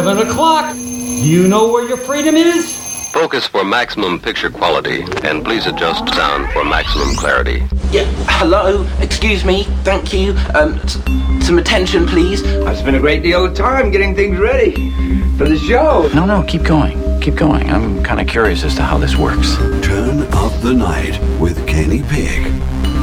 Seven o'clock. You know where your freedom is? Focus for maximum picture quality, and please adjust sound for maximum clarity. Yeah, hello, excuse me, thank you. Um, s- some attention, please. I've spent a great deal of time getting things ready for the show. No, no, keep going. Keep going. I'm kind of curious as to how this works. Turn Up the Night with Kenny Pig.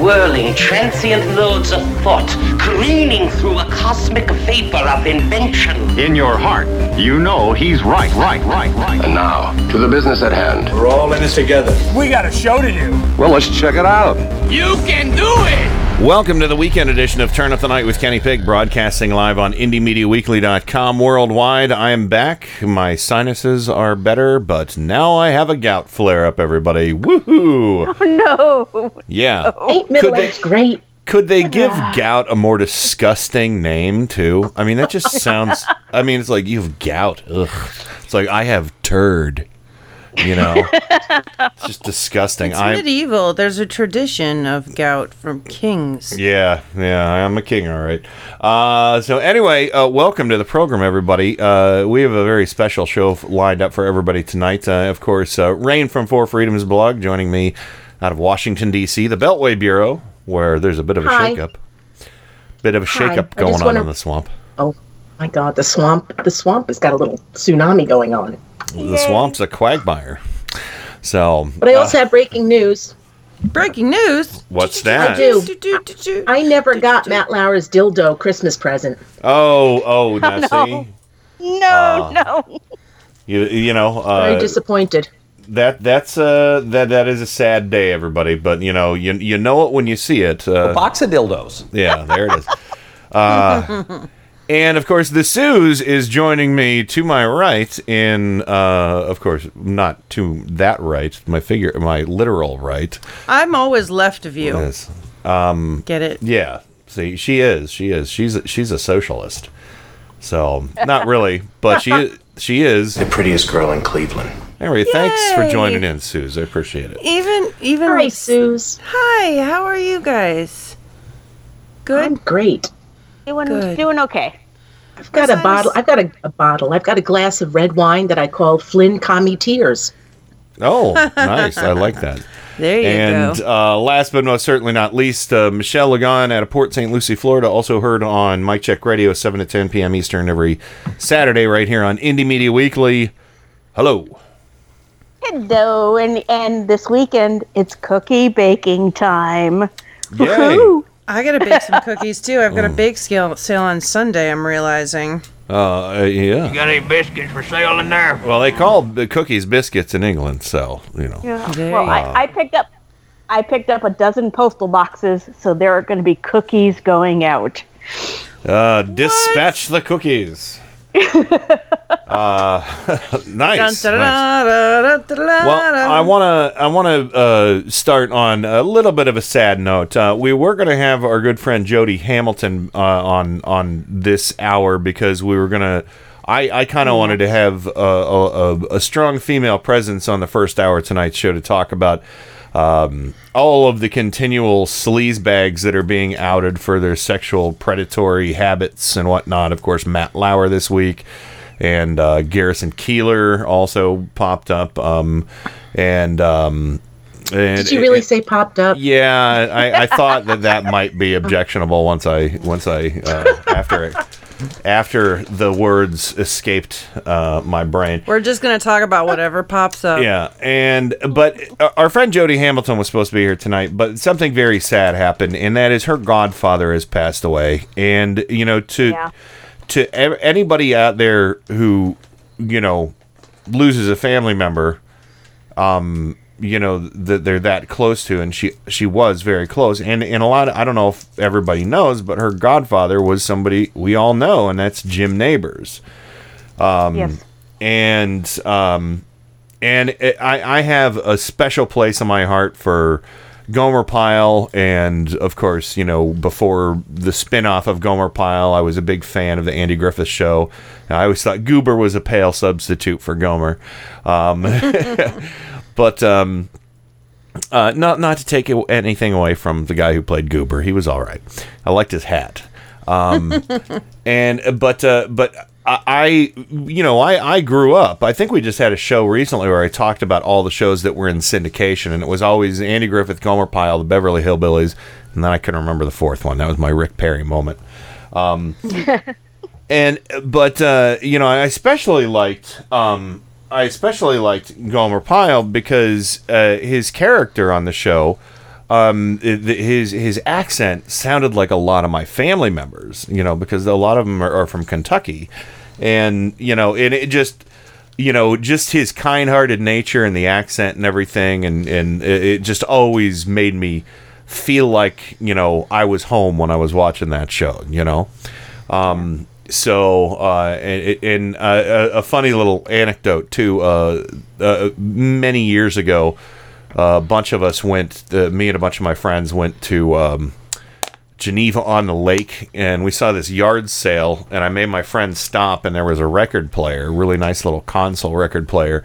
whirling, transient loads of thought, careening through a cosmic vapor of invention. In your heart, you know he's right, right, right, right. And now, to the business at hand. We're all in this together. We got a show to do. Well, let's check it out. You can do it! Welcome to the weekend edition of Turn Up the Night with Kenny Pig, broadcasting live on IndieMediaWeekly.com worldwide. I am back. My sinuses are better, but now I have a gout flare up, everybody. Woohoo! Oh, no. Yeah. Ain't middle aged great. Could they give gout a more disgusting name, too? I mean, that just sounds. I mean, it's like you have gout. Ugh. It's like I have turd. You know? it's just disgusting. It's I medieval. There's a tradition of gout from kings. Yeah, yeah, I'm a king, all right. Uh, so anyway, uh, welcome to the program, everybody. Uh, we have a very special show f- lined up for everybody tonight. Uh, of course, uh, Rain from Four Freedoms blog joining me out of Washington D.C., the Beltway Bureau, where there's a bit of a Hi. shakeup, bit of a Hi. shakeup going on wanna- in the swamp. Oh my God, the swamp! The swamp has got a little tsunami going on. The swamp's a quagmire. So, But I uh, also have breaking news. Breaking news. what's that? I that? do. I never got Matt Lauer's dildo Christmas present. Oh, oh, now see, No, no. you you know, Very uh, disappointed. that that's uh that that is a sad day, everybody. But you know, you you know it when you see it. Uh, Box of dildos. Yeah, there it is. Uh, and of course, the Suze is joining me to my right. In, uh, of course, not to that right, my figure, my literal right. I'm always left of you. Yes. Um, Get it? yeah. See, she is. She is. She's a, she's a socialist. So not really, but she is. She is. The prettiest girl in Cleveland. Anyway, thanks for joining in, Suze. I appreciate it. Even even Hi, with- Suze. Hi, how are you guys? Good. I'm great. Doing, Good. doing okay. I've got a bottle. I've got a, a bottle. I've got a glass of red wine that I call Flynn Kami Tears. Oh, nice. I like that. There you and go. uh, last but most certainly not least, uh, Michelle Lagon out of Port St. Lucie, Florida, also heard on Mike Check Radio, 7 to 10 p.m. Eastern every Saturday right here on Indie Media Weekly. Hello. Hello, and and this weekend it's cookie baking time. Yay. Woohoo. I gotta bake some cookies too. I've got a bake sale sale on Sunday. I'm realizing. Uh, uh, yeah. You got any biscuits for sale in there? Well, they call the cookies biscuits in England, so, you know. Yeah. Well, I, I picked up I picked up a dozen postal boxes, so there are going to be cookies going out. Uh, dispatch the cookies. uh, nice. Well. I want to I want to uh, start on a little bit of a sad note. Uh, we were going to have our good friend Jody Hamilton uh, on on this hour because we were going to. I, I kind of wanted to have a, a, a, a strong female presence on the first hour of tonight's show to talk about um, all of the continual sleaze bags that are being outed for their sexual predatory habits and whatnot. Of course, Matt Lauer this week and uh, Garrison Keillor also popped up. Um, and um, and Did you really say popped up? Yeah, I, I thought that that might be objectionable once I once I uh, after it, after the words escaped uh, my brain. We're just gonna talk about whatever pops up. Yeah, and but uh, our friend Jody Hamilton was supposed to be here tonight, but something very sad happened, and that is her godfather has passed away, and you know to Yeah. to ev- anybody out there who you know loses a family member, um, you know that they're that close to, and she she was very close, and and a lot of I don't know if everybody knows, but her godfather was somebody we all know, and that's Jim Nabors. Um, Yes. and um, and it, I I have a special place in my heart for Gomer Pyle, and of course, you know, before the spin-off of Gomer Pyle, I was a big fan of the Andy Griffith Show. I always thought Goober was a pale substitute for Gomer, um, but um, uh, not not to take anything away from the guy who played Goober, he was all right. I liked his hat, um, and but uh, but I, I you know I I grew up. I think we just had a show recently where I talked about all the shows that were in syndication, and it was always Andy Griffith, Gomer Pyle, the Beverly Hillbillies, and then I couldn't remember the fourth one. That was my Rick Perry moment. Um, and but uh, you know, I especially liked um, I especially liked Gomer Pyle because uh, his character on the show, um, his his accent sounded like a lot of my family members. You know, because a lot of them are, are from Kentucky, and you know, and it just. You know, just his kind-hearted nature and the accent and everything, and and it just always made me feel like you know I was home when I was watching that show. You know, um, so uh, and, and uh, a funny little anecdote too. Uh, uh, many years ago, a bunch of us went. Uh, me and a bunch of my friends went to. Um, Geneva on the lake, and we saw this yard sale, and I made my friend stop, and there was a record player, really nice little console record player,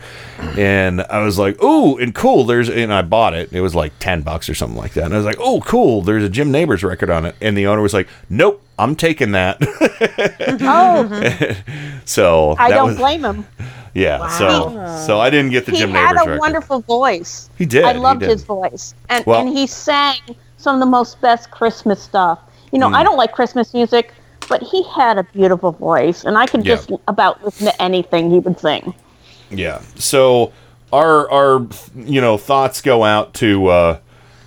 and I was like, "Ooh, and cool!" There's, and I bought it. It was like ten bucks or something like that, and I was like, "Oh, cool!" There's a Jim Nabors record on it, and the owner was like, "Nope, I'm taking that." Mm-hmm. Oh, so I don't was- blame him. Yeah, so so I didn't get the he Jim had Nabors a record. wonderful voice. He did, I loved did. his voice, and Well- and he sang some of the most best Christmas stuff. You know, Hmm. I don't like Christmas music, but he had a beautiful voice, and I could Yeah. just about listen to anything he would sing. Yeah. So our our you know thoughts go out to uh,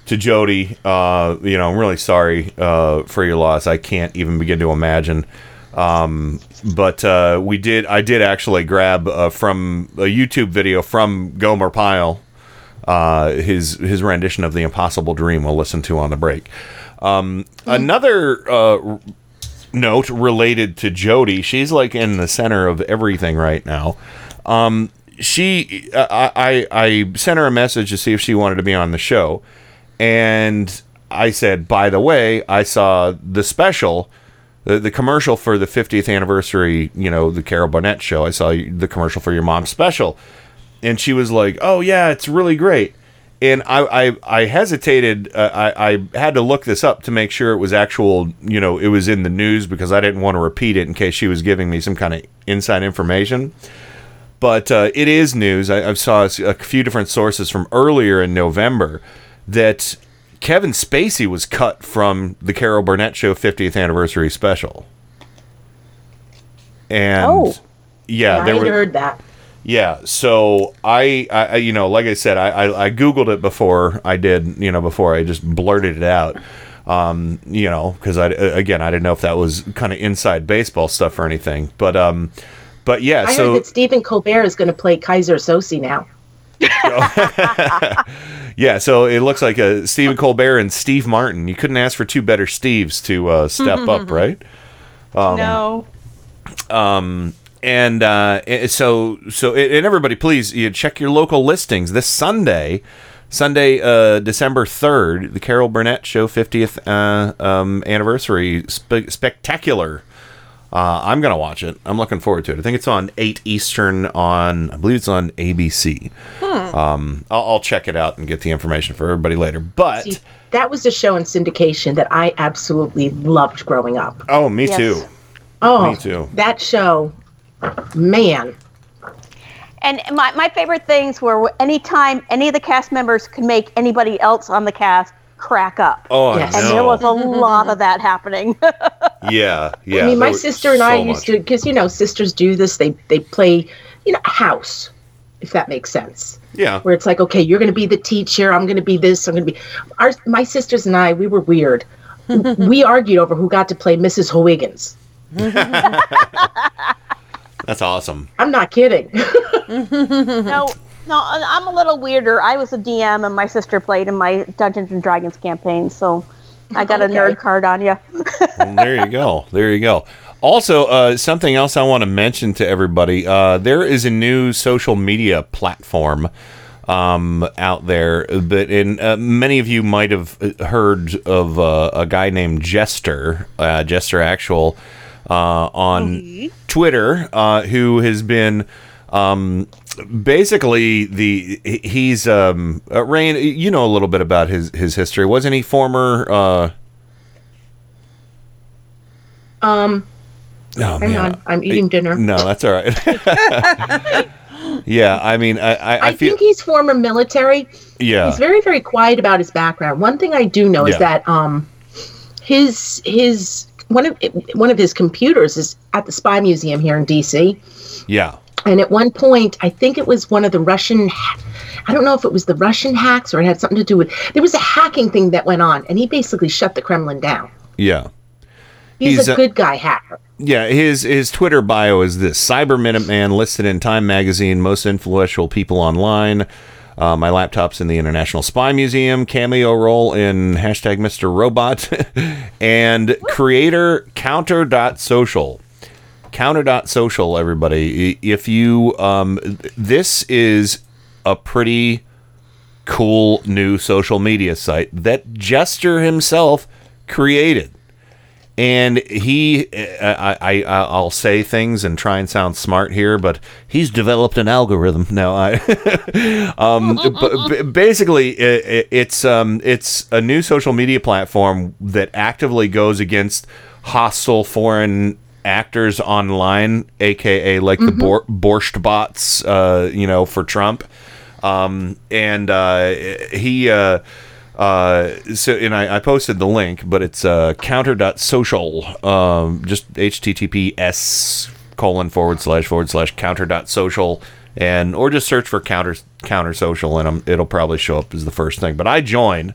to Jody. Uh, you know, I'm really sorry uh, for your loss. I can't even begin to imagine. Um, but uh, we did. I did actually grab uh, from a YouTube video from Gomer Pyle. Uh, his his rendition of the Impossible Dream. We'll listen to on the break. Um, Another uh, note related to Jody. She's like in the center of everything right now. Um, she, I, I, I sent her a message to see if she wanted to be on the show, and I said, by the way, I saw the special, the, the commercial for the 50th anniversary. You know, the Carol Burnett show. I saw the commercial for your mom's special, and she was like, "Oh yeah, it's really great." And I, I, I hesitated. Uh, I, I had to look this up to make sure it was actual. You know, it was in the news because I didn't want to repeat it in case she was giving me some kind of inside information. But uh, it is news. I, I saw a few different sources from earlier in November that Kevin Spacey was cut from the Carol Burnett Show 50th anniversary special. And Oh. yeah, I there heard that. Yeah, so I, I, I- you know, like I said, I, I, I googled it before I did, you know, before I just blurted it out, um, you know, because I, again, I didn't know if that was kind of inside baseball stuff or anything, but, um, but yeah, I so heard that Stephen Colbert is going to play Keyser Soze now. yeah, so it looks like uh, Stephen Colbert and Steve Martin. You couldn't ask for two better Steves to uh, step up, right? Um, no. Um, and uh, so so and everybody, please you check your local listings this Sunday. Sunday, uh, December third, the Carol Burnett Show 50th uh, um, anniversary spe- spectacular. Uh, I'm gonna watch it. I'm looking forward to it. I think it's on eight Eastern on. I believe it's on ABC. Um, I'll, I'll check it out and get the information for everybody later. But See, that was a show in syndication that I absolutely loved growing up. oh, me Yes. too. Oh, Me too. that show, man. And my, my favorite things were anytime any of the cast members could make anybody else on the cast crack up. Oh, I Yes. and there was a lot of that happening. yeah, yeah. I mean, my sister and I used much. to, because you know, sisters do this. They they play, you know, house, if that makes sense. Yeah. Where it's like, okay, you're going to be the teacher. I'm going to be this. I'm going to be. Our my sisters and I, we were weird. we argued over who got to play Mrs. Wiggins. That's awesome. I'm not kidding. no, no, I'm a little weirder. I was a DM, and my sister played in my Dungeons and Dragons campaign, so I got a nerd card on you. Well, there you go. There you go. Also, uh, something else I want to mention to everybody: uh, there is a new social media platform um, out there. But in uh, many of you might have heard of uh, a guy named Jester, uh, Jester Actual, uh, on Twitter, uh, who has been um, basically the he's um, uh, Rain. You know a little bit about his his history, wasn't he? Former. Uh, Um, oh, hang man. on, I'm eating dinner. No, that's all right. yeah, I mean, I I, I I feel think he's former military. yeah. He's very, very quiet about his background. One thing I do know Yeah. is that um, his his one of one of his computers is at the Spy Museum here in D.C. Yeah. And at one point, I think it was one of the Russian. I don't know if it was the Russian hacks or it had something to do with. There was a hacking thing that went on, and he basically shut the Kremlin down. Yeah. He's, He's a a- good guy hacker. Yeah, his his Twitter bio is this: Cyber Minuteman listed in Time Magazine, most influential people online. Uh, my laptop's in the International Spy Museum. Cameo role in hashtag Mr. Robot, and creator Counter.social. Counter.social, everybody. If you um, this is a pretty cool new social media site that Jester himself created and he I, I I- i'll say things and try and sound smart here but he's developed an algorithm. Now i um b- basically i i- it's um it's a new social media platform that actively goes against hostile foreign actors online aka like the bor- borscht bots uh you know for trump. Um and uh he uh uh, so and I, I posted the link, but it's uh, counter.social, um, just https colon forward slash forward slash counter.social and or just search for counter counter social and um, it'll probably show up as the first thing. But I join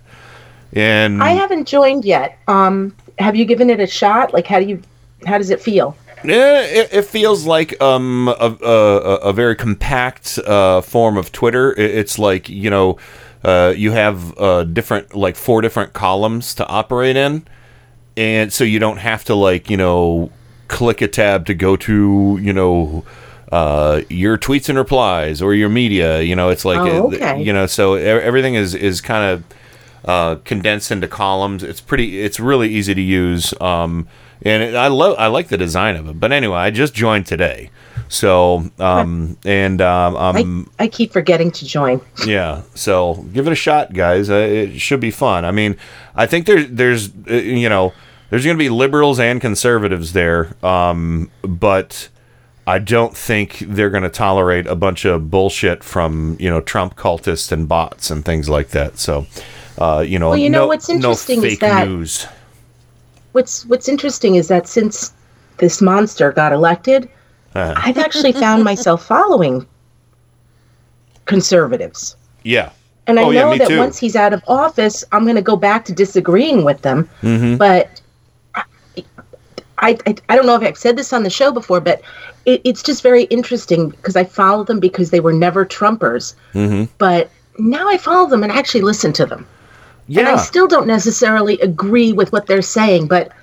and I haven't joined yet. Um, have you given it a shot? Like, how do you? How does it feel? Yeah, it, it feels like um a, a, a very compact uh, form of Twitter. It, it's like you know, uh, you have uh, different like four different columns to operate in, and so you don't have to like you know click a tab to go to you know uh, your tweets and replies or your media. You know, it's like Oh, okay. you know, so everything is is kind of uh, condensed into columns. It's pretty. It's really easy to use. Um, and it, I love. I like the design of it. But anyway, I just joined today. So um, and um, um I, I keep forgetting to join. yeah. So give it a shot, guys. Uh, it should be fun. I mean, I think there's there's uh, you know there's going to be liberals and conservatives there, um, but I don't think they're going to tolerate a bunch of bullshit from you know Trump cultists and bots and things like that. So. Uh, you know, Well, you know no, what's no interesting is that- news. What's What's interesting is that since this monster got elected, Uh, I've actually found myself following conservatives. yeah. And I Oh, know me that too. once he's out of office, I'm going to go back to disagreeing with them. Mhm. But I, I, I don't know if I've said this on the show before, but it, it's just very interesting because I follow them because they were never Trumpers. Mm-hmm. But now I follow them and actually listen to them. Yeah. And I still don't necessarily agree with what they're saying, but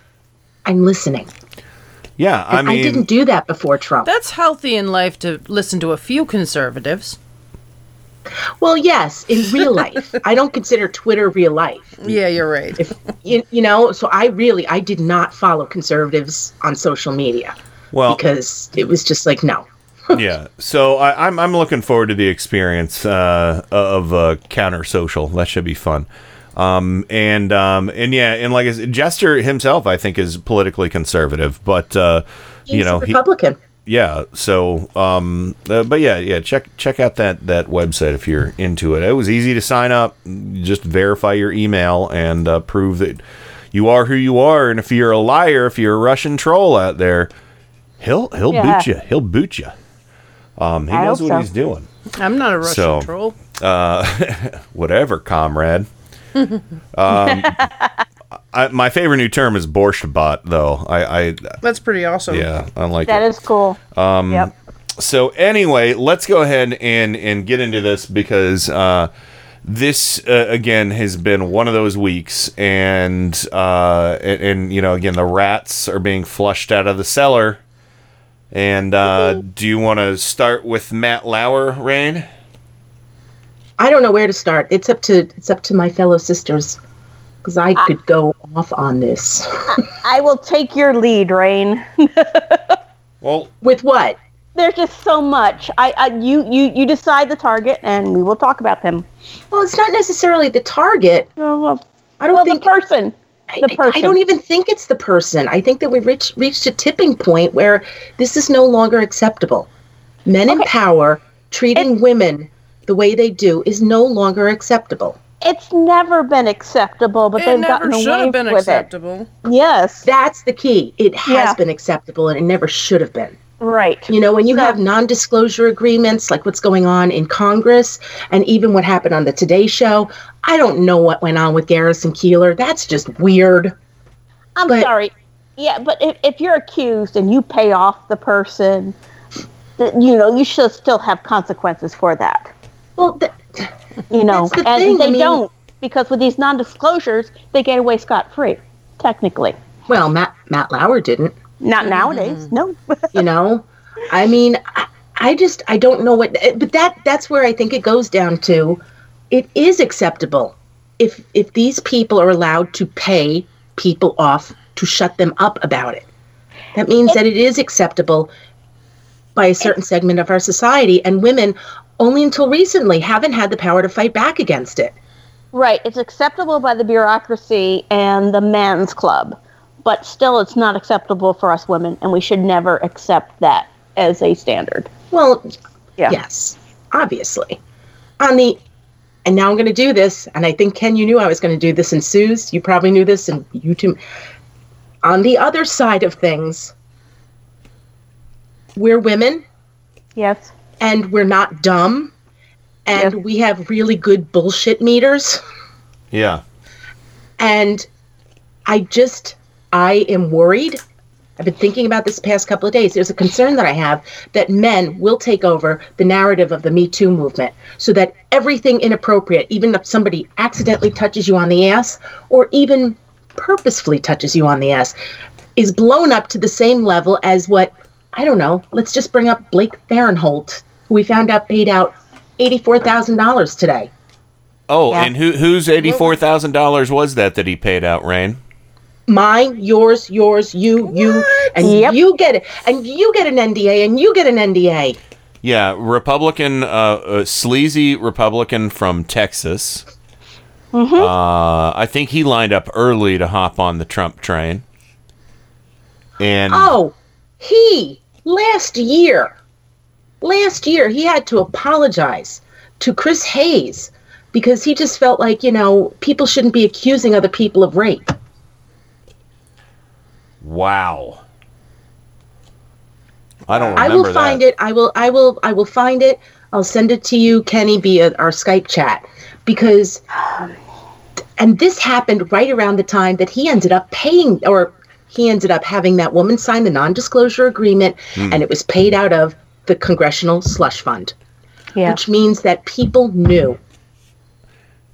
I'm listening. Yeah, I mean, I didn't do that before Trump. That's healthy in life to listen to a few conservatives. Well, yes, in real life. I don't consider Twitter real life. Yeah, you're right. If you, you know, so I really I did not follow conservatives on social media well, because it was just like no. yeah. So I, I'm I'm looking forward to the experience uh, of uh, counter social. That should be fun. Um, and um, and yeah, and like I said, Jester himself, I think, is politically conservative, but uh, He's you know, a he, Republican. yeah. So, um, uh, but yeah, yeah. Check check out that that website if you're into it. It was easy to sign up. Just verify your email and uh, prove that you are who you are. And if you're a liar, if you're a Russian troll out there, he'll he'll Yeah. boot you. He'll boot you. Um, he I knows what so. he's doing. I'm not a Russian So- troll. Uh, whatever, comrade. Um, I, my favorite new term is borscht bot, though. I, I That's pretty awesome. yeah, I like That it. is cool. Um, Yep. So anyway, let's go ahead and and get into this because uh, this uh, again has been one of those weeks, and, uh, and and you know again the rats are being flushed out of the cellar. And uh, do you want to start with Matt Lauer, Rain? I don't know where to start. It's up to it's up to my fellow sisters because I could go off on this. I will take your lead, Rain. well, with what? There's just so much. I, I you you you decide the target, and we will talk about them. Well, it's not necessarily the target. Oh, well, I don't well, think the person. I, The person. I don't even think it's the person. I think that we've reached reached a tipping point where this is no longer acceptable. Men in power treating women the way they do is no longer acceptable. It's never been acceptable, but It they've never gotten should away have been with acceptable. it. Yes, That's the key. It has Yeah. been acceptable and it never should have been. right. You know, when you have non disclosure agreements like what's going on in Congress and even what happened on the Today Show, I don't know what went on with Garrison Keillor. That's just weird. I'm But- sorry. Yeah, but if, if you're accused and you pay off the person, th- you know, you should still have consequences for that. Well, th- You know, That's the and thing, I they mean- don't because with these non-disclosures, they get away scot-free, technically. well, Matt, Matt Lauer didn't. Not mm-hmm. nowadays, no. you know i mean I, I just i don't know what eh, but that that's where i think it goes down to it is acceptable if if these people are allowed to pay people off to shut them up about it that means that it is acceptable by a certain segment of our society and women only until recently haven't had the power to fight back against it Right. It's acceptable by the bureaucracy and the men's club, but still it's not acceptable for us women, and we should never accept that as a standard. Well, Yeah. yes, obviously. On the, and now I'm going to do this, and I think Ken, you knew I was going to do this, and Suze, you probably knew this, and you too. On the other side of things, we're women, Yes. And we're not dumb, and we have really good bullshit meters, Yeah. and I just, I am worried. I've been thinking about this the past couple of days. There's a concern that I have that men will take over the narrative of the Me Too movement so that everything inappropriate, even if somebody accidentally touches you on the ass or even purposefully touches you on the ass, is blown up to the same level as what, I don't know, let's just bring up Blake Farenthold, who we found out paid out $84,000 today. Oh, Yeah. and who whose eighty four thousand dollars was that that he paid out, Rain? mine, yours, yours, you, you, and you get it, and you get an NDA, and you get an NDA. Yeah, Republican, uh, uh, sleazy Republican from Texas. Mm-hmm. Uh, I think he lined up early to hop on the Trump train. And Oh, he last year, last year he had to apologize to Chris Hayes because he just felt like you know people shouldn't be accusing other people of rape. wow, I don't I will find it. I will. I will. I will find it. I'll send it to you, Kenny, via our Skype chat because. And this happened right around the time that he ended up paying, or he ended up having that woman sign the non-disclosure agreement, Hmm. and it was paid out of the congressional slush fund, Yeah. which means that people knew.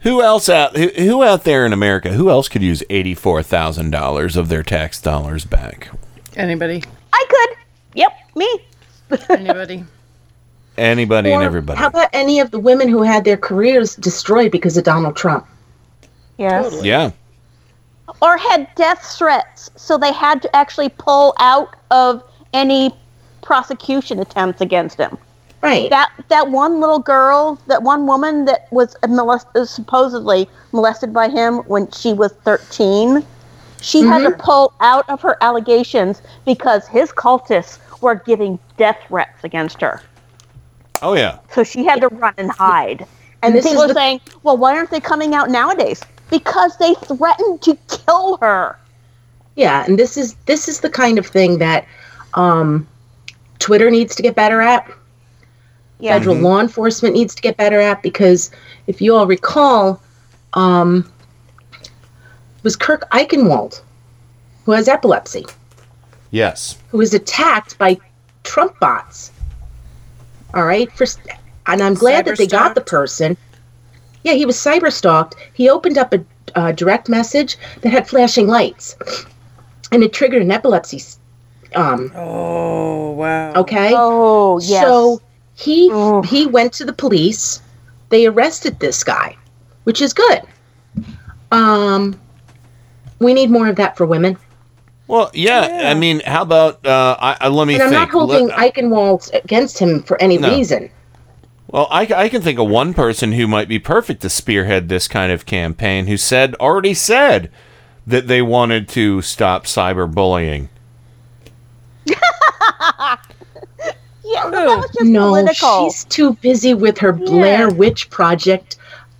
Who else out? Who, who out there in America? Who else could use eighty four thousand dollars of their tax dollars back? Anybody? I could. Yep, me. Anybody? Anybody and everybody. How about any of the women who had their careers destroyed because of Donald Trump? Yes. Yeah. Or had death threats, so they had to actually pull out of any prosecution attempts against him. Right. That that one little girl, that one woman that was molest- uh, supposedly molested by him when she was 13, she had to pull out of her allegations because his cultists were giving death threats against her. Oh yeah. So she had to run and hide. And this people are the- saying, well, why aren't they coming out nowadays? Because they threatened to kill her. Yeah, and this is this is the kind of thing that um, Twitter needs to get better at. Yeah. Federal law enforcement needs to get better at because if you all recall, um, was Kurt Eichenwald who has epilepsy, Yes. who was attacked by Trump bots. All right, for and I'm glad that they got the person. Yeah, he was cyber stalked. He opened up a uh, direct message that had flashing lights, and it triggered an epilepsy. S- Um, Oh wow. okay. Oh, yes. So he he went to the police, they arrested this guy, which is good. Um, we need more of that for women. Well, yeah, I mean, how about uh, I, I, let me and I'm think. not holding Let- Eichenwald against him for any No. reason. Well, I, I can think of one person who might be perfect to spearhead this kind of campaign who said, already said, that they wanted to stop cyberbullying. Yeah, but that was just no, political. she's too busy with her Blair Witch Project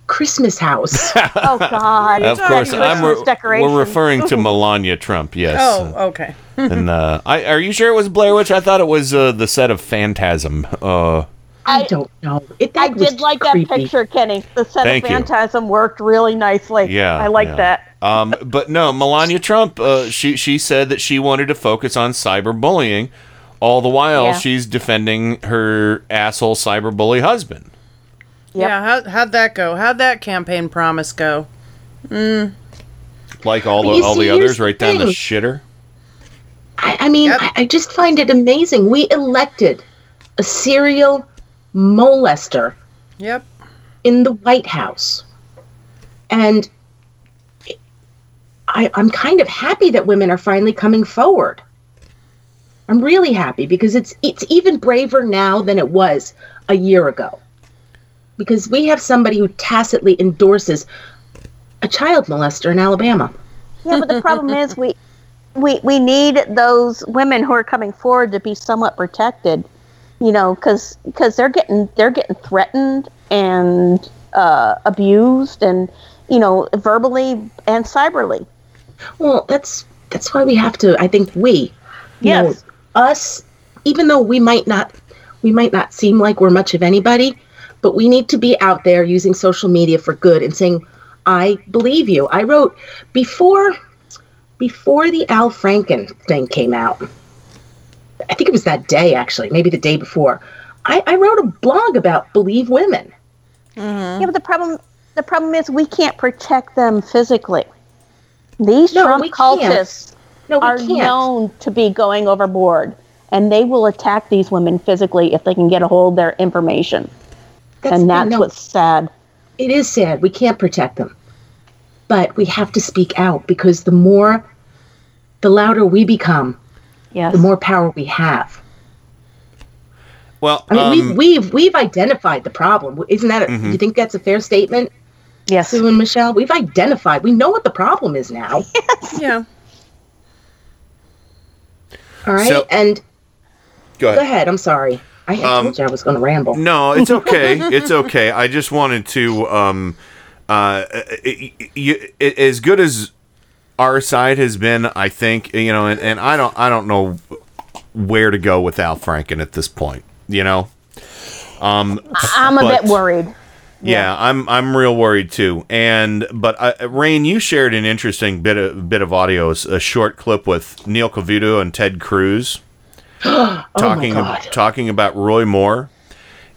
Christmas house. oh God! of course, I'm re- we're referring to Melania Trump, yes. Oh, okay. and uh, I, are you sure it was Blair Witch? I thought it was uh, the set of Phantasm. Uh, I don't know. It, I did like creepy. that picture, Kenny. The set Thank of you. Phantasm worked really nicely. Yeah, I like yeah. that. Um, but no, Melania Trump. Uh, she she said that she wanted to focus on cyberbullying, all the while Yeah. she's defending her asshole cyberbully husband. Yeah, how, how'd that go? How'd that campaign promise go? Mm. Like all the all see, the here's others, the right down the shitter. I, I mean, I, I just find it amazing. We elected a serial molester Yep. in the White House. And I, I'm kind of happy that women are finally coming forward. I'm really happy because it's it's even braver now than it was a year ago. Because we have somebody who tacitly endorses a child molester in Alabama. Yeah, but the problem is we we we need those women who are coming forward to be somewhat protected. You know, because cuz they're getting they're getting threatened and uh, abused and you know verbally and cyberly. Well, that's that's why we have to. I think we, Yes. know, us, even though we might not, we might not seem like we're much of anybody, but we need to be out there using social media for good and saying, "I believe you." I wrote before, before the Al Franken thing came out. I think it was that day, actually, maybe the day before. I, I wrote a blog about believe women. Mm-hmm. Yeah, but the problem the problem is we can't protect them physically. These No, Trump we can't. cultists No, we are can't. known to be going overboard, and they will attack these women physically if they can get a hold of their information. That's- and that's no. what's sad. It is sad. We can't protect them. But we have to speak out because the more, the louder we become, yes. the more power we have. Well, I mean, um, we've, we've, we've identified the problem. Isn't that, a, Mhm. you think that's a fair statement? Yes. Sue and Michelle, we've identified, we know what the problem is now. Yeah. All right. So- and go go ahead. I'm sorry. I had Um, told you I was going to ramble. No, it's okay. it's okay. I just wanted to, um, uh, y- y- y- as good as our side has been, I think you know, and, and I don't, I don't know where to go with Al Franken at this point. You know, um, I'm a but- bit worried. Yeah, I'm I'm real worried too. And but uh, Rain, you shared an interesting bit of bit of audio, a short clip with Neil Cavuto and Ted Cruz oh talking God. talking about Roy Moore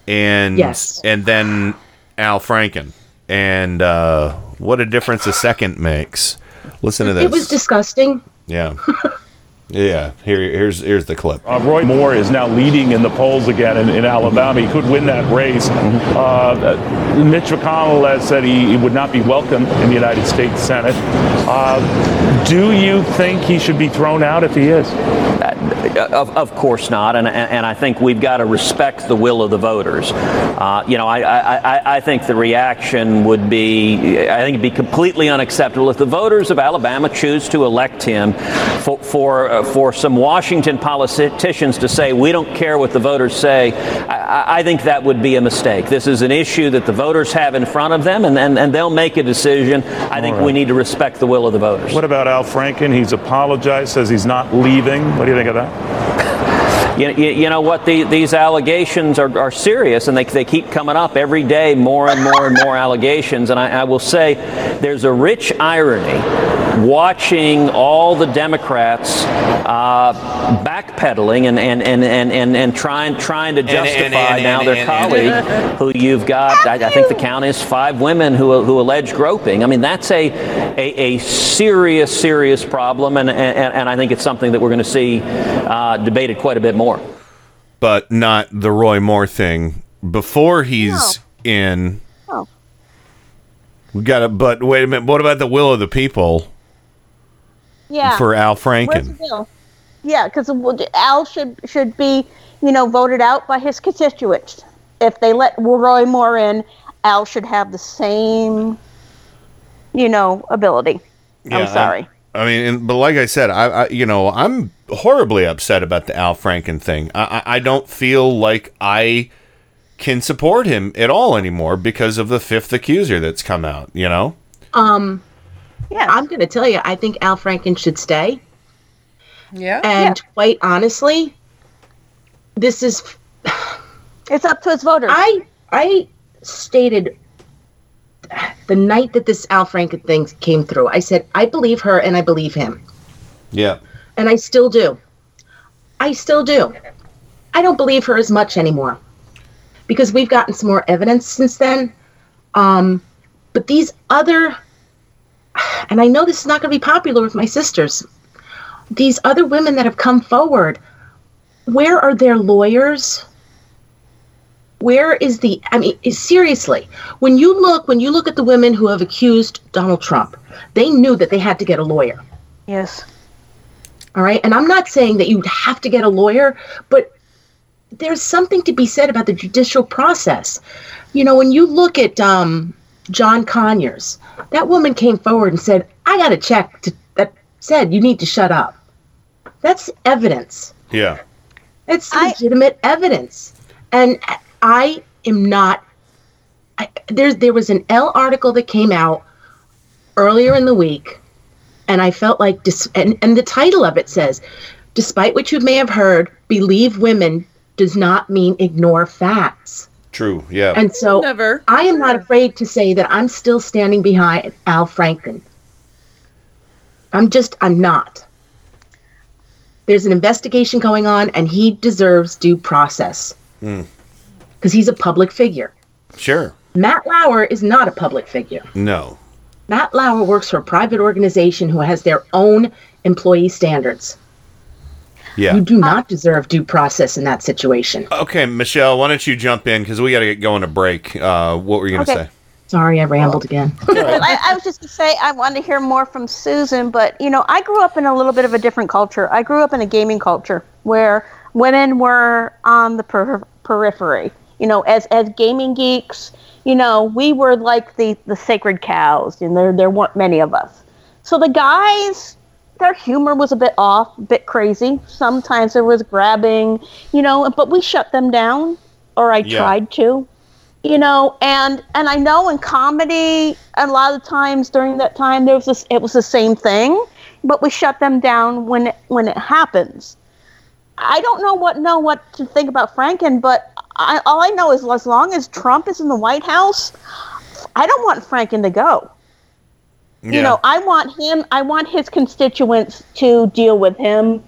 and Yes. and then Al Franken and uh, what a difference a second makes. Listen to this. It was disgusting. yeah. Yeah, here, here's here's the clip. Uh, Roy Moore is now leading in the polls again in, in Alabama. He could win that race. Uh, uh, Mitch McConnell has said he, he would not be welcome in the United States Senate. Uh, do you think he should be thrown out if he is? Of, of course not, and, and, I think we've got to respect the will of the voters. Uh, you know, I, I, I- I think the reaction would be, I think it'd be completely unacceptable if the voters of Alabama choose to elect him for for, uh, for some Washington politicians to say we don't care what the voters say. I, I- think that would be a mistake. This is an issue that the voters have in front of them, and, and, and they'll make a decision. I think All right. we need to respect the will of the voters. What about Al Franken? He's apologized, says he's not leaving. What do you think of that? You, you, you know what? The, these allegations are, are serious, and they, they keep coming up every day, more and more and more allegations. And I, I will say there's a rich irony watching all the Democrats uh, backpedaling and, and, and, and, and, and trying, trying to and- justify and- now and- their and- colleague, who you've got, I, I think the count is five women who, who allege groping. I mean, that's a, a, a serious, serious problem, and, and, and I think it's something that we're going to see uh, debated quite a bit more. But not the Roy Moore thing. Before he's in Oh. We got to, but wait a minute. What about the will of the people Yeah. for Al Franken? Yeah, because Al should should be, you know, voted out by his constituents. If they let Roy Moore in, Al should have the same, you know, ability. Yeah, I'm sorry. I, I mean, and, but like I said, I, I, you know, I'm horribly upset about the Al Franken thing. I, I, I don't feel like I can support him at all anymore because of the fifth accuser that's come out. You know? Um, yeah, I'm going to tell you, I think Al Franken should stay. Yeah. And quite honestly, this is it's up to his voters. I I stated the night that this Al Franken thing came through. I said I believe her and I believe him, Yeah. and I still do. I still do. I don't believe her as much anymore because we've gotten some more evidence since then. Um, but these other, and I know this is not going to be popular with my sisters. These other women that have come forward, where are their lawyers? Where is the? I mean, seriously, when you look, when you look at the women who have accused Donald Trump, they knew that they had to get a lawyer. Yes. All right. And I'm not saying that you have to get a lawyer, but there's something to be said about the judicial process. You know, when you look at um, John Conyers, that woman came forward and said, I got a check to, that said you need to shut up. That's evidence. Yeah. It's legitimate evidence. And I am not. I, there, there was an Elle article that came out earlier in the week, and I felt like, dis, and, and the title of it says, Despite what you may have heard, believe women does not mean ignore facts. True. Yeah. And so Never. I am not afraid to say that I'm still standing behind Al Franken. I'm just, I'm not. There's an investigation going on, and he deserves due process Hmm. because he's a public figure. Sure. Matt Lauer is not a public figure. No. Matt Lauer works for a private organization who has their own employee standards. Yeah. You do not deserve due process in that situation. Okay, Michelle, why don't you jump in because we got to get going to break. Uh, what were you going to Okay. say? Sorry, I rambled again. I, I was just going to say I wanted to hear more from Susan, but you know, I grew up in a little bit of a different culture. I grew up in a gaming culture where women were on the per- periphery. You know, as as gaming geeks, you know, we were like the the sacred cows, and there there weren't many of us. So the guys, their humor was a bit off, a bit crazy. Sometimes there was grabbing, you know, but we shut them down, or I Yeah. tried to you know and and i know in comedy a lot of times during that time there was this it was the same thing but we shut them down when it, when it happens i don't know what know what to think about franken but I, all i know is as long as trump is in the white house i don't want franken to go you know i want him i want his constituents to deal with him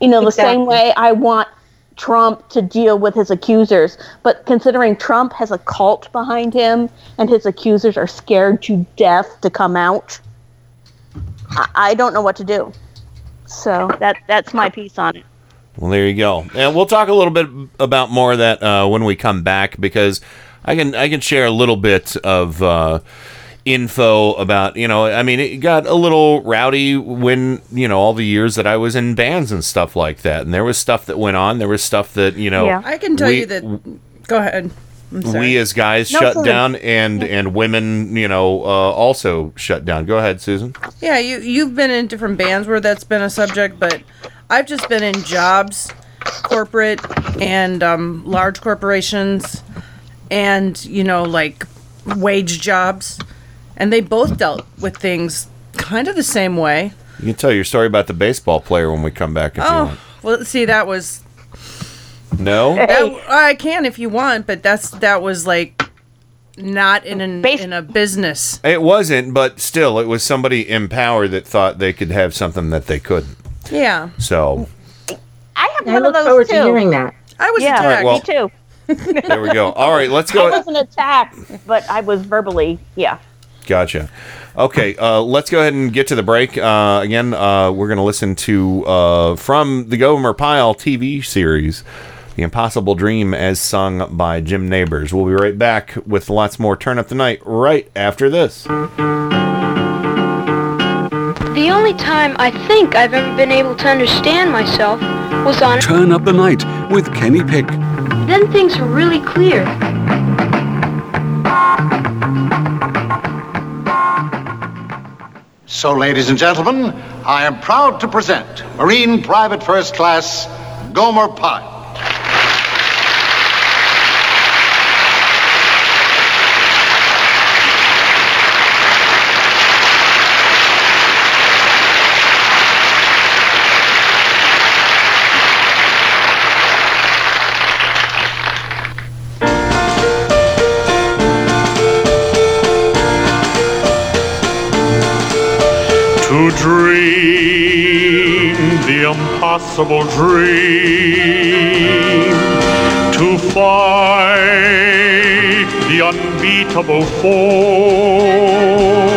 you know the same way i want Trump to deal with his accusers. But considering Trump has a cult behind him and his accusers are scared to death to come out, I, I don't know what to do. So that that's my piece on it. Well, there you go. And we'll talk a little bit about more of that uh, when we come back because I can I can share a little bit of uh, info about you know I mean it got a little rowdy when you know all the years that I was in bands and stuff like that, and there was stuff that went on. There was stuff that you know I can tell we- you that. Go ahead. We as guys No, shut Susan. down and and women you know uh, also shut down. Go ahead, Susan. Yeah, you you've been in different bands where that's been a subject, but I've just been in jobs, corporate and um, large corporations, and you know like wage jobs, and they both dealt with things kind of the same way. You can tell your story about the baseball player when we come back if you Oh, want. well, see, that was No. that, I can if you want, but that's that was like not in an in a business. It wasn't, but still, it was somebody in power that thought they could have something that they couldn't. Yeah, So I have I one look of those forward too. to hearing that. I was yeah, attacked. All right, me too. there we go. All right, let's I go. wasn't attacked, but I was verbally, yeah. Gotcha. Okay, uh, let's go ahead and get to the break. Uh, again, uh, we're going to listen to uh, from the Gomer Pyle TV series, The Impossible Dream as sung by Jim Nabors. We'll be right back with lots more Turn Up the Night right after this. The only time I think I've ever been able to understand myself was on. Turn Up the Night with Kenny Pick. Then things were really clear. So, ladies and gentlemen, I am proud to present Marine Private First Class Gomer Pyle. To dream the impossible dream, to fight the unbeatable foe,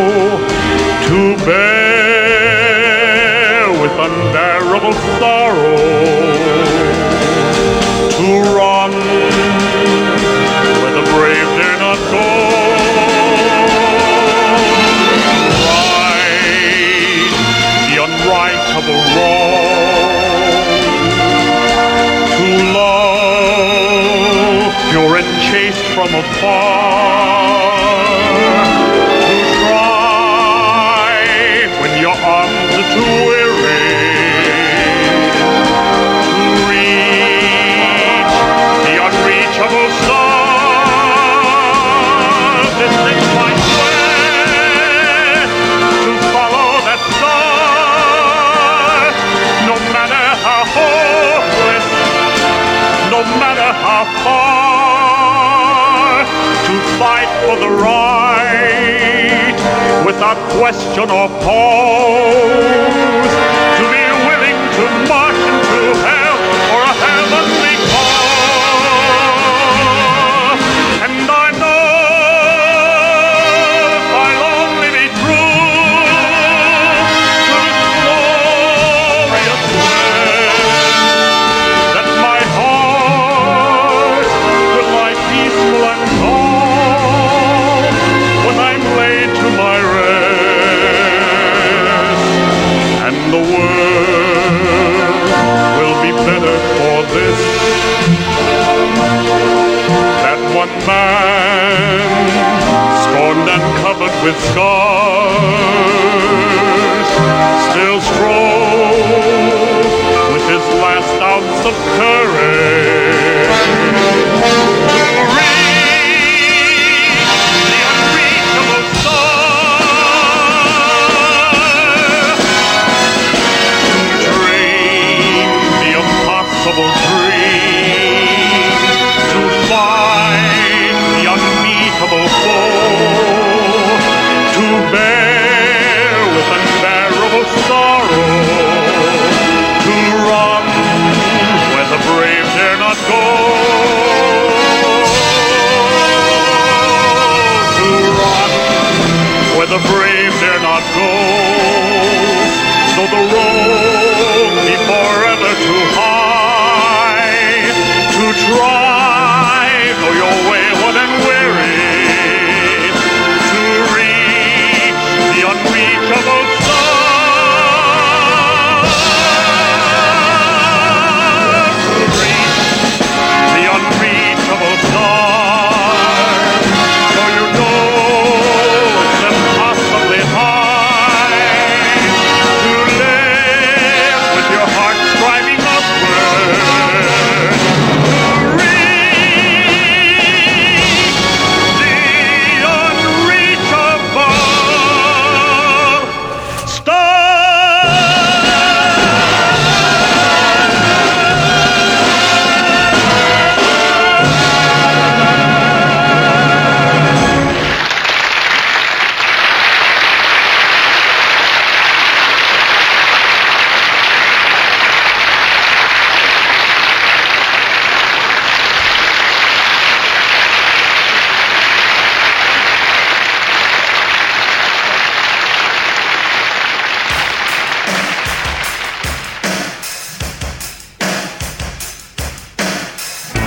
from question of pause, covered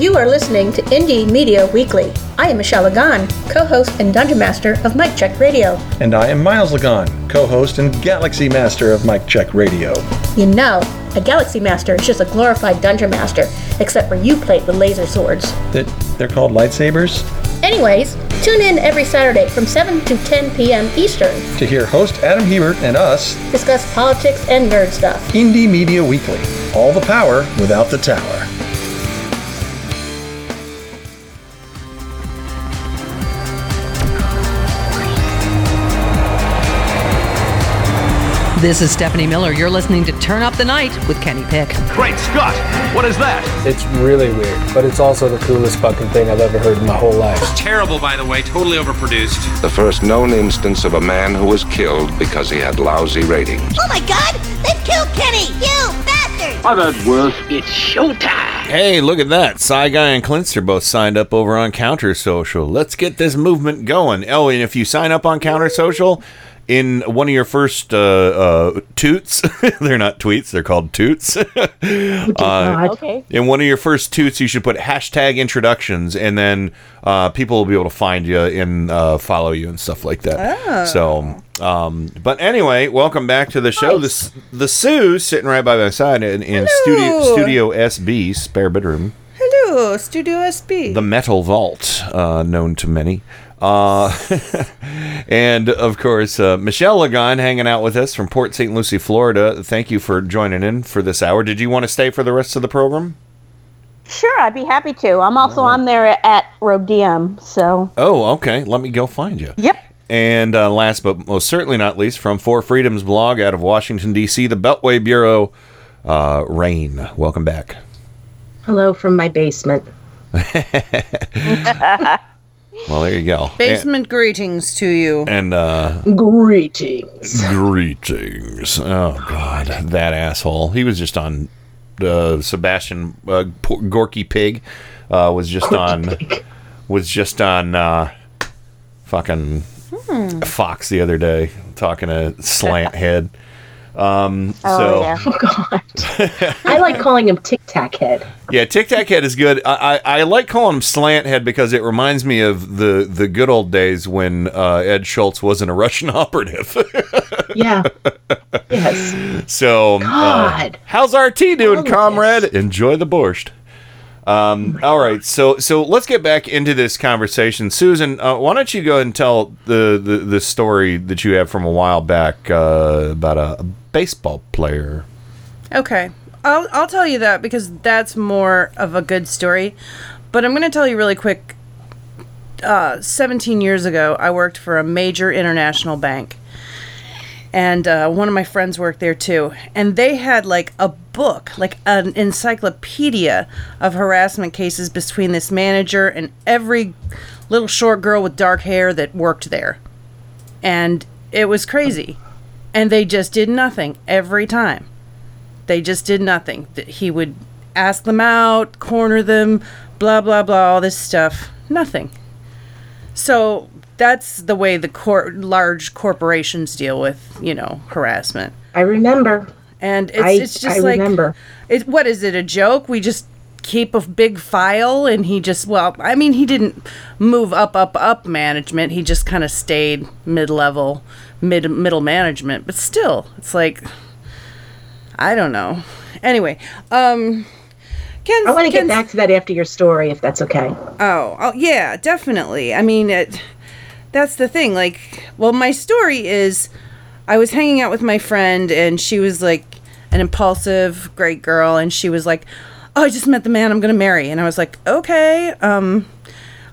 You are listening to Indie Media Weekly. I am Michelle Lagan, co-host and Dungeon Master of Mike Check Radio. And I am Miles Lagan, co-host and Galaxy Master of Mike Check Radio. You know, a Galaxy Master is just a glorified Dungeon Master, except for you plate with laser swords. That they're called lightsabers? Anyways, tune in every Saturday from 7 to 10 p.m. Eastern to hear host Adam Hebert and us discuss politics and nerd stuff. Indie Media Weekly. All the power without the tower. This is Stephanie Miller. You're listening to Turn Up the Night with Kenny Pick. Great Scott! What is that? It's really weird, but it's also the coolest fucking thing I've ever heard in my whole life. It's terrible, by the way, totally overproduced. The first known instance of a man who was killed because he had lousy ratings. Oh my god! They've killed Kenny! You bastard! I've had worse. It's showtime! Hey, look at that. Cy Guy and Clinster both signed up over on Counter Social. Let's get this movement going. Oh, and if you sign up on Counter Social, in one of your first uh, uh, toots, they're not tweets, they're called toots. uh, okay. In one of your first toots, you should put hashtag introductions, and then uh, people will be able to find you and uh, follow you and stuff like that. Oh. So, um, but anyway, welcome back to the show. Nice. The the Sue sitting right by my side in, in studio Studio SB, spare bedroom, Hello, Studio SB. the Metal Vault, uh, known to many. Uh, and of course, uh, Michelle Lagan hanging out with us from Port St. Lucie, Florida. Thank you for joining in for this hour. Did you want to stay for the rest of the program? Sure, I'd be happy to. I'm also on there at Rogue DM, so. Oh, okay. Let me go find you. Yep. And uh, last but most certainly not least, from Four Freedoms blog out of Washington, D.C., the Beltway Bureau, uh, Rain. Welcome back. Hello from my basement. Well, there you go. Basement greetings to you. And, and uh, Greetings. Greetings. Oh God, that asshole. He was just on uh, Sebastian uh, P- Gorky Pig uh, was just on was just on uh, fucking Hmm. Fox the other day talking to Slant Head. Um, Oh, so yeah. Oh, God. I like calling him Tic Tac Head. yeah, Tic Tac Head is good. I, I, I like calling him Slant Head because it reminds me of the, the good old days when uh, Ed Schultz wasn't a Russian operative. Yeah. yes. So, uh, God. how's RT doing, All of comrade? Enjoy the borscht. Um, all right, so so let's get back into this conversation, Susan. Uh, why don't you go and tell the, the the story that you have from a while back uh, about a, a baseball player? Okay. I'll I'll tell you that because that's more of a good story. But I'm going to tell you really quick. Uh, 17 years ago, I worked for a major international bank. And uh, one of my friends worked there too. And they had like a book, like an encyclopedia of harassment cases between this manager and every little short girl with dark hair that worked there. And it was crazy. And they just did nothing every time they just did nothing. He would ask them out, corner them, blah blah blah, all this stuff. Nothing. So that's the way the cor- large corporations deal with, you know, harassment. I remember. And it's I- it's just I like remember. It, what is it? A joke? We just keep a big file, and he just well, I mean, he didn't move up, up, up management. He just kind of stayed mid level, mid middle management. But still, it's like I don't know. Anyway, um, Ken's, I want to get back to that after your story, if that's okay. Oh, oh yeah, definitely. I mean, it, that's the thing. Like, well, my story is I was hanging out with my friend and she was like, an impulsive, great girl, and she was like, "Oh, I just met the man I'm going to marry," and I was like, "Okay, um,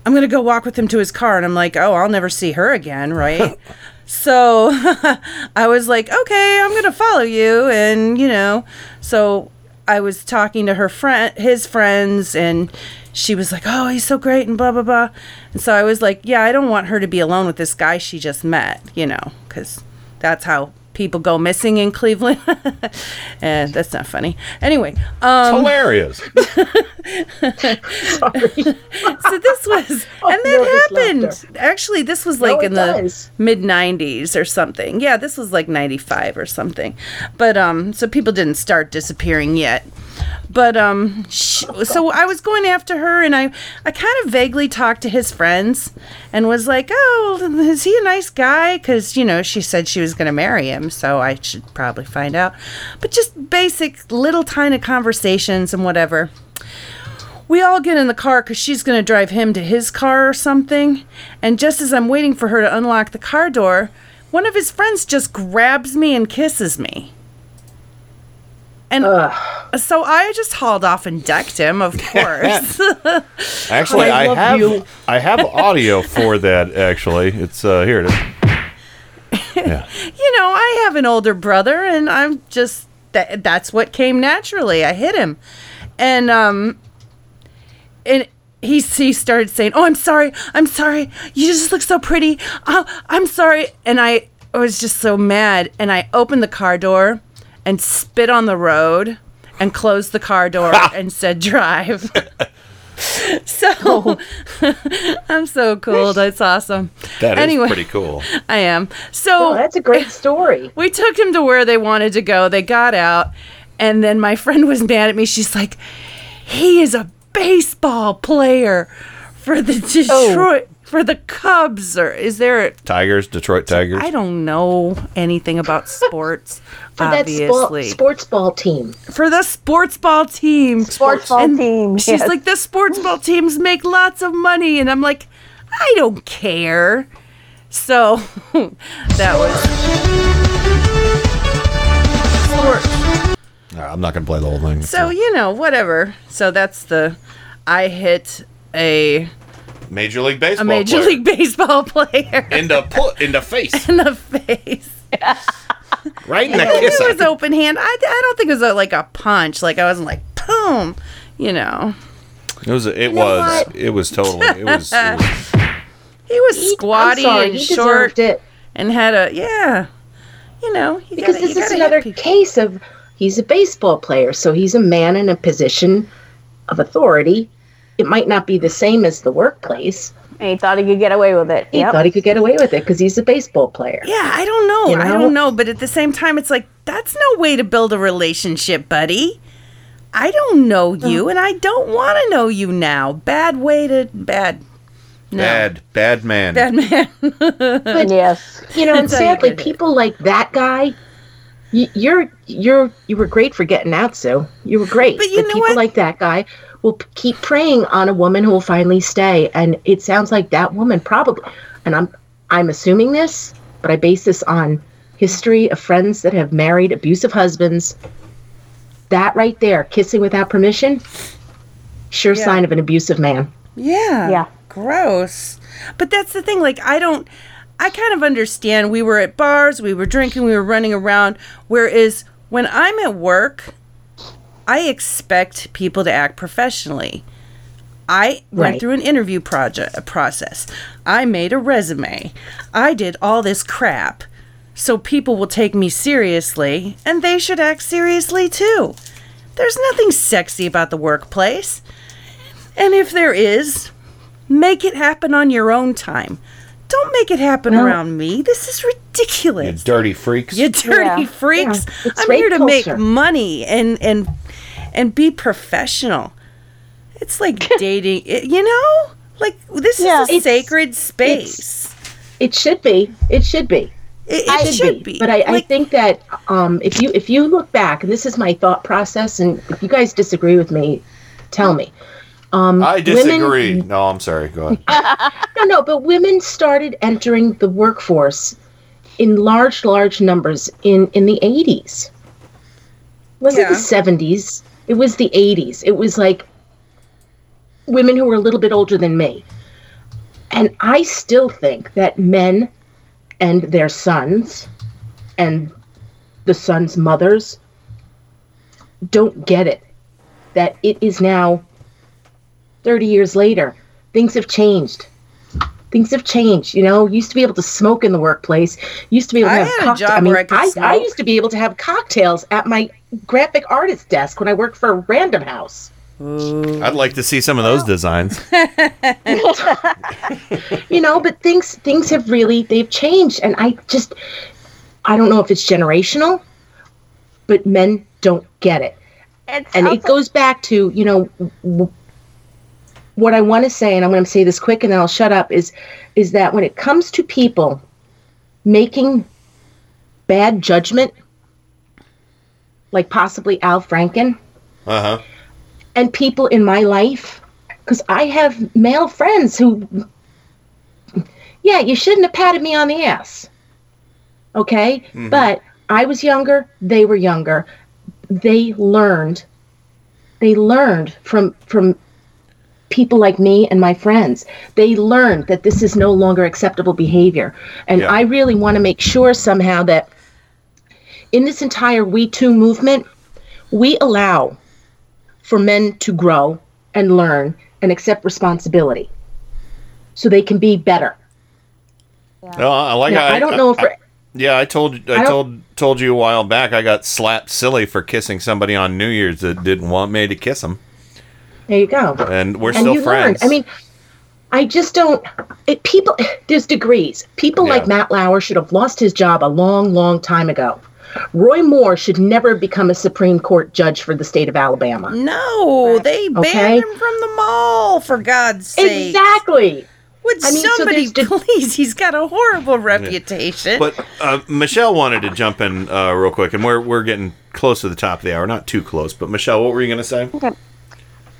I'm going to go walk with him to his car," and I'm like, "Oh, I'll never see her again, right?" so I was like, "Okay, I'm going to follow you," and you know, so I was talking to her friend, his friends, and she was like, "Oh, he's so great," and blah blah blah. And so I was like, "Yeah, I don't want her to be alone with this guy she just met, you know, because that's how people go missing in Cleveland." and that's not funny. Anyway, um, hilarious. so this was, and that happened. Actually, this was like Oh, No, it in the mid '90s or something. Yeah, this was like '95 or something. But um, so people didn't start disappearing yet. But um, sh- so I was going after her, and I I kind of vaguely talked to his friends, and was like, "Oh, is he a nice guy?" Because you know she said she was going to marry him, so I should probably find out. But just basic little tiny conversations and whatever we all get in the car because she's going to drive him to his car or something. And just as I'm waiting for her to unlock the car door, one of his friends just grabs me and kisses me. And so I just hauled off and decked him, of course. Actually, I, love have you. I have audio for that. Actually, it's uh, here. It is. Yeah. you know, I have an older brother, and I'm just that. That's what came naturally. I hit him, and um, and he he started saying, "Oh, I'm sorry, I'm sorry. You just look so pretty. Oh, I'm sorry." And I was just so mad, and I opened the car door and spit on the road and closed the car door and said, "Drive." so I'm so cool. That's awesome. That is anyway, pretty cool. I am. So Oh, that's a great story. We took him to where they wanted to go. They got out, and then my friend was mad at me. She's like, "He is a baseball player for the oh, Detroit for the Cubs, or is there? A, Tigers, Detroit Tigers. I don't know anything about sports. For that obviously, spo- sports ball team. for the sports ball team. Sports ball And team, She's yes. like, the sports ball teams make lots of money. And I'm like, I don't care. So that was. Nah, I'm not gonna play the whole thing. So, you know, whatever. So that's the. I hit a, Major League Baseball. a Major player. League Baseball player in the put in the face, in the face. right in the it was open hand. I, I don't think it was a, like a punch. Like I wasn't like, boom. You know. It was. It know was. It was totally. It was. It was He was squatty sorry, and he short it. and had a yeah. You know, you Because gotta- this you is another case of he's a baseball player, so he's a man in a position of authority. It might not be the same as the workplace. And he thought he could get away with it. He Yep. thought he could get away with it because he's a baseball player. Yeah, I don't know. You I don't know, but at the same time, it's like that's no way to build a relationship, buddy. I don't know you, and I don't want to know you now. Bad way to bad. No. bad. Bad man. Bad man. But yes, you know, and That's how you sadly, people like that guy. You're you're you were great for getting out, Sue. You were great. But you know people what? like that guy will keep preying on a woman who will finally stay, and it sounds like that woman probably. And I'm I'm assuming this, but I base this on history of friends that have married abusive husbands. That right there, kissing without permission, sure Yeah. sign of an abusive man. Yeah. Yeah. Gross. But that's the thing. Like, I don't. I kind of understand. We were at bars, we were drinking, we were running around. Whereas when I'm at work, I expect people to act professionally. I went Right. through an interview project process. I made a resume. I did all this crap. So people will take me seriously, and they should act seriously too. There's nothing sexy about the workplace. And if there is, make it happen on your own time. Don't make it happen No. around me. This is ridiculous. You dirty freaks. You dirty Yeah. freaks. Yeah, I'm here rape to make money and and and be professional. It's like dating, it, you know? Like this Yeah. is a sacred space. It should be. It should be. It, It it should be. But I, I think that um, if you if you look back, and this is my thought process, and if you guys disagree with me, tell me. Um, I women- disagree. no, I'm sorry. Go ahead. no, no, but women started entering the workforce in large, large numbers in in the 80s. wasn't Yeah. the 70s. It was the 80s. It was like women who were a little bit older than me. And I still think that men and their sons and the sons' mothers don't get it. That it is now 30 years later. Things have changed. Things have changed. You know, used to be able to smoke in the workplace. Used to be able to I have had cocktails. I mean, where I could I, I used to be able to have cocktails at my graphic artist desk when I worked for Random House. I'd like to see some of those designs. you know but things things have really they've changed and i just i don't know if it's generational but men don't get it It's and it goes back to you know w- what i want to say and i'm going to say this quick and then i'll shut up is is that when it comes to people making bad judgment like possibly al franken Uh huh. and people in my life because I have male friends who, yeah, you shouldn't have patted me on the ass. Okay? Mhm. But I was younger, they were younger. They learned, they learned from, from, people like me and my friends they learned that this is no longer acceptable behavior and Yeah. i really want to make sure somehow that in this entire we too movement we allow for men to grow and learn and accept responsibility so they can be better. No, I like. Now, I don't know if I- yeah, I told I I told told you a while back. I got slapped silly for kissing somebody on New Year's that didn't want me to kiss them, There you go. and we're and still you friends. learn. I mean, I just don't. It, people, there's degrees. People like Matt Lauer should have lost his job a long, long time ago. Roy Moore should never become a Supreme Court judge for the state of Alabama. No, they banned Okay. him from the mall, for God's sake. Exactly. Would I mean, somebody there's please? He's got a horrible reputation. But uh, Michelle wanted to jump in uh, real quick, and we're we're getting close to the top of the hour. Not too close, but Michelle, what were you going to say? Okay.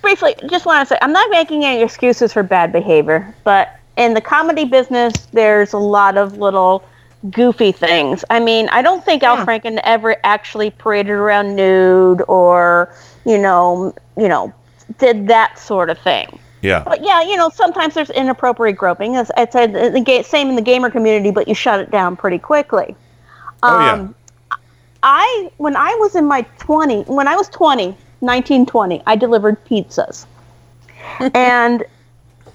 Briefly, just want to say I'm not making any excuses for bad behavior, but in the comedy business, there's a lot of little goofy things. I mean, I don't think Al Franken ever actually paraded around nude or, you know, you know, did that sort of thing. Yeah. But yeah, you know, sometimes there's inappropriate groping. As I said, the, the ga- same in the gamer community, but you shut it down pretty quickly. Oh yeah. Um, I when I was in my 20, when I was 20, 1920, I delivered pizzas. and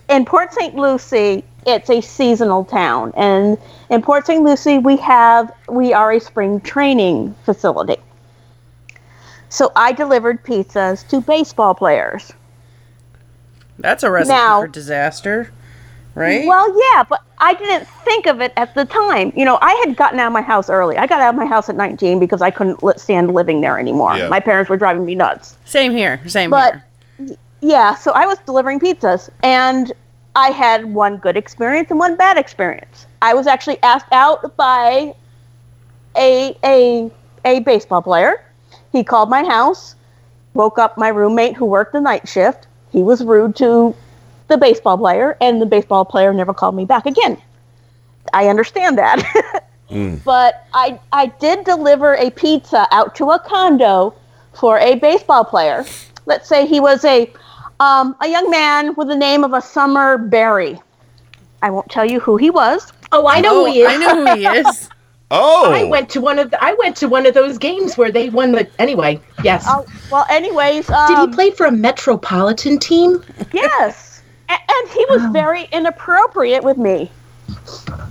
in Port St. Lucie, it's a seasonal town, and in Port St. Lucie, we have we are a spring training facility. So I delivered pizzas to baseball players. That's a recipe Now- for disaster, right? Well, yeah, but I didn't think of it at the time. You know, I had gotten out of my house early. I got out of my house at 19 because I couldn't li- stand living there anymore. Yeah. My parents were driving me nuts. Same here. Same But here. yeah, so I was delivering pizzas and I had one good experience and one bad experience. I was actually asked out by a a a baseball player. He called my house, woke up my roommate who worked the night shift. He was rude to the baseball player and the baseball player never called me back again. I understand that. but I I did deliver a pizza out to a condo for a baseball player. Let's say he was a um, a young man with the name of a Summer Berry. I won't tell you who he was. Oh, I know who he is. I know who he is. Oh, I went to one of the, I went to one of those games where they won the. Anyway, yes. Oh, well, anyways, Did um, he play for a metropolitan team? yes, A- and he was very inappropriate with me.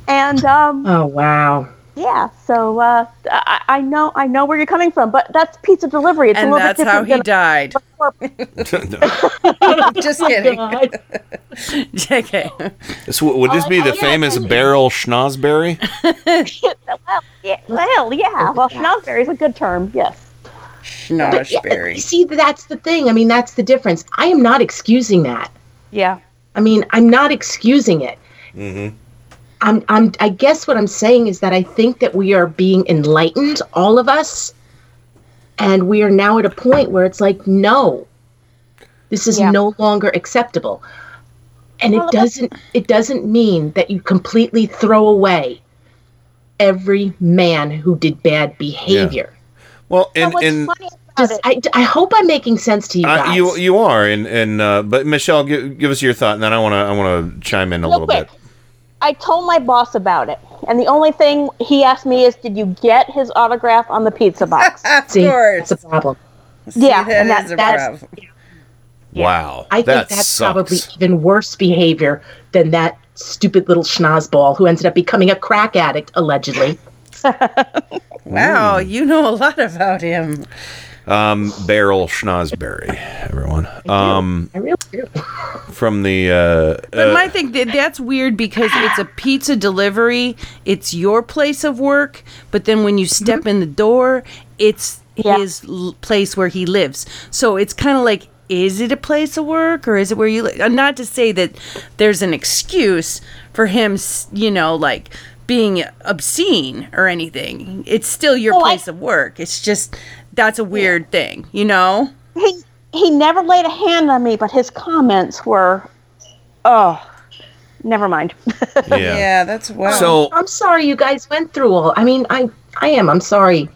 And um, Oh wow. yeah, so uh, I, I know I know where you're coming from, but that's pizza delivery. It's a and little that's bit how he died. Just kidding. JK. This, would this be the famous Barrel Schnozberry? well, yeah, well, yeah. Well, schnozberry is a good term. Yes. But, yeah, see, that's the thing. I mean, that's the difference. I am not excusing that. Yeah. I mean, I'm not excusing it. Mm-hmm. I'm, I'm, I guess what I'm saying is that I think that we are being enlightened, all of us, and we are now at a point where it's like, no, this is no longer acceptable. And Well, it doesn't, it doesn't mean that you completely throw away every man who did bad behavior. Well, and, what's and funny Just just, I, I hope I'm making sense to you Uh, you you are, and and uh, but Michelle, give, give us your thought, and then I want to I want to chime in a Real little quick. bit. I told my boss about it, and the only thing he asked me is, "Did you get his autograph on the pizza box?" of See, that's a problem. yeah, that and that, is a that's problem. Wow, I think that that's sucks. probably even worse behavior than that stupid little schnozball who ended up becoming a crack addict, allegedly. Wow, you know a lot about him. Um, Beryl Schnozberry, everyone. Um, I really do. from the uh, But uh, my thing that that's weird because it's a pizza delivery. It's your place of work, but then when you step in the door, it's his l- place where he lives. So it's kind of like is it a place of work or is it where you live? Not to say that there's an excuse for him, you know, like being obscene or anything. It's still your Well, I- place of work. It's just that's a weird thing, you know? he he never laid a hand on me, but his comments were, oh, never mind. yeah. that's wow. So- I'm sorry you guys went through all. I mean, I I am. I'm sorry.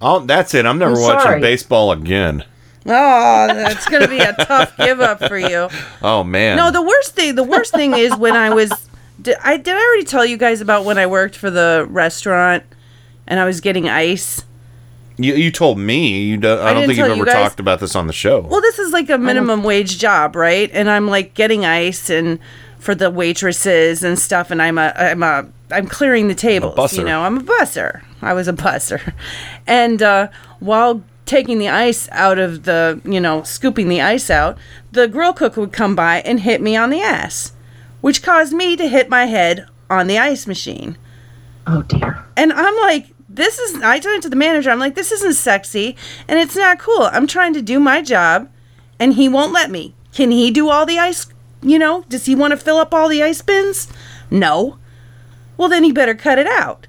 oh, that's it. I'm never I'm watching sorry. baseball again. Oh, that's gonna be a tough give up for you. Oh man. No, the worst thing. The worst thing is when I was. Did I did I already tell you guys about when I worked for the restaurant and I was getting ice? You, you told me. You do, I, I don't think you've ever you guys. talked about this on the show. Well, this is like a minimum wage job, right? And I'm like getting ice and for the waitresses and stuff, and I'm a I'm a I'm clearing the tables. You busser. know, I'm a busser. I was a busser, and uh, while taking the ice out of the you know scooping the ice out, the grill cook would come by and hit me on the ass, which caused me to hit my head on the ice machine. Oh dear. And I'm like, this is. I turned to the manager. I'm like, this isn't sexy, and it's not cool. I'm trying to do my job, and he won't let me. Can he do all the ice? You know, does he want to fill up all the ice bins? No. Well, then he better cut it out.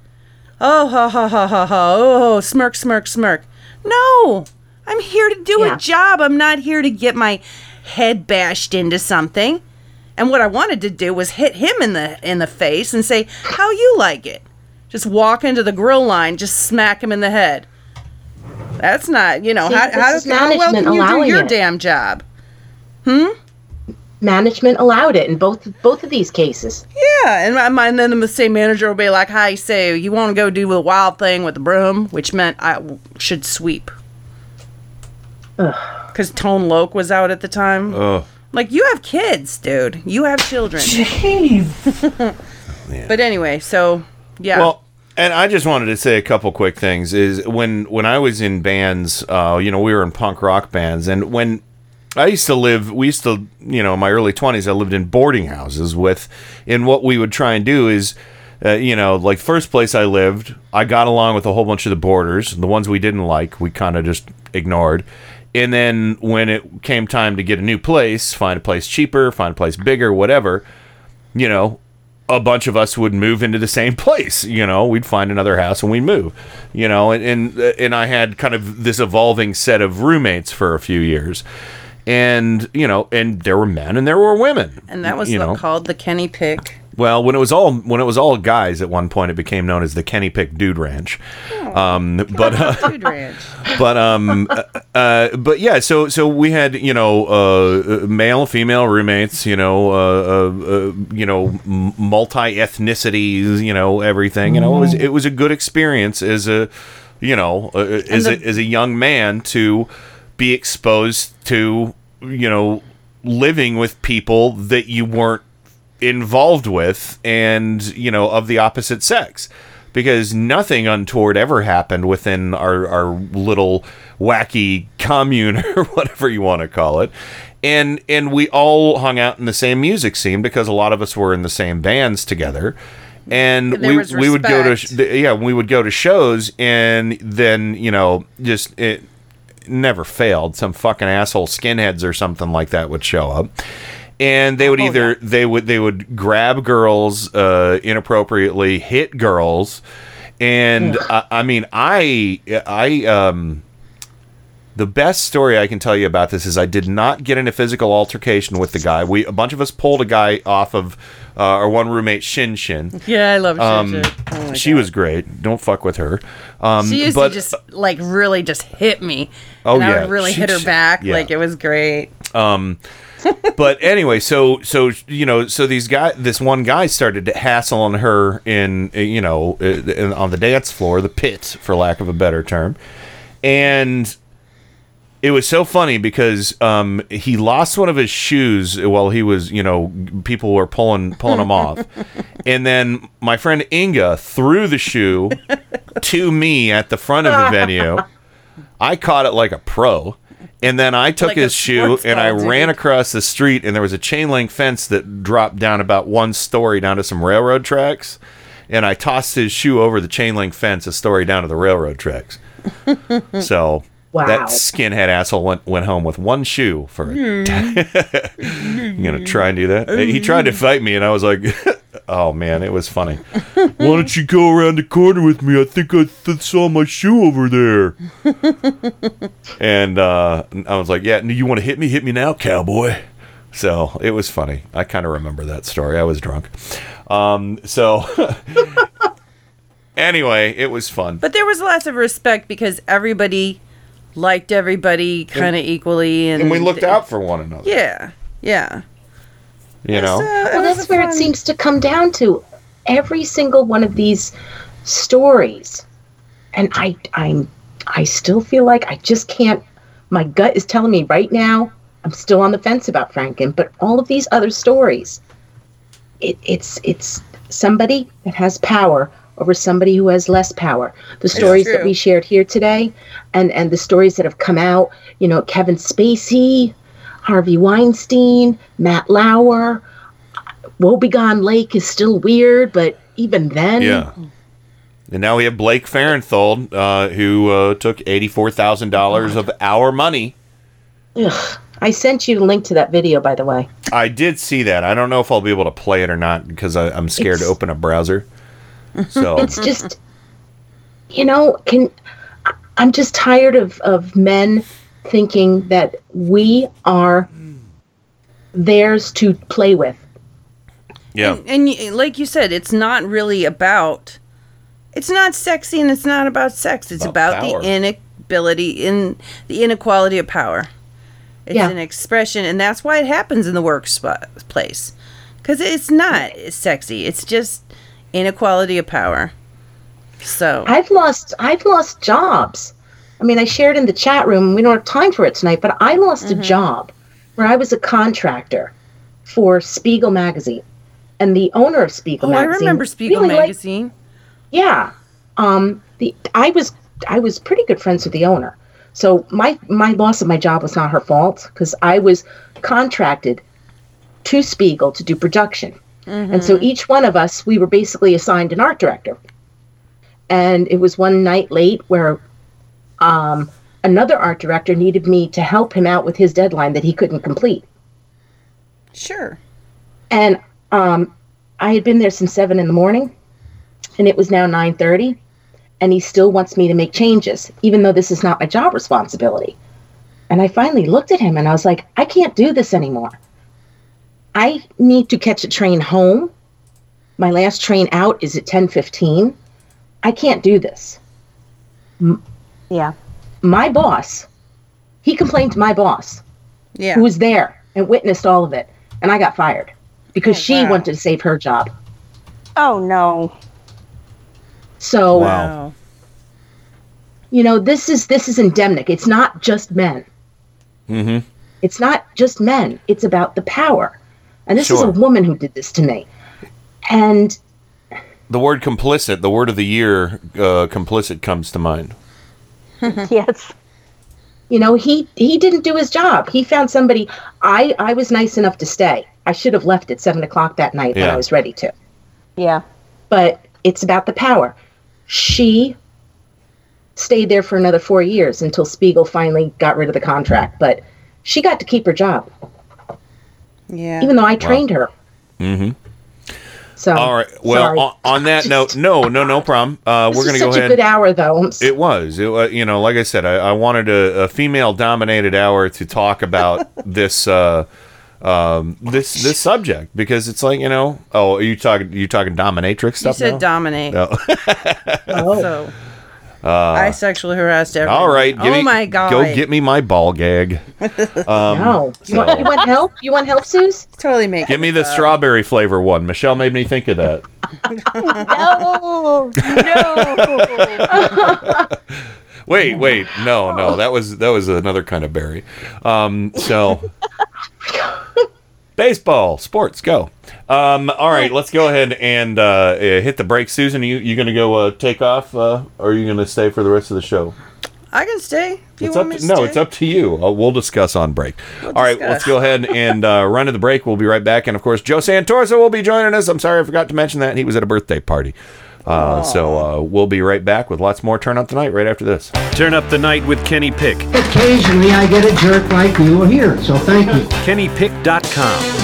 Oh, ha ha ha ha ha. Oh, smirk, smirk, smirk. No, I'm here to do Yeah. a job. I'm not here to get my head bashed into something. And what I wanted to do was hit him in the in the face and say, "How you like it?" Just walk into the grill line, just smack him in the head. That's not, you know, See, how, this how, is how well management can you do your it. damn job? Hmm? Management allowed it in both both of these cases. Yeah, and, my, my, and then the same manager will be like, "Hi, say you want to go do the wild thing with the broom," which meant I w- should sweep. Because Tone Loc was out at the time. Ugh. Like, you have kids, dude. You have children. But anyway, so yeah. Well, and I just wanted to say a couple quick things. Is when when I was in bands, uh, you know, we were in punk rock bands, and when I used to live, we used to, you know, in my early twenties, I lived in boarding houses with, and what we would try and do is. Uh, you know, like first place I lived, I got along with a whole bunch of the boarders. The ones we didn't like, we kind of just ignored. And then when it came time to get a new place, find a place cheaper, find a place bigger, whatever, you know, a bunch of us would move into the same place. You know, we'd find another house and we'd move. You know, and and, and I had kind of this evolving set of roommates for a few years, and you know, and there were men and there were women. and that was you know. called the Kenny Pick. Well, when it was all when it was all guys at one point, it became known as the Kenny Pick Dude Ranch. Um, but uh, Dude Ranch. but um uh, uh, but yeah so so we had you know uh male female roommates you know uh, uh, uh you know multi ethnicities you know everything you know it was it was a good experience as a you know uh, as a, as a young man to be exposed to you know living with people that you weren't involved with and you know of the opposite sex. Because nothing untoward ever happened within our, our little wacky commune or whatever you want to call it. And and we all hung out in the same music scene because a lot of us were in the same bands together. And And we, we would go to sh- yeah we would go to shows and then you know just it never failed. Some fucking asshole skinheads or something like that would show up and they would either they would they would grab girls uh, inappropriately, hit girls, and I, I mean I I um The best story I can tell you about this is I did not get in a physical altercation with the guy. We a bunch of us pulled a guy off of uh, our one roommate Shin Shin. Yeah, I love Shin Um, Shin. Oh she was great. Don't fuck with her. Um, she used but, to just like really just hit me. Oh, and I yeah. would really She- hit her she- back. yeah. Like it was great. Um, but anyway, so so you know, so these guy, this one guy started hassling her in uh, you know uh, in, on the dance floor, the pit, for lack of a better term, and it was so funny because um, he lost one of his shoes while he was you know people were pulling pulling him off, and then my friend Inga threw the shoe to me at the front of the venue. I caught it like a pro. And then I took Like his shoe and I dude. ran across the street, and there was a chain link fence that dropped down about one story down to some railroad tracks. And I tossed his shoe over the chain link fence, a story down to the railroad tracks. so Wow. that skinhead asshole went, went home with one shoe for. Hmm. you gonna try and do that? He tried to fight me, and I was like, "Oh man, it was funny." Why don't you go around the corner with me? I think I th- saw my shoe over there. and uh, I was like, "Yeah, you want to hit me? Hit me now, cowboy." So it was funny. I kind of remember that story. I was drunk. Um, so anyway, it was fun. But there was lots of respect because everybody liked everybody kind of equally, and, and we looked out for one another. Yeah, yeah. You know, uh, well, that's where it seems to come down to. Every single one of these stories, and I, I'm, I still feel like I just can't. My gut is telling me right now I'm still on the fence about Franken, but all of these other stories, it, it's it's somebody that has power over somebody who has less power. The stories that we shared here today, and and the stories that have come out. You know, Kevin Spacey, Harvey Weinstein, Matt Lauer. Wobegon Lake is still weird, but even then, Yeah. And now we have Blake Farenthold, uh, who uh, took eighty-four thousand dollars of our money. Ugh. I sent you a link to that video, by the way. I did see that. I don't know if I'll be able to play it or not because I, I'm scared to open a browser. So It's just, you know, can I- I'm just tired of of men thinking that we are theirs to play with. yeah, And, and like you said, it's not really about. It's not sexy, and it's not about sex. It's About about, the inability in the inequality of power. It's Yeah. an expression, and that's why it happens in the workplace. Because it's not sexy. It's just inequality of power. So I've lost I've lost jobs. I mean, I shared in the chat room. We don't have time for it tonight, but I lost Mm-hmm. a job where I was a contractor for Spiegel magazine, and the owner of Spiegel Magazine. oh, I remember Spiegel really liked- magazine. Yeah. Um the I was I was pretty good friends with the owner. So my my loss of my job was not her fault because I was contracted to Spiegel to do production. And so each one of us we were basically assigned an art director. And it was one night late where um another art director needed me to help him out with his deadline that he couldn't complete. Sure. And um, I had been there since seven in the morning, and it was now nine thirty, and he still wants me to make changes, even though this is not my job responsibility. And I finally looked at him and I was like, I can't do this anymore. I need to catch a train home. My last train out is at ten fifteen. I can't do this. Yeah. My boss, he complained to my boss, Yeah. who was there and witnessed all of it, and I got fired because she wow. wanted to save her job. Oh no. So Wow. you know this is this is endemic. It's not just men. mm-hmm. It's not just men. It's about the power. And this is a woman who did this to me. And the word complicit, the word of the year, uh, complicit comes to mind. yes. you know he he didn't do his job. He found somebody. I I was nice enough to stay. I should have left at seven o'clock that night when I was ready to. Yeah. But it's about the power. She stayed there for another four years until Spiegel finally got rid of the contract. But she got to keep her job, Yeah. even though I trained her. Mm-hmm. So All right. Well, on, on that note, no, no, no problem. Uh, this we're going to go ahead. such a good hour, though. It was. It, wa- you know, like I said, I, I wanted a, a female-dominated hour to talk about this uh, um, this this subject because it's like you know. Oh, are you talking? You talking dominatrix You said now? dominate. No. So Uh, I sexually harassed everyone. all right. Give oh me, my god. Go get me my ball gag. Um, no. You, want, so- you want help? You want help, Suze? Totally make. Give me the strawberry flavor one. Michelle made me think of that. No, no. Wait, wait, no, no, that was that was another kind of berry. Um, so baseball, sports, go. Um, all right, let's go ahead and uh, uh, hit the break. Susan, you you gonna go uh, take off, uh, or are you gonna stay for the rest of the show? I can stay. If you it's want up me to, to no, it's up to you. Uh, we'll discuss on break. All right, discuss. let's go ahead and uh, run to the break. We'll be right back, and of course, Joe Santorsa will be joining us. I'm sorry I forgot to mention that he was at a birthday party. Uh, so uh, we'll be right back with lots more Turn Up the Night right after this. Turn up the night with Kenny Pick. Occasionally I get a jerk like you here, so thank you. KennyPick.com.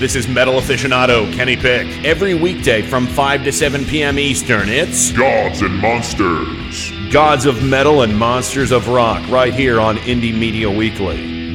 This is Metal Aficionado Kenny Pick. Every weekday from 5 to 7 p.m. Eastern, it's Gods and Monsters. Gods of Metal and Monsters of Rock right here on Indie Media Weekly.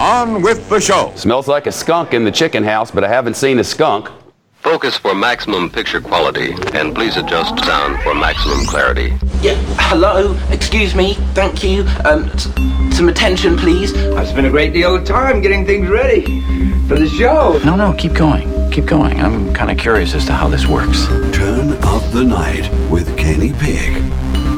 on with the show. Smells like a skunk in the chicken house, but I haven't seen a skunk. Focus for maximum picture quality, and please adjust sound for maximum clarity. Yeah, hello, excuse me, thank you. Um, s- some attention, please. I've spent a great deal of time getting things ready for the show. No, no, keep going. Keep going. I'm kind of curious as to how this works. Turn up the night with Kenny Pick.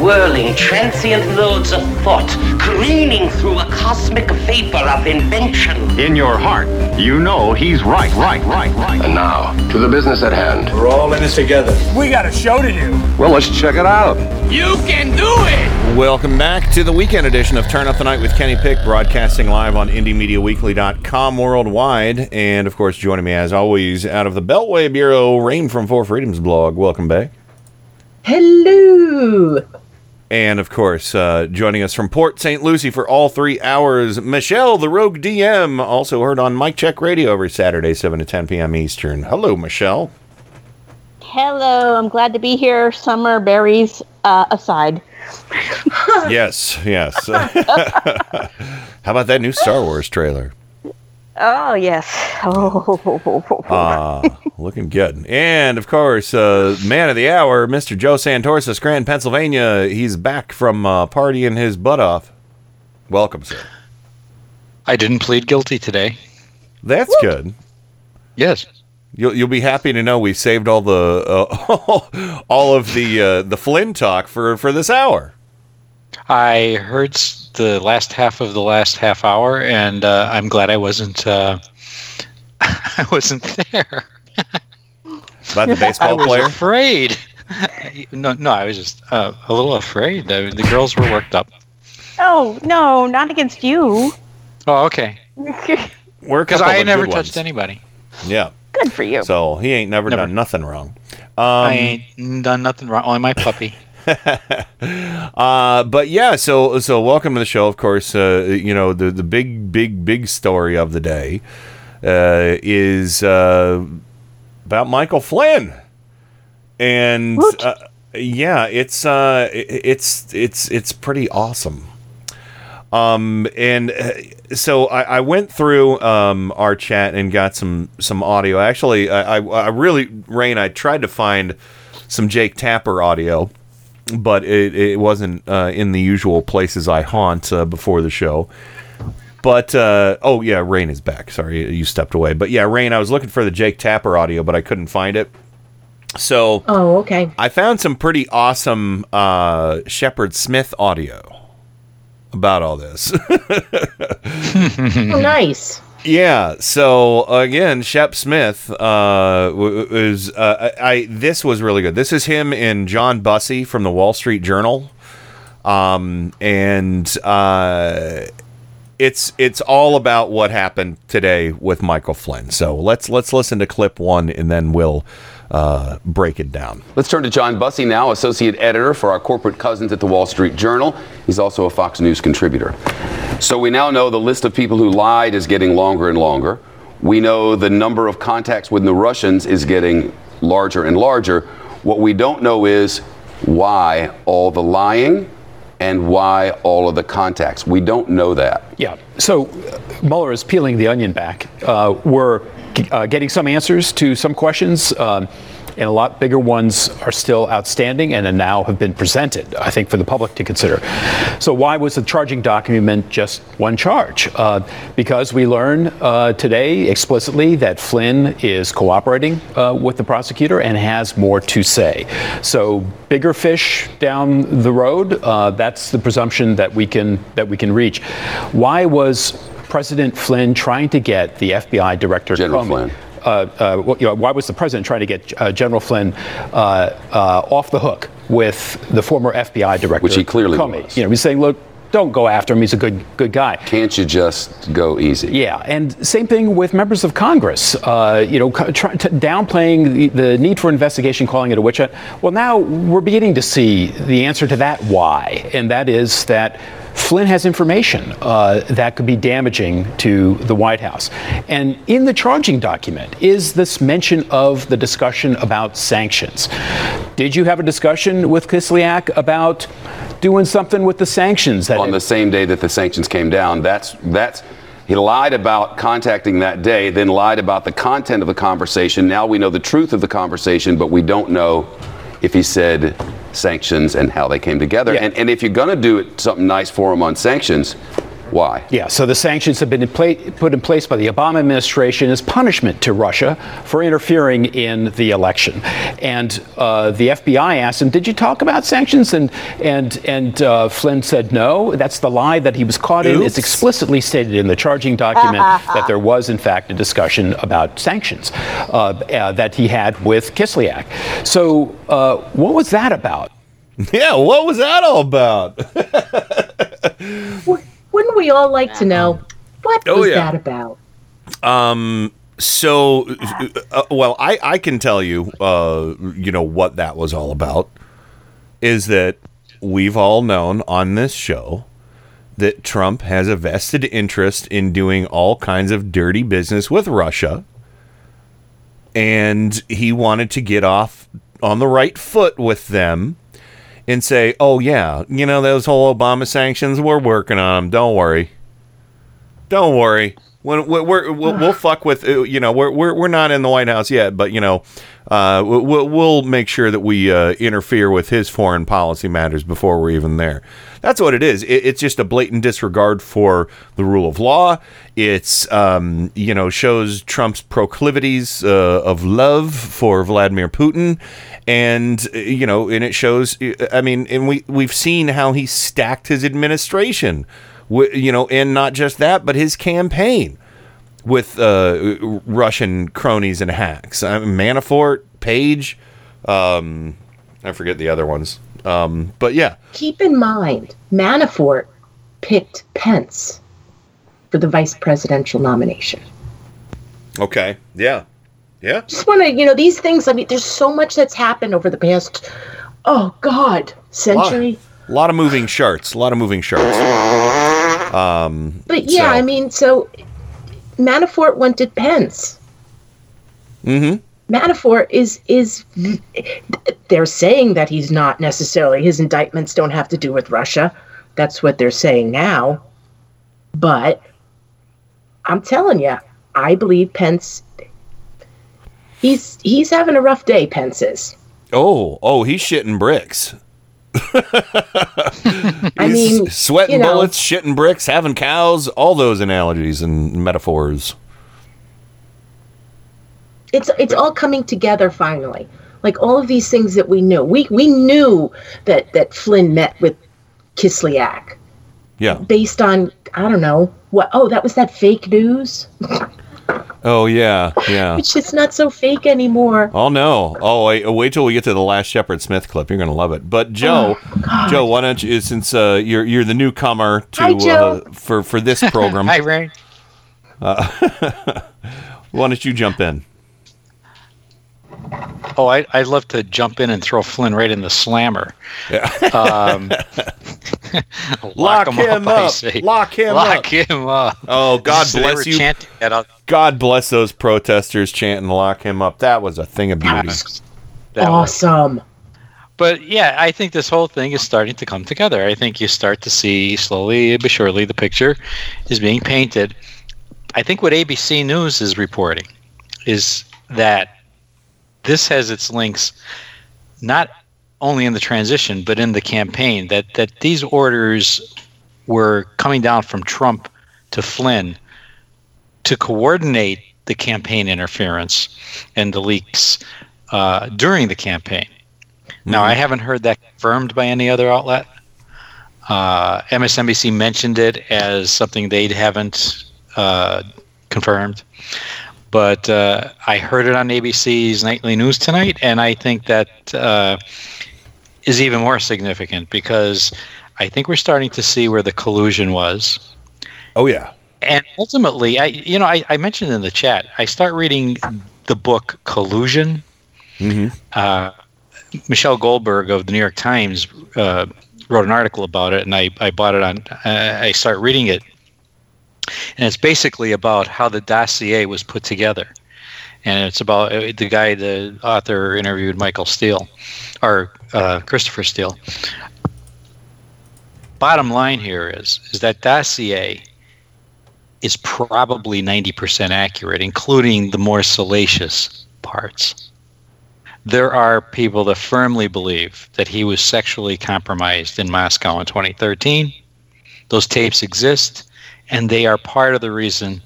whirling, transient loads of thought, careening through a cosmic vapor of invention. In your heart, you know he's right, right, right, right. And now, to the business at hand. We're all in this together. We got a show to do. Well, let's check it out. You can do it! Welcome back to the weekend edition of Turn Up the Night with Kenny Pick, broadcasting live on IndieMediaWeekly.com worldwide. And of course, joining me as always out of the Beltway Bureau, Rain from Four Freedoms blog. Welcome back. Hello. And of course, uh, joining us from Port St. Lucie for all three hours, Michelle, the Rogue DM, also heard on Mike Check Radio every Saturday, 7 to 10 p.m. Eastern. Hello, Michelle. Hello, I'm glad to be here. Summer berries uh, aside. yes, yes. How about that new Star Wars trailer? Oh yes. Oh. Ah, looking good. And of course, uh, man of the hour, Mr. Joe Santorsa, Scranton, Pennsylvania. He's back from uh, partying his butt off. Welcome, sir. I didn't plead guilty today. That's good. Yes. You'll, you'll be happy to know we saved all the uh, all of the uh, the Flynn talk for for this hour. I heard s- the last half of the last half hour, and uh, I'm glad I wasn't. Uh, I wasn't there. About the baseball I was player? afraid. no, no, I was just uh, a little afraid. The, the girls were worked up. Oh no, not against you. Oh, okay. We're a Because I of never touched ones. anybody. Yeah. Good for you. So he ain't never, Never. done nothing wrong. Um, I ain't done nothing wrong. Only my puppy. uh, but yeah, so so welcome to the show. Of course, uh, you know the the big big big story of the day uh, is uh, about Michael Flynn, and uh, yeah, it's uh, it's it's it's pretty awesome. Um, and uh, so I, I went through um, our chat and got some some audio. Actually, I, I, I really, Rain, I tried to find some Jake Tapper audio, but it, it wasn't uh, in the usual places I haunt uh, before the show. But uh, oh yeah, Rain is back. Sorry, you stepped away. But yeah, Rain, I was looking for the Jake Tapper audio, but I couldn't find it. So oh, okay. I found some pretty awesome uh, Shepard Smith audio about all this. oh, nice. Yeah. So again, Shep Smith uh, was uh, I. This was really good. This is him and John Bussey from the Wall Street Journal, um, and uh, it's it's all about what happened today with Michael Flynn. So let's let's listen to clip one, and then we'll uh, break it down. Let's turn to John Bussey now, associate editor for our corporate cousins at the Wall Street Journal. He's also a Fox News contributor. So we now know the list of people who lied is getting longer and longer. We know the number of contacts with the Russians is getting larger and larger. What we don't know is why all the lying and why all of the contacts. We don't know that. Yeah. So uh, Mueller is peeling the onion back. Uh, we're uh, getting some answers to some questions. Um, and a lot bigger ones are still outstanding and now have been presented, I think, for the public to consider. So, why was the charging document just one charge? Uh, because we learn uh, today explicitly that Flynn is cooperating uh, with the prosecutor and has more to say. So, bigger fish down the road. Uh, that's the presumption that we can that we can reach. Why was President Flynn trying to get the FBI director General Comey, Flynn. Uh, uh, you know, why was the president trying to get uh, General Flynn uh, uh, off the hook with the former FBI director, Which he clearly Comey? was. You know, he's saying, look, don't go after him. He's a good good guy. Can't you just go easy? Yeah, and same thing with members of Congress. Uh, you know, try, t- downplaying the, the need for investigation, calling it a witch hunt. Well, now we're beginning to see the answer to that why, and that is that Flynn has information uh, that could be damaging to the White House. And in the charging document is this mention of the discussion about sanctions. Did you have a discussion with Kislyak about doing something with the sanctions? That on the same day that the sanctions came down. That's that's he lied about contacting that day, then lied about the content of the conversation. Now we know the truth of the conversation, but we don't know if he said sanctions and how they came together. And, and if you're going to do it, something nice for them on sanctions, why? Yeah, so the sanctions have been in pla- put in place by the Obama administration as punishment to Russia for interfering in the election. And uh, the FBI asked him, "Did you talk about sanctions?" And and and uh, Flynn said, "No." That's the lie that he was caught in. It's explicitly stated in the charging document that there was, in fact, a discussion about sanctions uh, uh, that he had with Kislyak. So, uh, what was that about? Yeah, what was that all about? Wouldn't we all like to know what Oh, was yeah. that about? Um. So, uh, well, I I can tell you, uh, you know what that was all about. Is that we've all known on this show that Trump has a vested interest in doing all kinds of dirty business with Russia, and he wanted to get off on the right foot with them and say, "Oh yeah, you know those whole Obama sanctions, we're working on them. Don't worry." Don't worry. When we're, we're we'll, we'll fuck with uh, you know we're, we're we're not in the White House yet, but you know uh, we'll we'll make sure that we uh, interfere with his foreign policy matters before we're even there. That's what it is. It, it's just a blatant disregard for the rule of law. It's um, you know shows Trump's proclivities uh, of love for Vladimir Putin, and uh, you know, and it shows. I mean, and we we've seen how he stacked his administration you know, and not just that, but his campaign with uh, Russian cronies and hacks. I mean, Manafort, Page, um, I forget the other ones. Um, but yeah, Keep in mind, Manafort picked Pence for the vice presidential nomination. okay, yeah, yeah. Just want to, you know, these things. I mean, there's so much that's happened over the past, oh God, century. A lot of moving charts. A lot of moving charts. Um, But yeah, so- I mean, so Manafort wanted Pence. Mhm. Manafort is is they're saying that he's not necessarily his indictments don't have to do with Russia. That's what they're saying now. But I'm telling you, I believe Pence. He's he's having a rough day. Pence is. Oh, oh, he's shitting bricks. I mean, sweating you know. bullets, shitting bricks, having cows, all those analogies and metaphors. it's it's all coming together finally. Like all of these things that we knew. We we knew that that Flynn met with Kislyak Yeah. based on I don't know what. Oh, that was that fake news. Oh yeah, yeah. It's just not so fake anymore. Oh no! Oh wait, wait till we get to the last Shepard Smith clip. You're gonna love it. But Joe, Oh, Joe, why don't you? Since uh, you're you're the newcomer to Hi, Joe. uh, for for this program, Hi, Ray. uh, why don't you jump in? Oh, I, I'd love to jump in and throw Flynn right in the slammer. Um, Lock him I up. say. Lock him Lock up. him up. Oh, God They bless you. chanting that out- God bless those protesters chanting "Lock him up." That was a thing of beauty. that was- awesome. But yeah, I think this whole thing is starting to come together. I think you start to see slowly but surely the picture is being painted. I think what ABC News is reporting is that this has its links not only in the transition but in the campaign that that these orders were coming down from Trump to Flynn to coordinate the campaign interference and the leaks uh, during the campaign. Now, I haven't heard that confirmed by any other outlet. Uh, MSNBC mentioned it as something they haven't uh, confirmed, but uh, I heard it on ABC's nightly news tonight, and I think that uh, is even more significant because I think we're starting to see where the collusion was. Oh yeah. And ultimately, I you know I, I mentioned in the chat, I start reading the book Collusion. Mm-hmm. Uh, Michelle Goldberg of the New York Times uh, wrote an article about it, and I, I bought it on. Uh, I start reading it, and it's basically about how the dossier was put together, and it's about uh, the guy, the author, interviewed Michael Steele, or uh, Christopher Steele. Bottom line here is is that dossier is probably 90% accurate, including the more salacious parts. There are people that firmly believe that he was sexually compromised in Moscow in 2013. Those tapes exist, and they are part of the reason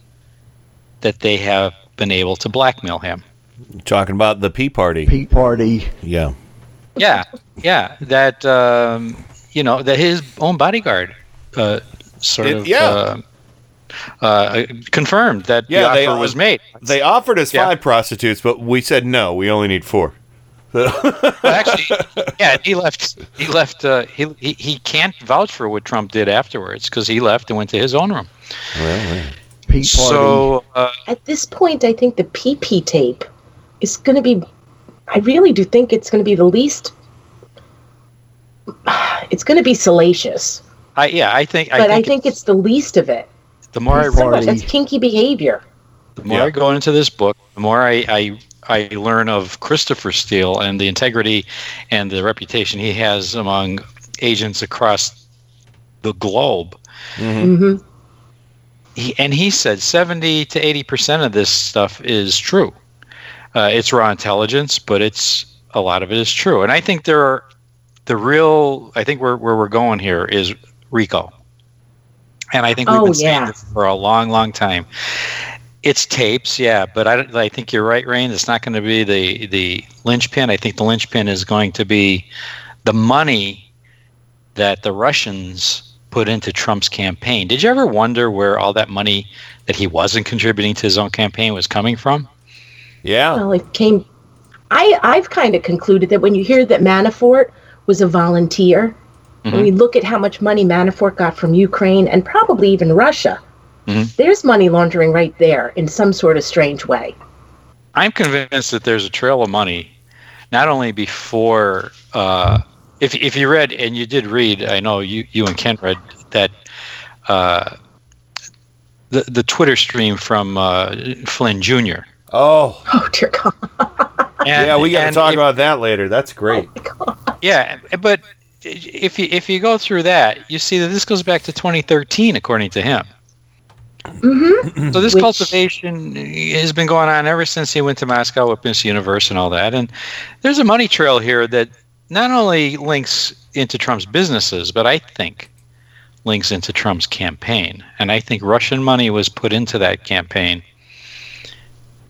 that they have been able to blackmail him. Talking about the Pee Party. Pee Party. Yeah. Yeah, yeah, that um, you know that his own bodyguard uh, sort It- of yeah. uh, uh, confirmed that Yeah, the they offer was made. They offered us Yeah. five prostitutes, but we said no. We only need four. Well, actually, yeah, he left. He left. Uh, he, he he can't vouch for what Trump did afterwards because he left and went to his own room. Pee Party. So uh, At this point, I think the PP tape is going to be. I really do think it's going to be the least. It's going to be salacious, I yeah, I think. but I think, I think it's the least of it. the more I So read, much- That's kinky behavior. the more I go into this book, the more I, I I learn of Christopher Steele and the integrity and the reputation he has among agents across the globe. hmm He, and he said 70 to 80 percent of this stuff is true. Uh, it's raw intelligence, but it's a lot of it is true. And I think there are the real. I think where where we're going here is RICO, and I think we've Oh, been saying this for a long, long time. It's tapes, yeah, but I, I think you're right, Rain. It's not going to be the the linchpin. I think the linchpin is going to be the money that the Russians put into Trump's campaign. Did you ever wonder where all that money that he wasn't contributing to his own campaign was coming from? Yeah. Well, it came. I I've kind of concluded that when you hear that Manafort was a volunteer, when you look at how much money Manafort got from Ukraine and probably even Russia, Mhm. there's money laundering right there in some sort of strange way. I'm convinced that there's a trail of money, not only before, uh, if if you read and you did read, I know you you and Ken read that uh, the the Twitter stream from uh, Flynn Jr. Oh. Oh dear God. yeah, we got to talk if- about that later. That's great. Yeah, but if you if you go through that, you see that this goes back to 2013, according to him. Mm-hmm. So this Which- cultivation has been going on ever since he went to Moscow with Miss Universe and all that. And there's a money trail here that not only links into Trump's businesses, but I think links into Trump's campaign. And I think Russian money was put into that campaign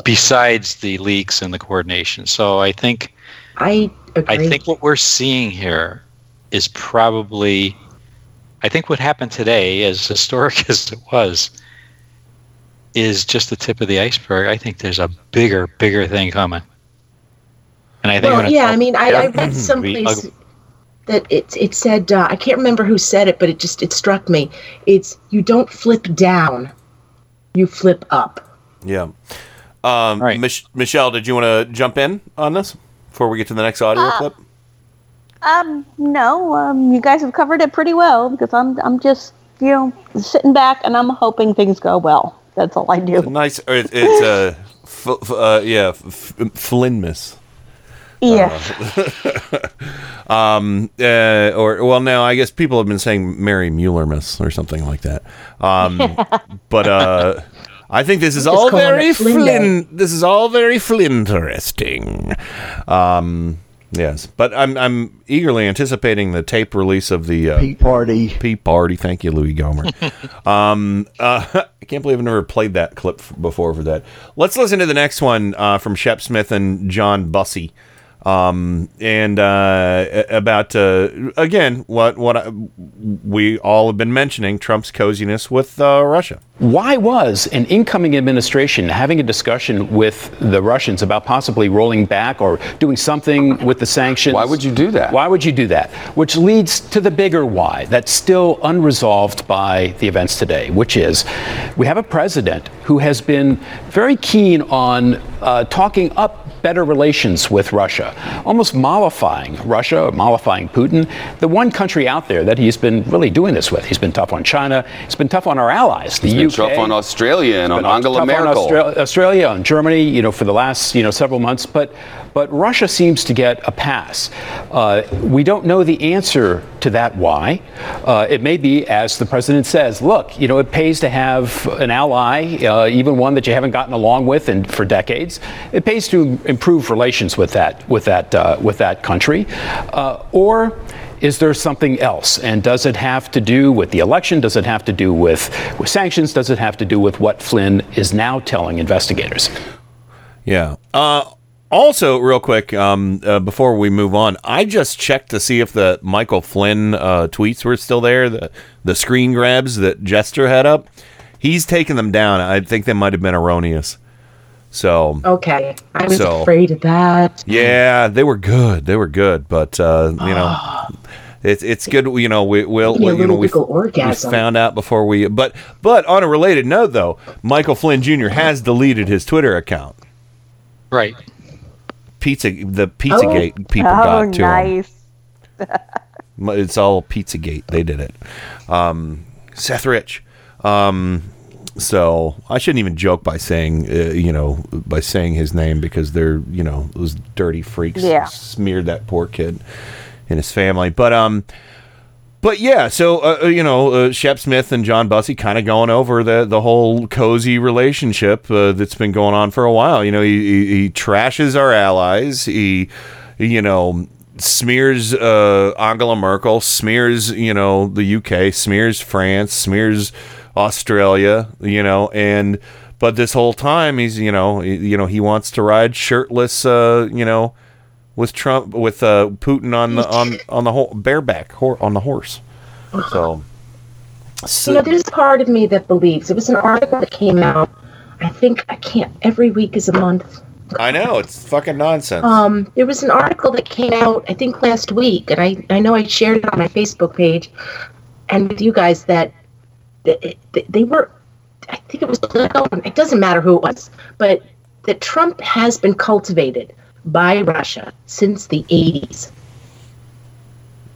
besides the leaks and the coordination. So I think I agree. I think what we're seeing here is probably I think what happened today, as historic as it was, is just the tip of the iceberg. I think there's a bigger, bigger thing coming. And I think well, yeah, I mean, I, I read all- someplace that it it said uh, I can't remember who said it, but it just it struck me. It's you don't flip down, you flip up. Yeah. Um, Mich- Michelle, did you want to jump in on this before we get to the next audio Uh, clip? Um, no, um, you guys have covered it pretty well because I'm, I'm just, you know, sitting back and I'm hoping things go well. That's all I do. Nice. It, it's uh, f- f- uh, yeah, f- f- Flinmus. Yeah. um, uh, or well, now I guess people have been saying Mary Muellermus or something like that. Um, but uh, I think this is all very Flynn This is all very flinteresting. Um, yes, but I'm I'm eagerly anticipating the tape release of the uh, Party. Pete Party. Thank you, Louie Gohmert. um, uh, I can't believe I've never played that clip f- before for that. Let's listen to the next one uh, from Shep Smith and John Bussey. Um, and uh, about uh, again what what I, we all have been mentioning Trump's coziness with uh, Russia. Why was an incoming administration having a discussion with the Russians about possibly rolling back or doing something with the sanctions? Why would you do that? Why would you do that? Which leads to the bigger why that's still unresolved by the events today, which is we have a president who has been very keen on uh, talking up better relations with Russia, almost mollifying Russia mollifying Putin, the one country out there that he's been really doing this with. He's been tough on China, he's been tough on our allies, the He's been UK. tough on Australia and on been Angela tough on Austra- Australia, on Germany, you know, for the last you know several months, but but Russia seems to get a pass. Uh, we don't know the answer to that why. Uh, it may be, as the president says, look, you know, it pays to have an ally, uh, even one that you haven't gotten along with in, for decades. It pays to improve relations with that with that uh, with that country, uh, or is there something else? And does it have to do with the election? Does it have to do with, with sanctions? Does it have to do with what Flynn is now telling investigators? Yeah. Uh, also, real quick, um, uh, before we move on, I just checked to see if the Michael Flynn uh, tweets were still there. The the screen grabs that Jester had up. He's taken them down. I think they might have been erroneous. So Okay, I was So- afraid of that. yeah, they were good. They were good, but uh, you know, it's it's good. You know, we will Give me a you know little we found out before we. But but on a related note, though, Michael Flynn Jr. has deleted his Twitter account. Right. Pizza the Pizzagate people oh, got to him. nice. It's all Pizzagate. They did it. Um, Seth Rich. Um, so I shouldn't even joke by saying, uh, you know, by saying his name because they're, you know, those dirty freaks Yeah. smeared that poor kid and his family. But um, but yeah, so uh, uh, you know, uh, Shep Smith and John Bussey kind of going over the the whole cozy relationship uh, that's been going on for a while. You know, he, he, he trashes our allies. He, you know, smears uh, Angela Merkel, smears you know the UK, smears France, smears Australia. You know, and but this whole time he's you know he, you know he wants to ride shirtless. Uh, you know with Trump with uh, Putin on the on on the whole bareback hor- on the horse. So, You know, there's part of me that believes it was an article that came out. I think I can't. Every week is a month. I know it's fucking nonsense. Um, there was an article that came out, I think last week, and I, I know I shared it on my Facebook page and with you guys that they, they were, I think it was. It doesn't matter who it was, but that Trump has been cultivated by Russia since the 80s.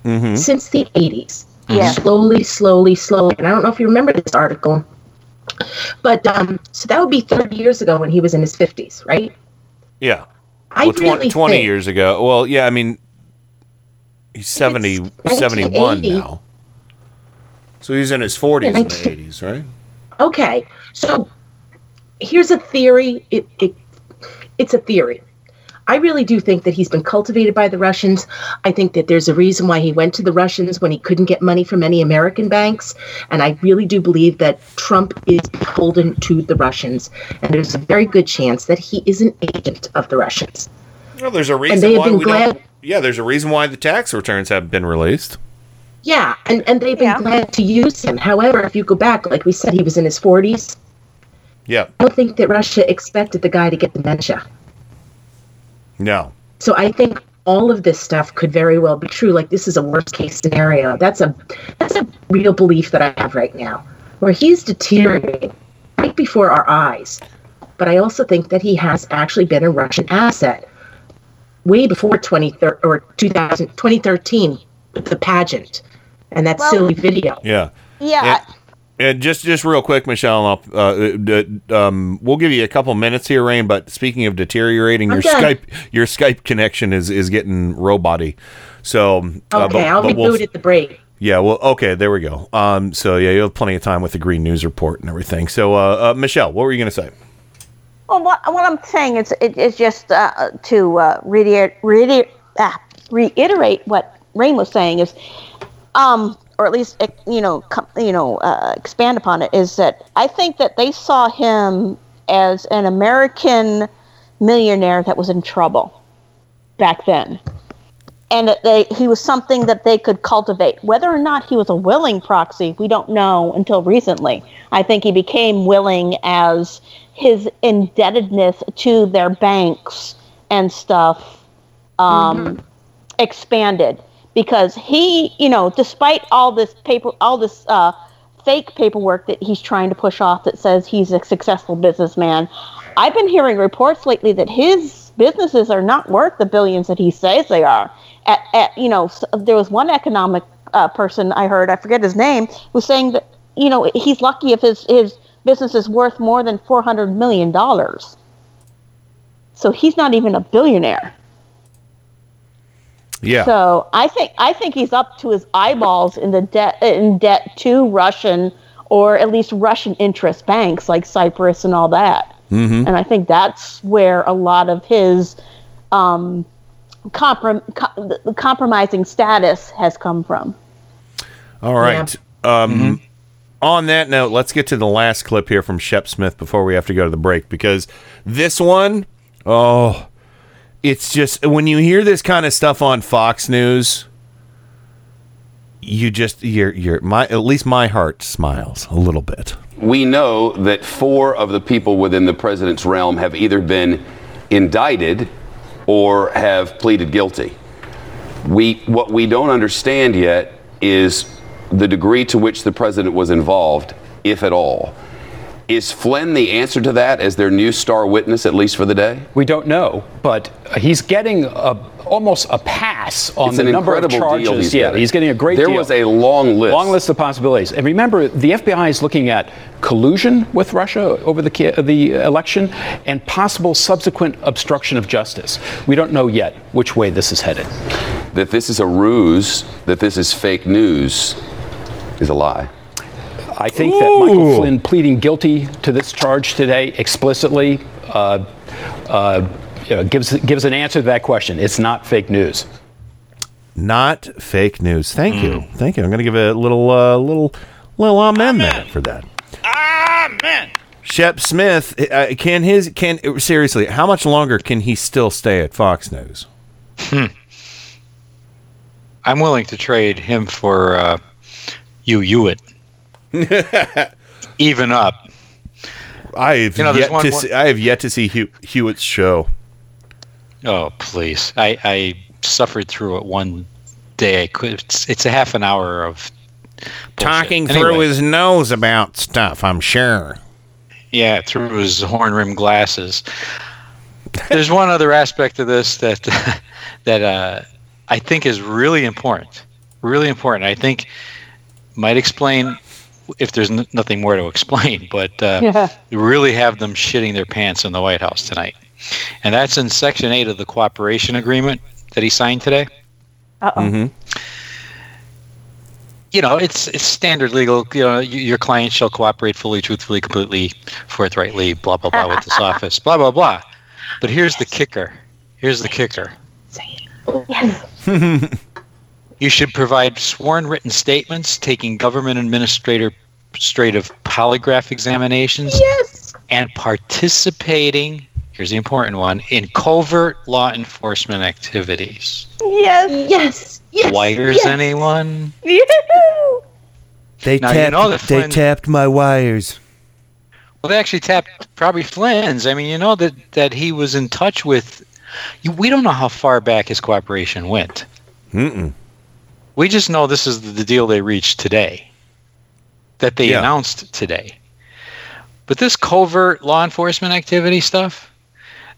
Mm-hmm. Since the 80s. Yeah. Slowly, slowly, slowly. And I don't know if you remember this article, but um, so that would be 30 years ago when he was in his 50s, right? Yeah. I well, 20, really 20 think- years ago. Well, yeah, I mean, he's 70, 71 now. So he's in his 40s in the 80s, right? Okay, so here's a theory. It, it it's a theory. I really do think that he's been cultivated by the Russians. I think that there's a reason why he went to the Russians when he couldn't get money from any American banks. And I really do believe that Trump is beholden to the Russians. And there's a very good chance that he is an agent of the Russians. Well, there's a reason And they have why been we glad- don't. Yeah, there's a reason why the tax returns haven't been released. Yeah, and, and they've been glad to use him. However, if you go back, like we said, he was in his 40s. Yeah. I don't think that Russia expected the guy to get dementia. No. So I think all of this stuff could very well be true. Like this is a worst case scenario. That's a that's a real belief that I have right now, where he's deteriorating right before our eyes. But I also think that he has actually been a Russian asset way before 2013 or 2000, 2013 with the pageant and that Well- silly video. Yeah. Yeah. And just just real quick, Michelle, I'll, uh, d- um, we'll give you a couple minutes here, Rain. But speaking of deteriorating, I'm your done. Skype your Skype connection is is getting roboty. So uh, Okay, I'll but reboot we'll- at the break. Yeah, well, okay, there we go. Um, so yeah, you have plenty of time with the Green News Report and everything. So, uh, uh, Michelle, what were you going to say? Well, what, what I'm saying is, it is just uh, to uh, reiter- reiter- ah, reiterate what Rain was saying is, um, or at least you know, com- you know, uh, expand upon it is that I think that they saw him as an American millionaire that was in trouble back then, and that they he was something that they could cultivate. Whether or not he was a willing proxy, we don't know until recently. I think he became willing as his indebtedness to their banks and stuff um, expanded because he, you know, despite all this paper, all this uh, fake paperwork that he's trying to push off that says he's a successful businessman, I've been hearing reports lately that his businesses are not worth the billions that he says they are. At, at you know, there was one economic uh, person I heard, I forget his name, was saying that you know he's lucky if his his business is worth more than four hundred million dollars. So he's not even a billionaire. Yeah. So I think I think he's up to his eyeballs in the debt in debt to Russian or at least Russian interest banks like Cyprus and all that. Mhm. And I think that's where a lot of his um, comprom- co- the compromising status has come from. All right. Um, On that note, let's get to the last clip here from Shep Smith before we have to go to the break because this one, oh, it's just when you hear this kind of stuff on Fox News, you just you're you're my at least my heart smiles a little bit. We know that four of the people within the president's realm have either been indicted or have pleaded guilty. We what we don't understand yet is the degree to which the president was involved, if at all. Is Flynn the answer to that as their new star witness, at least for the day? We don't know, but he's getting a, almost a pass on It's the number of charges. he's yeah, getting. he's getting a great There deal. was a long list. Long list of possibilities. And remember, the FBI is looking at collusion with Russia over the the election and possible subsequent obstruction of justice. We don't know yet which way this is headed. That this is a ruse, that this is fake news, is a lie. I think that Michael Flynn pleading guilty to this charge today explicitly uh, uh, you know, gives gives an answer to that question. It's not fake news. Not fake news. Thank you, thank you. I'm going to give a little uh, little little amen, there for that. Amen. Shep Smith, uh, can his can seriously? How much longer can he still stay at Fox News? Hmm. I'm willing to trade him for uh, Hugh Hewitt. Even up. I've You know, yet one to more- see, I have yet to see Hew- Hewitt's show. Oh please! I, I suffered through it one day. I could. It's, it's a half an hour of Talking bullshit. through his nose about stuff. I'm sure. Yeah, through his horn rimmed glasses. There's one other aspect of this that that uh, I think is really important. Really important. I think might explain if there's n- nothing more to explain, but uh, Yeah. really have them shitting their pants in the White House tonight, and that's in Section Eight of the cooperation agreement that he signed today. Uh oh. Mm-hmm. you know, it's it's standard legal. You know, your client shall cooperate fully, truthfully, completely, forthrightly, blah blah blah with this office, blah blah blah. But here's the kicker. Here's the kicker. You should provide sworn written statements, taking government administrator administrative polygraph examinations, Yes. and participating. Here's the important one in covert law enforcement activities. Yes. Yes. Yes. Wires, yes. anyone? Yoo-hoo. They Now, you tapped. know that they tapped my wires. Well, they actually tapped probably Flynn's. I mean, you know that that he was in touch with. You, we don't know how far back his cooperation went. Mm-mm. We just know this is the deal they reached today, that they Yeah. announced today. But this covert law enforcement activity stuff,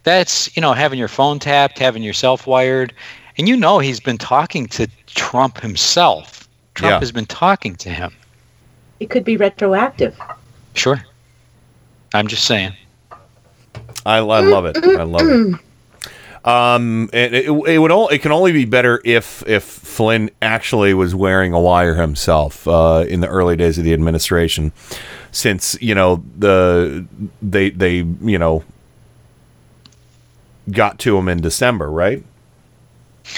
that's you know having your phone tapped, having yourself wired, and you know he's been talking to Trump himself. Trump Yeah. has been talking to him. It could be retroactive. Sure. I'm just saying. I, I love it. I love it. Um, it, it, it would all, it can only be better if if Flynn actually was wearing a wire himself uh, in the early days of the administration, since you know the they they you know got to him in December, right?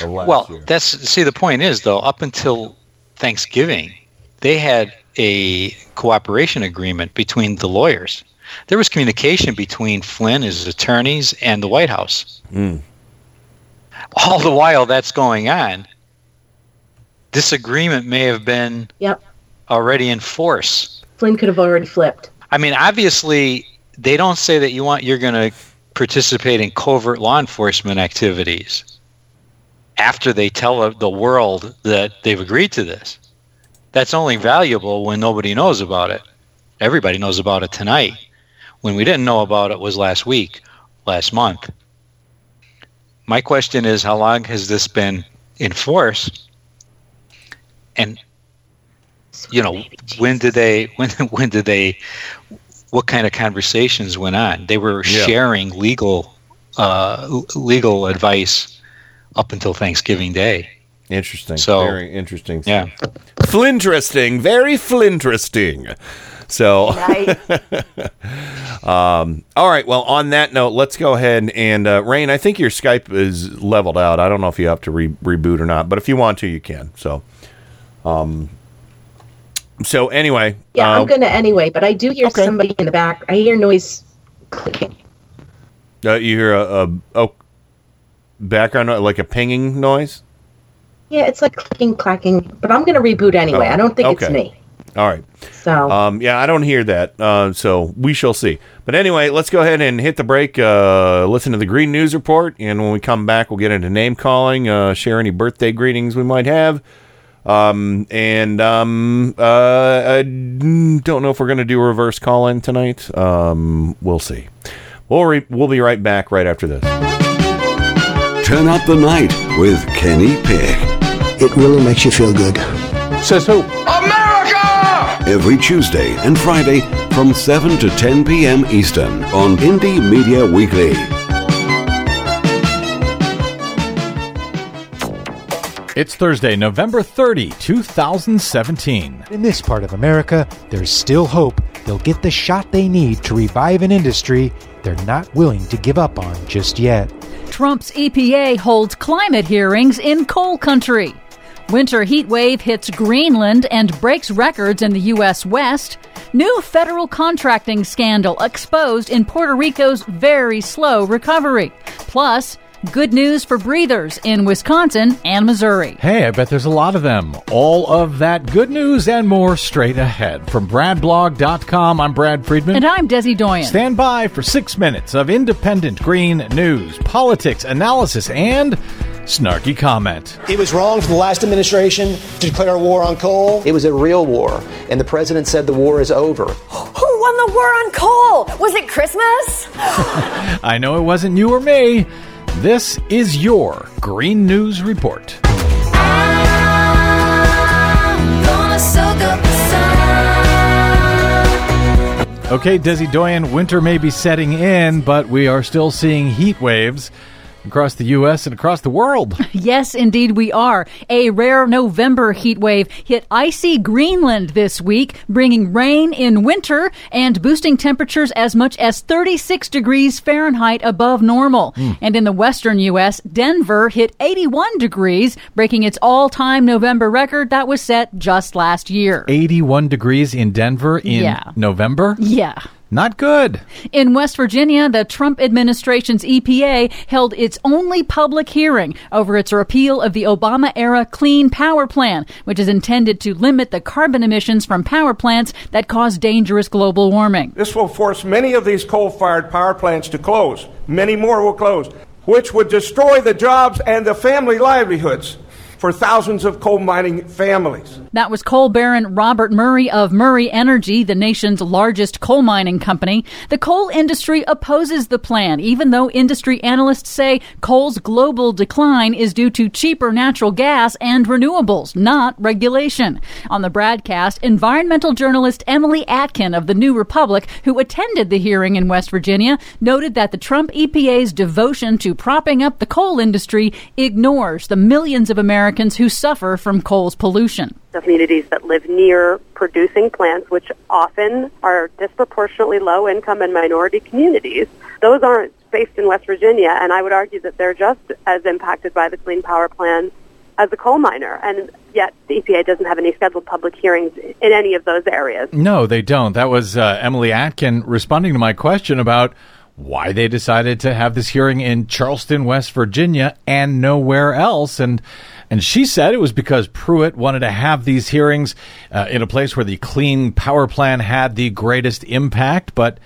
Well, year. that's see the point is though up until Thanksgiving, they had a cooperation agreement between the lawyers. There was communication between Flynn, his attorneys, and the White House. Mm. All the while that's going on, this agreement may have been Yep. already in force. Flynn could have already flipped. I mean, obviously, they don't say that you want you're going to participate in covert law enforcement activities after they tell the world that they've agreed to this. That's only valuable when nobody knows about it. Everybody knows about it tonight. When we didn't know about it was last week, last month. My question is how long has this been in force? And you know, when did they when when did they what kind of conversations went on? They were Yeah. sharing legal uh, legal advice up until Thanksgiving Day. Interesting. So- very interesting. Yeah. Flinteresting. Very flinteresting. So, um, all right. Well, on that note, let's go ahead and uh, Rain. I think your Skype is leveled out. I don't know if you have to re- reboot or not, but if you want to, you can. So, um, so anyway, Yeah, uh, I'm gonna anyway, but I do hear somebody in the back. I hear noise clicking. uh, you hear a, a oh background like a pinging noise. Yeah, it's like clicking, clacking. But I'm gonna reboot anyway. Oh, I don't think it's me. All right. So Um, yeah, I don't hear that. Uh, so we shall see. But anyway, let's go ahead and hit the break. Uh, listen to the Green News Report, and when we come back, we'll get into name calling, uh, share any birthday greetings we might have. Um, and um, uh, I don't know if we're going to do a reverse call in tonight. Um, we'll see. We'll re- we'll be right back right after this. Turn up the night with Kenny Pick. It really makes you feel good. Says who? Every Tuesday and Friday from 7 to 10 p.m. Eastern on Indie Media Weekly. It's Thursday, November 30, 2017. In this part of America, there's still hope they'll get the shot they need to revive an industry they're not willing to give up on just yet. Trump's EPA holds climate hearings in coal country. Winter heat wave hits Greenland and breaks records in the U.S. West. New federal contracting scandal exposed in Puerto Rico's very slow recovery. Plus, good news for breathers in Wisconsin and Missouri. Hey, I bet there's a lot of them. All of that good news and more straight ahead. From BradBlog.com, I'm Brad Friedman. And I'm Desi Doyen. Stand by for six minutes of independent green news, politics, analysis, and snarky comment. It was wrong for the last administration to declare war on coal. It was a real war, and the president said the war is over. Who won the war on coal? Was it Christmas? I know it wasn't you or me. This is your Green News Report. Okay, Desi Doyen, winter may be setting in, but we are still seeing heat waves. Across the U.S. and across the world. Yes, indeed, we are. A rare November heat wave hit icy Greenland this week, bringing rain in winter and boosting temperatures as much as 36 degrees Fahrenheit above normal. Hmm. And in the western U.S., Denver hit 81 degrees, breaking its all time November record that was set just last year. 81 degrees in Denver in Yeah. November. Yeah. Not good. In West Virginia, the Trump administration's EPA held its only public hearing over its repeal of the Obama era Clean Power Plan, which is intended to limit the carbon emissions from power plants that cause dangerous global warming. This will force many of these coal fired power plants to close. Many more will close, which would destroy the jobs and the family livelihoods for thousands of coal mining families. That was coal baron Robert Murray of Murray Energy, the nation's largest coal mining company. The coal industry opposes the plan, even though industry analysts say coal's global decline is due to cheaper natural gas and renewables, not regulation. On the broadcast, environmental journalist Emily Atkin of the New Republic, who attended the hearing in West Virginia, noted that the Trump EPA's devotion to propping up the coal industry ignores the millions of Americans who suffer from coal's pollution. Communities that live near producing plants, which often are disproportionately low income and minority communities. Those aren't based in West Virginia, and I would argue that they're just as impacted by the Clean Power Plan as a coal miner. And yet the EPA doesn't have any scheduled public hearings in any of those areas. No, they don't. That was uh, Emily Atkin responding to my question about why they decided to have this hearing in Charleston, West Virginia, and nowhere else. And and she said it was because Pruitt wanted to have these hearings uh, in a place where the Clean Power Plan had the greatest impact, but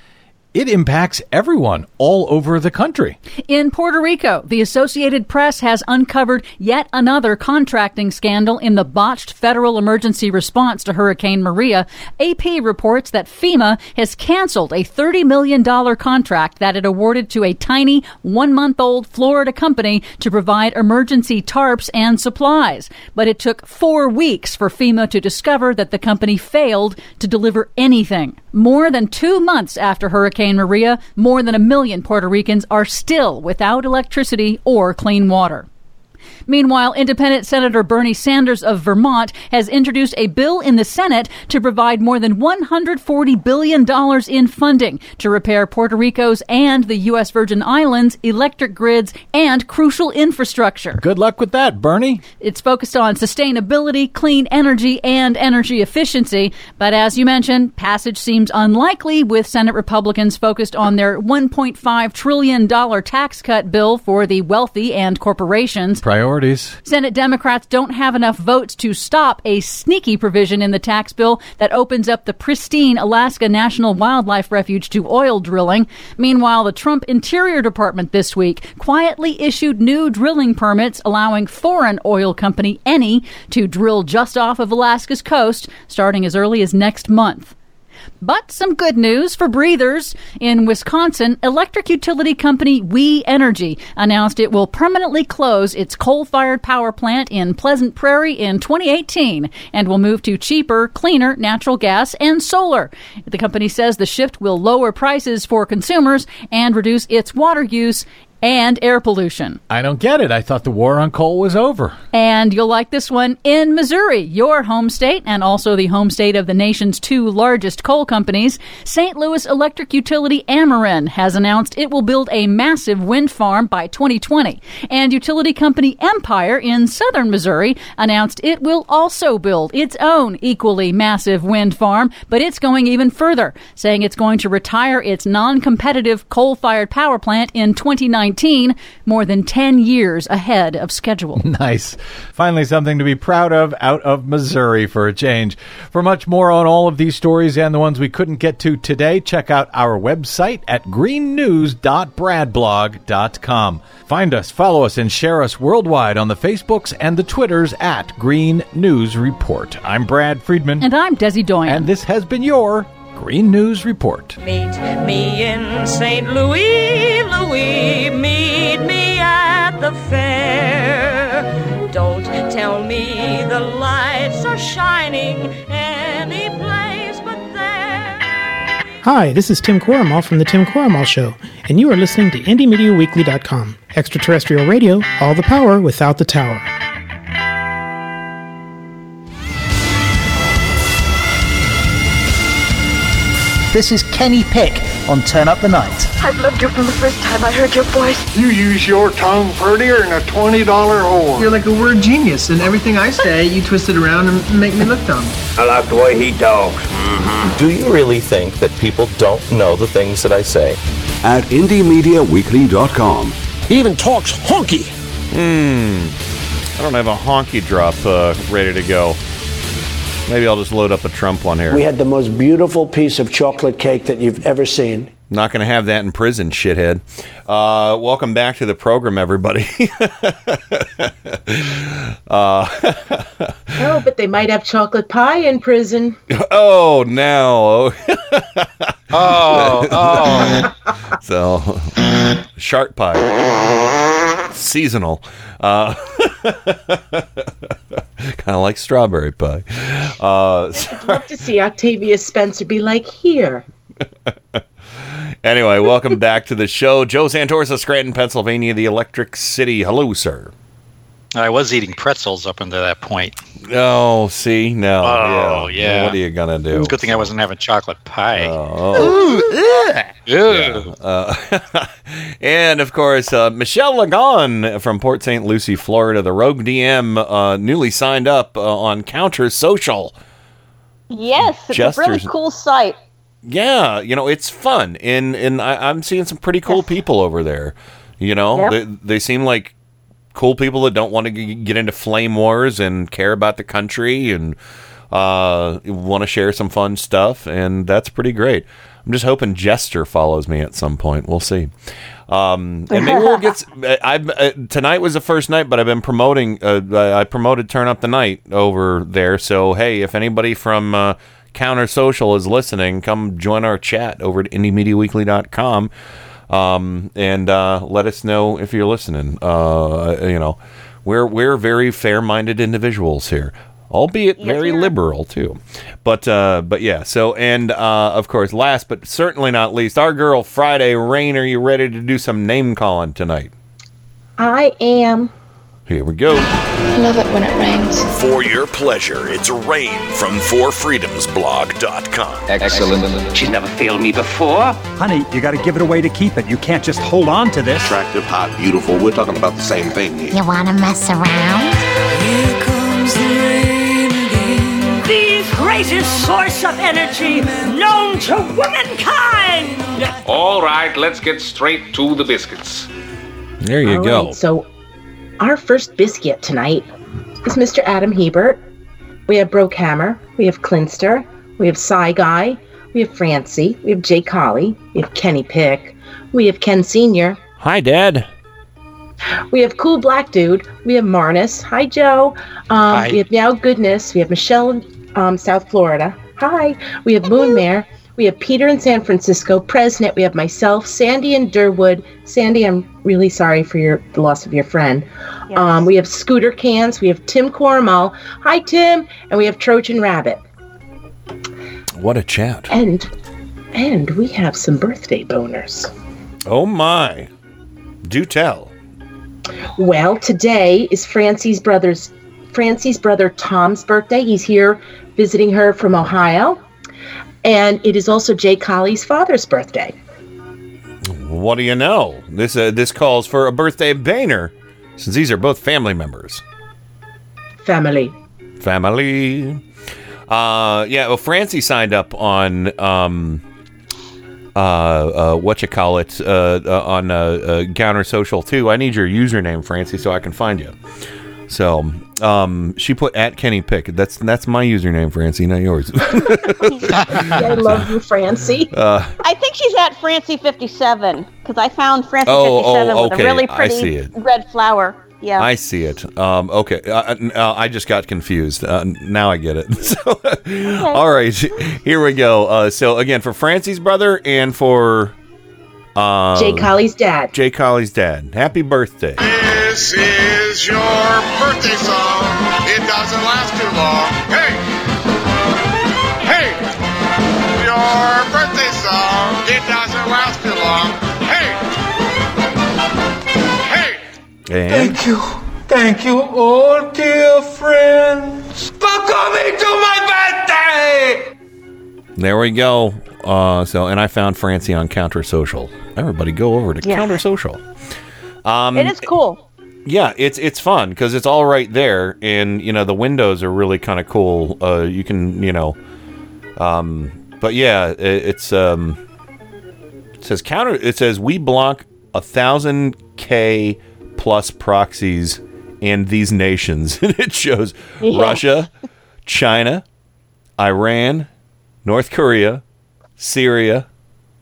it impacts everyone all over the country. In Puerto Rico, the Associated Press has uncovered yet another contracting scandal in the botched federal emergency response to Hurricane Maria. AP reports that FEMA has canceled a $30 million contract that it awarded to a tiny one month old Florida company to provide emergency tarps and supplies. But it took four weeks for FEMA to discover that the company failed to deliver anything. More than two months after Hurricane Maria, more than a million Puerto Ricans are still without electricity or clean water. Meanwhile, independent Senator Bernie Sanders of Vermont has introduced a bill in the Senate to provide more than $140 billion in funding to repair Puerto Rico's and the U.S. Virgin Islands electric grids and crucial infrastructure. Good luck with that, Bernie. It's focused on sustainability, clean energy, and energy efficiency. But as you mentioned, passage seems unlikely with Senate Republicans focused on their $1.5 trillion tax cut bill for the wealthy and corporations. Priorities. Senate Democrats don't have enough votes to stop a sneaky provision in the tax bill that opens up the pristine Alaska National Wildlife Refuge to oil drilling. Meanwhile, the Trump Interior Department this week quietly issued new drilling permits allowing foreign oil company Eni to drill just off of Alaska's coast starting as early as next month. But some good news for breathers. In Wisconsin, electric utility company We Energy announced it will permanently close its coal fired power plant in Pleasant Prairie in 2018 and will move to cheaper, cleaner natural gas and solar. The company says the shift will lower prices for consumers and reduce its water use and air pollution. I don't get it. I thought the war on coal was over. And you'll like this one in Missouri, your home state, and also the home state of the nation's two largest coal companies. St. Louis electric utility Ameren has announced it will build a massive wind farm by 2020. And utility company Empire in southern Missouri announced it will also build its own equally massive wind farm, but it's going even further, saying it's going to retire its non competitive coal fired power plant in 2019, more than 10 years ahead of schedule. Nice. Finally, something to be proud of out of Missouri for a change. For much more on all of these stories and the ones we couldn't get to today, check out our website at greennews.bradblog.com. Find us, follow us, and share us worldwide on the Facebooks and the Twitters at Green News Report. I'm Brad Friedman. And I'm Desi Doyen. And this has been your Green News Report. Meet me in St. Louis, Louis. Meet me at the fair. Don't tell me the lights are shining any place but there. Hi, this is Tim Quormal from The Tim Quormal Show, and you are listening to IndieMediaWeekly.com. Extraterrestrial radio, all the power without the tower. This is Kenny Pick on Turn Up the Night. I've loved you from the first time I heard your voice. You use your tongue prettier than a $20 whore. You're like a word genius, and everything I say, you twist it around and make me look dumb. I like the way he talks. Do you really think that people don't know the things that I say? At IndieMediaWeekly.com. He even talks honky. Hmm. I don't have a honky drop uh, ready to go. Maybe I'll just load up a Trump one here. We had the most beautiful piece of chocolate cake that you've ever seen. Not going to have that in prison, shithead. Uh, welcome back to the program, everybody. uh, Oh, but they might have chocolate pie in prison. oh, now. Oh, oh. so, shark pie. Seasonal. Uh, kind of like strawberry pie. Uh, I'd love to see Octavia Spencer be like, here. anyway, welcome back to the show. Joe Santorsa, Scranton, Pennsylvania, the Electric City. Hello, sir. I was eating pretzels up until that point. Oh, see, no. Oh, yeah. What are you gonna do? It's a Good thing I wasn't having chocolate pie. Oh. Ooh, Uh, and of course, uh, Michelle Lagon from Port St. Lucie, Florida, the Rogue DM, uh, newly signed up uh, on Counter Social. Yes, it's a really cool site. Yeah, you know it's fun, and and I, I'm seeing some pretty cool people over there. You know, Yep. they they seem like cool people that don't want to g- get into flame wars and care about the country and uh, want to share some fun stuff, and that's pretty great. I'm just hoping Jester follows me at some point. We'll see. Um, and maybe we'll get. I've uh, tonight was the first night, but I've been promoting. Uh, I I promoted Turn Up the Night over there. So hey, if anybody from uh, Counter Social is listening, come join our chat over at IndieMediaWeekly.com. Um, and uh, let us know if you're listening. Uh, you know, we're we're very fair-minded individuals here, albeit very liberal too. But uh, but yeah. So and uh, of course, last but certainly not least, our girl Friday Rain. Are you ready to do some name calling tonight? I am. Here we go. I love it when it rains. For your pleasure, it's Rain from ForFreedomsBlog.com. Excellent. She's never failed me before. Honey, you got to give it away to keep it. You can't just hold on to this. Attractive, hot, beautiful. We're talking about the same thing here. You want to mess around? Here comes the rain again. The greatest source of energy known to womankind. All right, let's get straight to the biscuits. There you All go. right, so, our first biscuit tonight is Mr. Adam Hebert. We have Brokehammer. We have Clinster. We have Cy Guy. We have Francie. We have Jay Colley. We have Kenny Pick. We have Ken Sr. Hi, Dad. We have Cool Black Dude. We have Marnus. Hi, Joe. Um, Hi. We have Now Goodness. We have Michelle um, South Florida. Hi. We have Moon Mare. We have Peter in San Francisco. Presnet. We have myself, Sandy in Durwood. Sandy, I'm really sorry for your the loss of your friend. Um, we have Scooter Cans. We have Tim Cormal. Hi, Tim. And we have Trojan Rabbit. What a chat. And and we have some birthday boners. Oh my. Do tell. Well, today is Francie's brother's Francie's brother Tom's birthday. He's here visiting her from Ohio. And it is also Jay Colley's father's birthday. What do you know? This uh, this calls for a birthday banner, since these are both family members. Family. Family. Uh, yeah. Well, Francie signed up on um, uh, uh, what you call it uh, uh, on uh, uh, Counter Social too. I need your username, Francie, so I can find you. So, um, she put at Kenny Pick. That's that's my username, Francie, not yours. I love you, Francie. uh, I think she's at Francie 57 because I found Francie Oh, 57 oh, with a really I pretty see it. red flower. Yeah. I see it. Um, okay, uh, uh, I just got confused. Uh, now I get it. So, all right, here we go. Uh, so again, for Francie's brother and for um, Jay Colley's dad. Jay Colley's dad. Happy birthday. This is your birthday song. It doesn't last too long. Hey! Hey! Your birthday song. It doesn't last too long. Hey! Hey! And Thank you. Thank you, all dear friends. There we go. Uh, so, and I found Francie on Counter Social. Everybody go over to Yeah. Counter Social. Um, it is cool. Yeah, it's it's fun because it's all right there, and you know the windows are really kind of cool. Uh, you can you know, um, but yeah, it, it's um, it says counter. It says we block a thousand k plus proxies and these nations, and it shows Yeah. Russia, China, Iran, North Korea, Syria,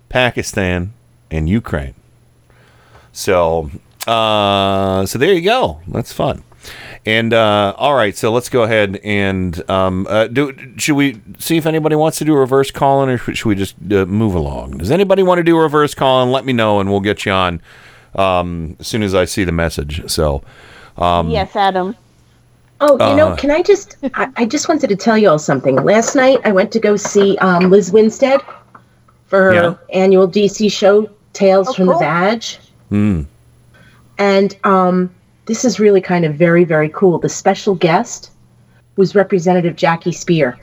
Pakistan, and Ukraine. So, uh, so there you go. That's fun. And uh, all right, so let's go ahead and um, uh, do. Should we see if anybody wants to do a reverse calling, or should we just uh, move along? Does anybody want to do a reverse calling? Let me know, and we'll get you on um, as soon as I see the message. So, um, yes, Adam. Oh, you know, Uh, can I just? I, I just wanted to tell you all something. Last night, I went to go see um, Lizz Winstead for her Yeah. annual DC show, Tales from the Vag. hmm. And um, this is really kind of very, very cool. The special guest was Representative Jackie Speier.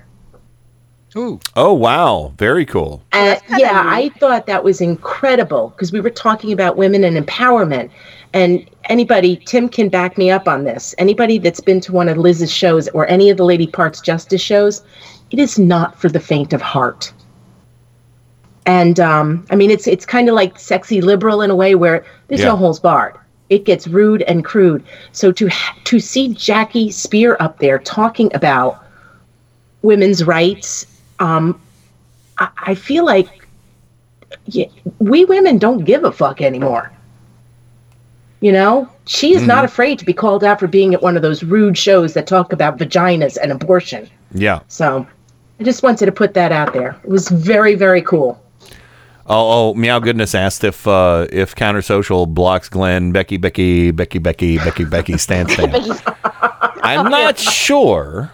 Ooh. Oh wow, very cool. Uh, yeah, I thought that was incredible because we were talking about women and empowerment. And anybody, Tim can back me up on this. Anybody that's been to one of Liz's shows or any of the Lady Parts Justice shows, it is not for the faint of heart. And um, I mean, it's it's kind of like sexy liberal in a way where there's Yeah. no holes barred. It gets rude and crude. So to to see Jackie Speier up there talking about women's rights, um, I, I feel like yeah, we women don't give a fuck anymore. You know, she is not Mhm. afraid to be called out for being at one of those rude shows that talk about vaginas and abortion. Yeah. So I just wanted to put that out there. It was very, very cool. Oh, oh, meow goodness asked if uh, if Counter Social blocks Glenn, Becky, Becky, Becky, Becky, Becky, Becky, Stan, Stan. I'm not sure,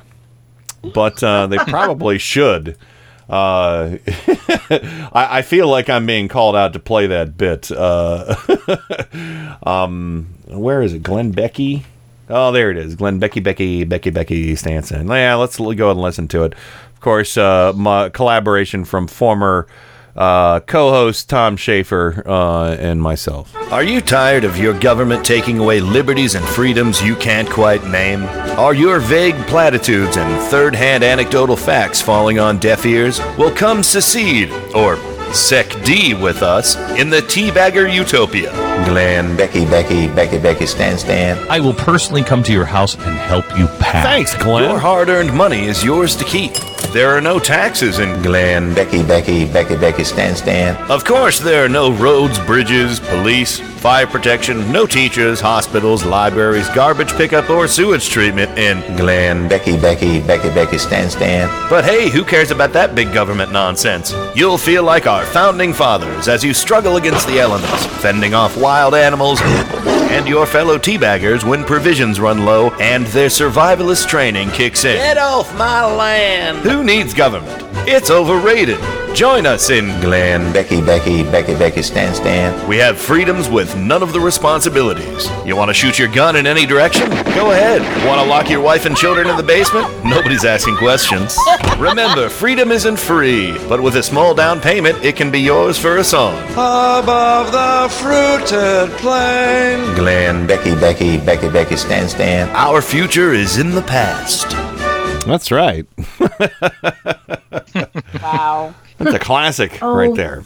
but uh, they probably should. Uh, I, I feel like I'm being called out to play that bit. Uh, um, where is it? Glenn Becky? Oh, there it is. Glenn Becky, Becky, Becky, Becky Stanson. Yeah, let's go and listen to it. Of course, uh, my collaboration from former uh, co-host Tom Schaefer uh, and myself. Are you tired of your government taking away liberties and freedoms you can't quite name? Are your vague platitudes and third hand anecdotal facts falling on deaf ears? Well, come secede, or sec D with us, in the Teabagger Utopia. Glenn, Becky, Becky, Becky, Becky, Stan, Stan. I will personally come to your house and help you pack. Thanks, Glenn. Your hard earned money is yours to keep. There are no taxes in Glen, Becky, Becky, Becky, Becky, Stan, Stan. Of course, there are no roads, bridges, police, fire protection, no teachers, hospitals, libraries, garbage pickup, or sewage treatment in Glen, Becky, Becky, Becky, Becky, Stan, Stan. But hey, who cares about that big government nonsense? You'll feel like our founding fathers as you struggle against the elements, fending off wild animals and your fellow teabaggers when provisions run low and their survivalist training kicks in. Get off my land! Who needs government? It's overrated. Join us in Glen, Becky, Becky, Becky, Becky, Stan, Stan. We have freedoms with none of the responsibilities. You want to shoot your gun in any direction? Go ahead. Want to lock your wife and children in the basement? Nobody's asking questions. Remember, freedom isn't free, but with a small down payment, it can be yours for a song. Above the fruited plain. Glen, Becky, Becky, Becky, Becky, Stan, Stan. Our future is in the past. That's right. wow. That's a classic Oh. right there.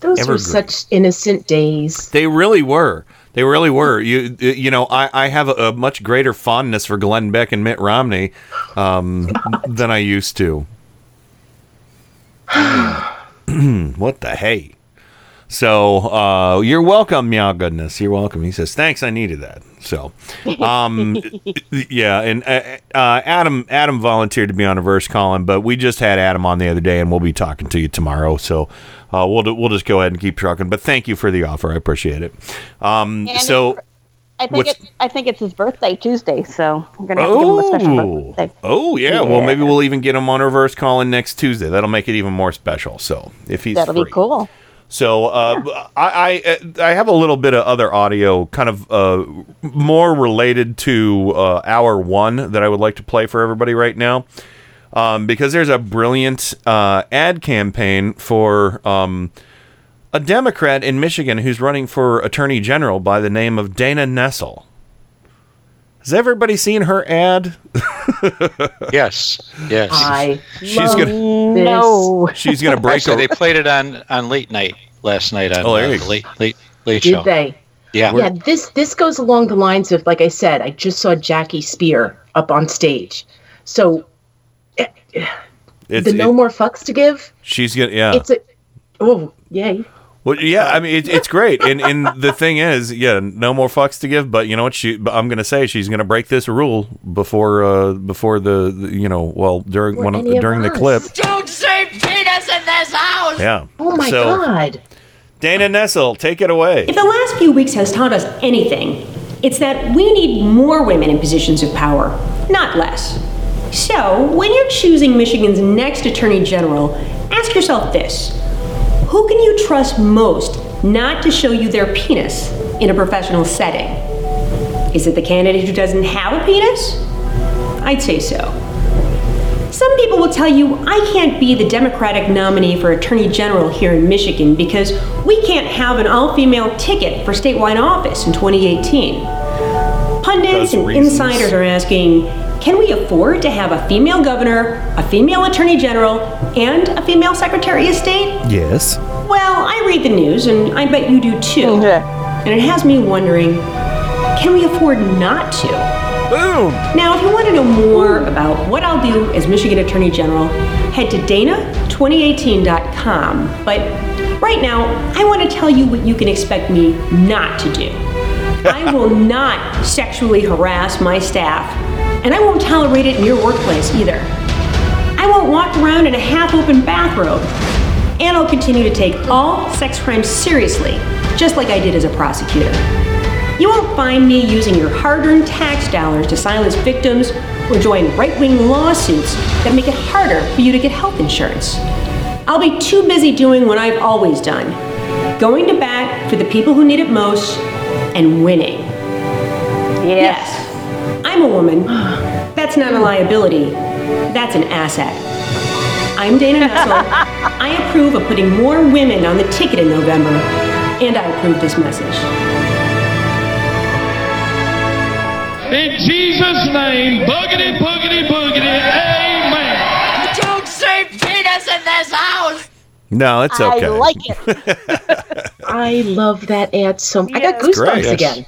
Those were such innocent days. They really were. They really were. You you know, I, I have a, a much greater fondness for Glenn Beck and Mitt Romney um, than I used to. what the hey? So uh, you're welcome, meow goodness. You're welcome. He says thanks. I needed that. So, um, yeah, and uh, uh, Adam Adam volunteered to be on a verse calling, but we just had Adam on the other day, and we'll be talking to you tomorrow. So uh, we'll we'll just go ahead and keep trucking. But thank you for the offer. I appreciate it. Um, so. I think What's- it, I think it's his birthday Tuesday, so we're gonna have to give him a special Oh, birthday. oh yeah. Well, maybe we'll even get him on a reverse calling next Tuesday. That'll make it even more special. So if he's That'll free. be cool. So uh, I, I I have a little bit of other audio, kind of uh, more related to uh, hour one that I would like to play for everybody right now, um, because there's a brilliant uh, ad campaign for um, a Democrat in Michigan who's running for Attorney General by the name of Dana Nessel. Has everybody seen her ad? yes, yes. I She's love gonna- this. No. She's gonna break. Actually, a- they played it on on late night last night on Oh, there uh, you late late late Did show. they? Yeah. Yeah, this this goes along the lines of like I said, I just saw Jackie Speier up on stage. So eh, It's, the no more fucks to give. she's gonna yeah. It's a oh yay. Well, yeah, I mean it, it's great, and and the thing is, yeah, no more fucks to give. But you know what? She, I'm gonna say she's gonna break this rule before, uh, before the, the you know, well during one of, during the us. clip. Don't say penis in this house! Yeah. Oh my So, god. Dana Nessel, take it away. If the last few weeks has taught us anything, it's that we need more women in positions of power, not less. So, when you're choosing Michigan's next Attorney General, ask yourself this Who can you trust most not to show you their penis in a professional setting? Is it the candidate who doesn't have a penis? I'd say so. Some people will tell you I can't be the Democratic nominee for Attorney General here in Michigan because we can't have an all female ticket for statewide office in 2018. Pundits and reasons. insiders are asking can we afford to have a female governor, a female Attorney General, and a female Secretary of State? Yes. Well, I read the news, and I bet you do too. Mm, and it has me wondering can we afford not to? Boom! Now, if you want to know more about what I'll do as Michigan Attorney General, head to dana2018.com. But right now, I want to tell you what you can expect me not to do. I will not sexually harass my staff, and I won't tolerate it in your workplace either. I won't walk around in a half open bathrobe, and I'll continue to take all sex crimes seriously, just like I did as a prosecutor. You won't find me using your hard earned tax dollars to silence victims or join right wing lawsuits that make it harder for you to get health insurance. I'll be too busy doing what I've always done going to bat for the people who need it most and winning. Yes, I'm a woman. That's not a liability, that's an asset. I'm Dana Nessel. I approve of putting more women on the ticket in November, and I approve this message. In Jesus' name, boogity, boogity, boogity, amen. Don't say penis in this house! No, it's okay. I like it. I love that ad so I got It's great. goosebumps again.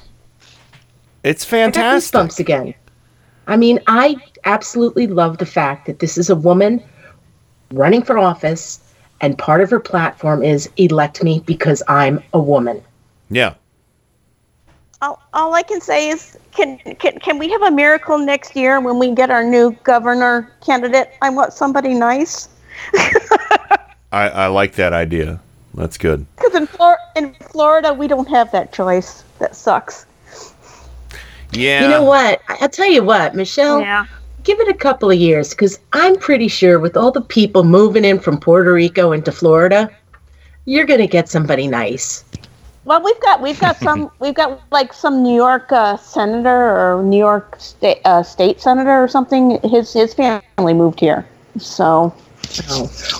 It's I got fantastic. goosebumps again. I mean, I absolutely love the fact that this is a woman running for office, and part of her platform is elect me because I'm a woman. Yeah. All, all I can say is, can, can can we have a miracle next year when we get our new governor candidate? I want somebody nice. I, I like that idea. That's good. Because in, Flor- in Florida, we don't have that choice. That sucks. Yeah. You know what? I- I'll tell you what, Michelle. Yeah. Give it a couple of years because I'm pretty sure with all the people moving in from Puerto Rico into Florida, you're going to get somebody nice. Well, we've got we've got some we've got like some New York uh, senator or New York state uh, state senator or something. His his family moved here, so.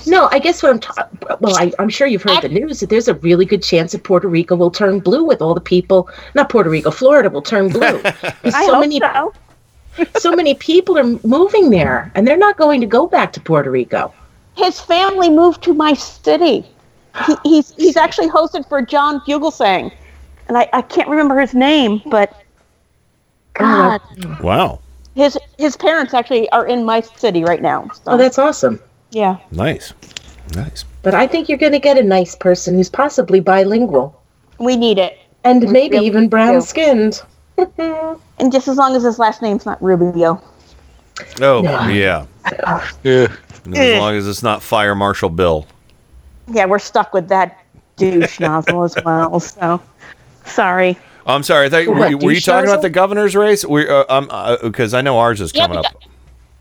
No, I guess what I'm ta- well, I, I'm sure you've heard the news that there's a really good chance that Puerto Rico will turn blue with all the people. Not Puerto Rico, Florida will turn blue. I so hope many, so. so many people are moving there, and they're not going to go back to Puerto Rico. His family moved to my city. He, he's he's actually hosted for John Fugelsang, and I, I can't remember his name, but God, Wow. his his parents actually are in my city right now. So. Oh, that's awesome. Yeah. Nice. Nice. But I think you're going to get a nice person who's possibly bilingual. We need it. And We maybe even brown skinned. And just as long as his last name's not Rubio. Oh, No. yeah. Yeah. As long as it's not Fire Marshal Bill. Yeah, we're stuck with that douche nozzle as well. So sorry. I'm sorry. I thought, were, What, you- were you douche talking about the governor's race? We, uh, um, because I know ours is Yeah, coming the up. go-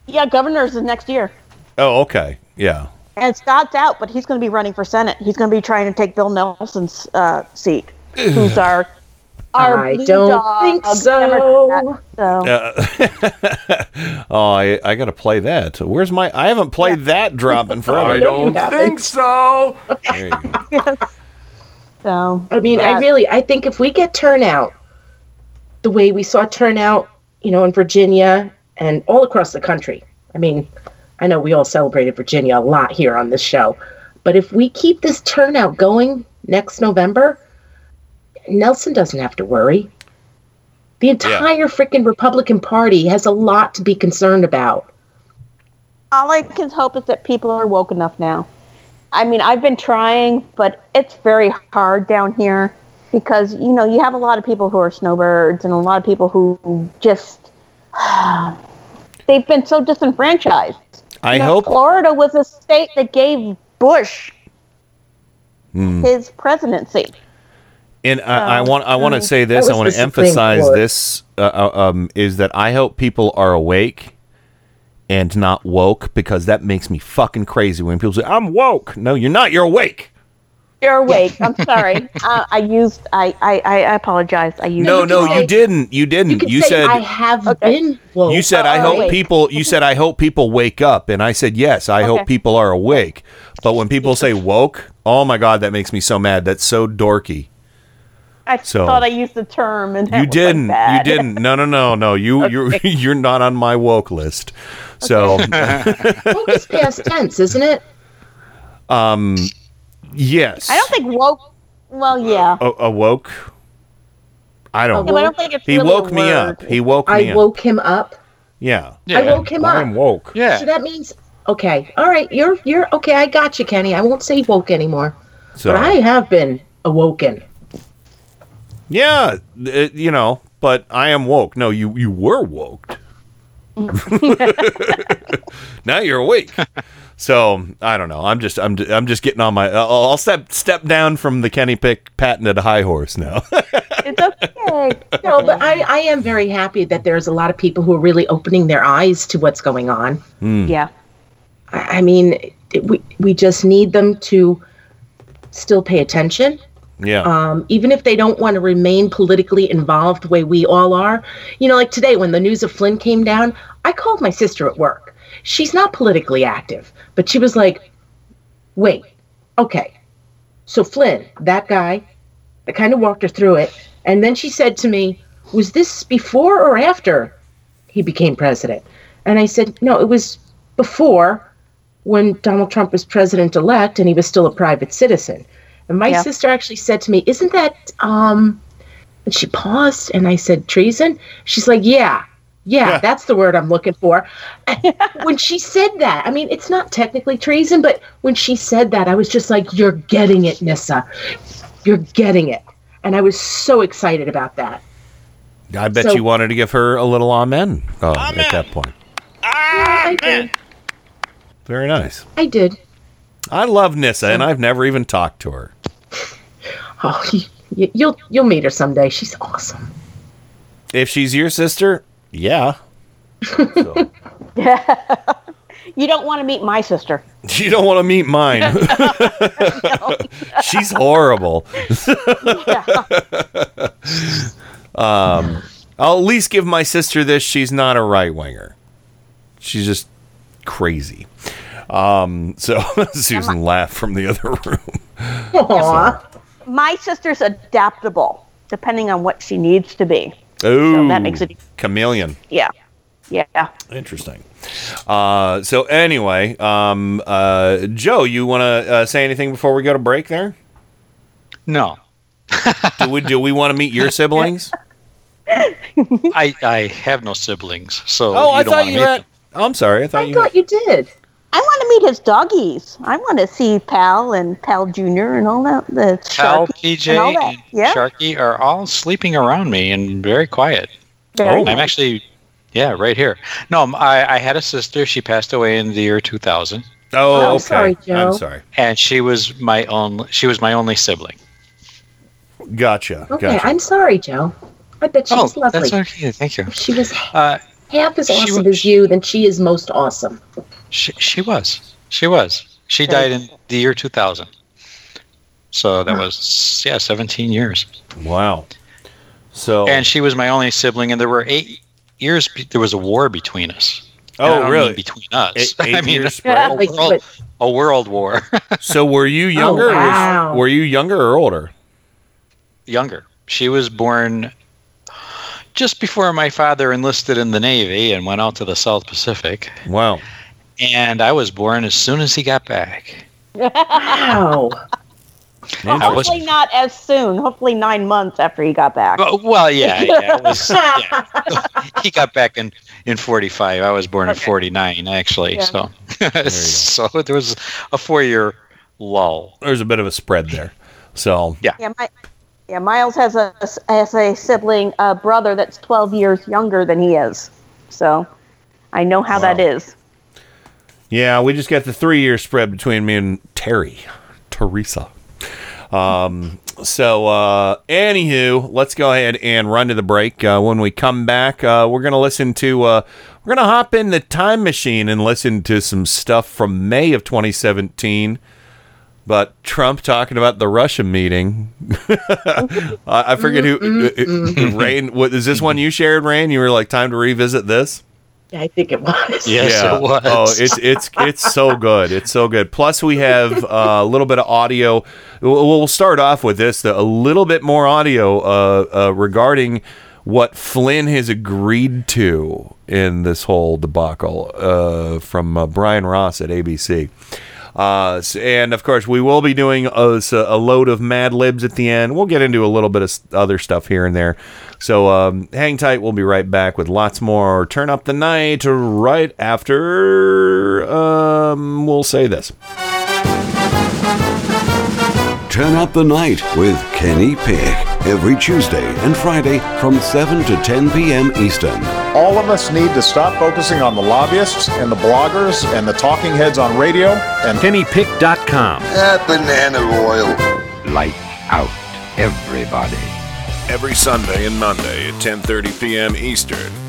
Yeah, governors is next year. Oh, okay. Yeah. And Scott's out, but he's going to be running for Senate. He's going to be trying to take Bill Nelson's uh, seat, who's our our I don't dog think Democrat. So Uh, oh, I, I got to play that. Where's my? I haven't played that drop in forever. I don't think so. There so I mean, I really, I think if we get turnout the way we saw turnout, you know, in Virginia and all across the country. I mean, I know we all celebrated Virginia a lot here on this show, but if we keep this turnout going next November, Nelson doesn't have to worry. The entire freaking Republican Party has a lot to be concerned about. all I can hope is that people are woke enough now. I mean, I've been trying, but it's very hard down here because you know you have a lot of people who are snowbirds and a lot of people who just they've been so disenfranchised. I know, hope. Florida was a state that gave Bush Hmm. his presidency. And I, I want I want to um, say this. I want to emphasize Court. this. Uh, uh, um, is that I hope people are awake and not woke because that makes me fucking crazy when people say I'm woke. No, you're not. You're awake. You're awake. I'm sorry. uh, I used. I, I. I apologize. I used. No, no, you didn't. You didn't. You, say, said I have been woke. You said I Oh, hope wait. people. You said I hope people wake up, and I said yes. I Okay. hope people are awake. But when people say woke, oh my god, that makes me so mad. That's so dorky. I So- thought I used the term, and that You didn't. you didn't. No, no, no, no. You you're you're not on my woke list. So, Woke is past tense, isn't it? um, yes. I don't think woke. Well, yeah. A- awoke. I don't. Yeah, I don't think it's he really woke me up. He woke I me up. I woke him up. Yeah. I woke him up. I'm woke. Yeah. So that means okay. All right, you're you're okay. I got you, Kenny. I won't say woke anymore. So but I have been awoken. yeah, it- you know, but I am woke. No, you you were woke. now you're awake. So I don't know. I'm just I'm I'm just getting on my. I'll, I'll step step down from the Kenny Pick patented high horse now. it's okay. No, but I I am very happy that there's a lot of people who are really opening their eyes to what's going on. Hmm. Yeah. I, I mean, it, we we just need them to still pay attention. Yeah. um, even if they don't want to remain politically involved the way we all are. You know, like today when the news of Flynn came down, I called my sister at work. She's not politically active, but she was like, wait, okay. So Flynn, that guy, I kind of walked her through it. And then she said to me, was this before or after he became president? And I said, no, it was before when Donald Trump was president elect and he was still a private citizen. And my Yeah. sister actually said to me, Isn't that, um, and she paused and I said, treason? She's like, Yeah, yeah, that's the word I'm looking for. when she said that, I mean, it's not technically treason, but when she said that, I was just like, You're getting it, Nissa. You're getting it. And I was so excited about that. I bet So- you wanted to give her a little amen, uh, at that point. I did. Very nice. I did. I love Nissa, and I've never even talked to her. Oh, you, you, you'll you'll meet her someday. She's awesome. If she's your sister, yeah. Yeah, You don't want to meet my sister. You don't want to meet mine. She's horrible. um, I'll at least give my sister this. She's not a right winger. She's just crazy. Um, so Susan laughed from the other room. Aw. My sister's adaptable, depending on what she needs to be. Oh, that makes it- chameleon. Yeah. Yeah. Interesting. Uh, so anyway, um, uh, Joe, you want to uh, say anything before we go to break? There. No. do we do we want to meet your siblings? I I have no siblings, so Oh, you I don't thought wanna you meet had. them. Oh, I'm sorry. I thought I you. thought you did. I want to meet his doggies. I want to see Pal and Pal Junior and all that. The Cal, Sharky and all PJ, that. and Yeah. Sharky are all sleeping around me and very quiet. Very I'm actually, yeah, right here. No, I had a sister. She passed away in the year 2000, Oh, I'm okay. sorry, Joe. I'm sorry. and she was my only. She was my only sibling. Gotcha. Okay, Gotcha. I'm sorry, Joe. I bet she's oh, lovely. that's okay. Thank you. If she was Uh, half as awesome wa- as you, then she is most awesome. She, she was. She was. She died in the year 2000. So that was yeah, 17 years. Wow. So and she was my only sibling, and there were eight years. There was a war between us. Oh, I really? mean between us. Eight- I mean, years a, spread? world, a world war. So were you oh, younger? or was- were you younger or older? Younger. She was born just before my father enlisted in the Navy and went out to the South Pacific. Wow. And I was born as soon as he got back. Wow. Well, I was- hopefully not as soon. Hopefully nine months after he got back. Well, well, yeah, yeah, it was, yeah. he got back in in 45. I was born in 49, actually. Yeah. So, so there was a four year lull. There's a bit of a spread there. So yeah, Yeah, my, yeah. Miles has a has a sibling, a brother that's twelve years younger than he is. So I know how that is. Yeah, we just got the three year spread between me and Terry, Teresa. Um, so, uh, anywho, let's go ahead and run to the break. Uh, when we come back, uh, we're going to listen to, uh, we're going to hop in the time machine and listen to some stuff from May of 2017. But Trump talking about the Russia meeting. I I forget who, uh, Rain, what, is this one you shared, Rain? You were like, time to revisit this? I think it was. Yes, it was. Oh, it's it's it's so good. It's so good. Plus, we have uh, a little bit of audio. We'll we'll start off with this. A little bit more audio uh, uh, regarding what Flynn has agreed to in this whole debacle uh, from uh, Brian Ross at ABC. Uh, and of course, we will be doing a load of Mad Libs at the end. We'll get into a little bit of other stuff here and there. So um, hang tight. We'll be right back with lots more. Turn up the night right after. Um, we'll say this. Turn Up the Night with Kenny Pick every Tuesday and Friday from 7 to 10 p.m. Eastern. All of us need to stop focusing on the lobbyists and the bloggers and the talking heads on radio and pennypick.com. That banana oil. light out everybody. Every Sunday and Monday at 10:30 p.m. Eastern,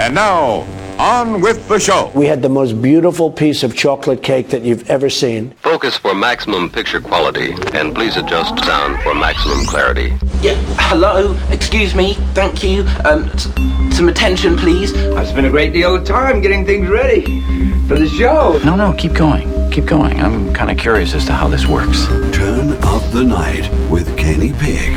And now, on with the show. We had the most beautiful piece of chocolate cake that you've ever seen. Focus for maximum picture quality, and please adjust sound for maximum clarity. Yeah, hello, excuse me, thank you. Um, s- some attention, please. I've spent a great deal of time getting things ready for the show. No, no, keep going. Keep going. I'm kind of curious as to how this works. Turn Up the Night with Kenny Pick.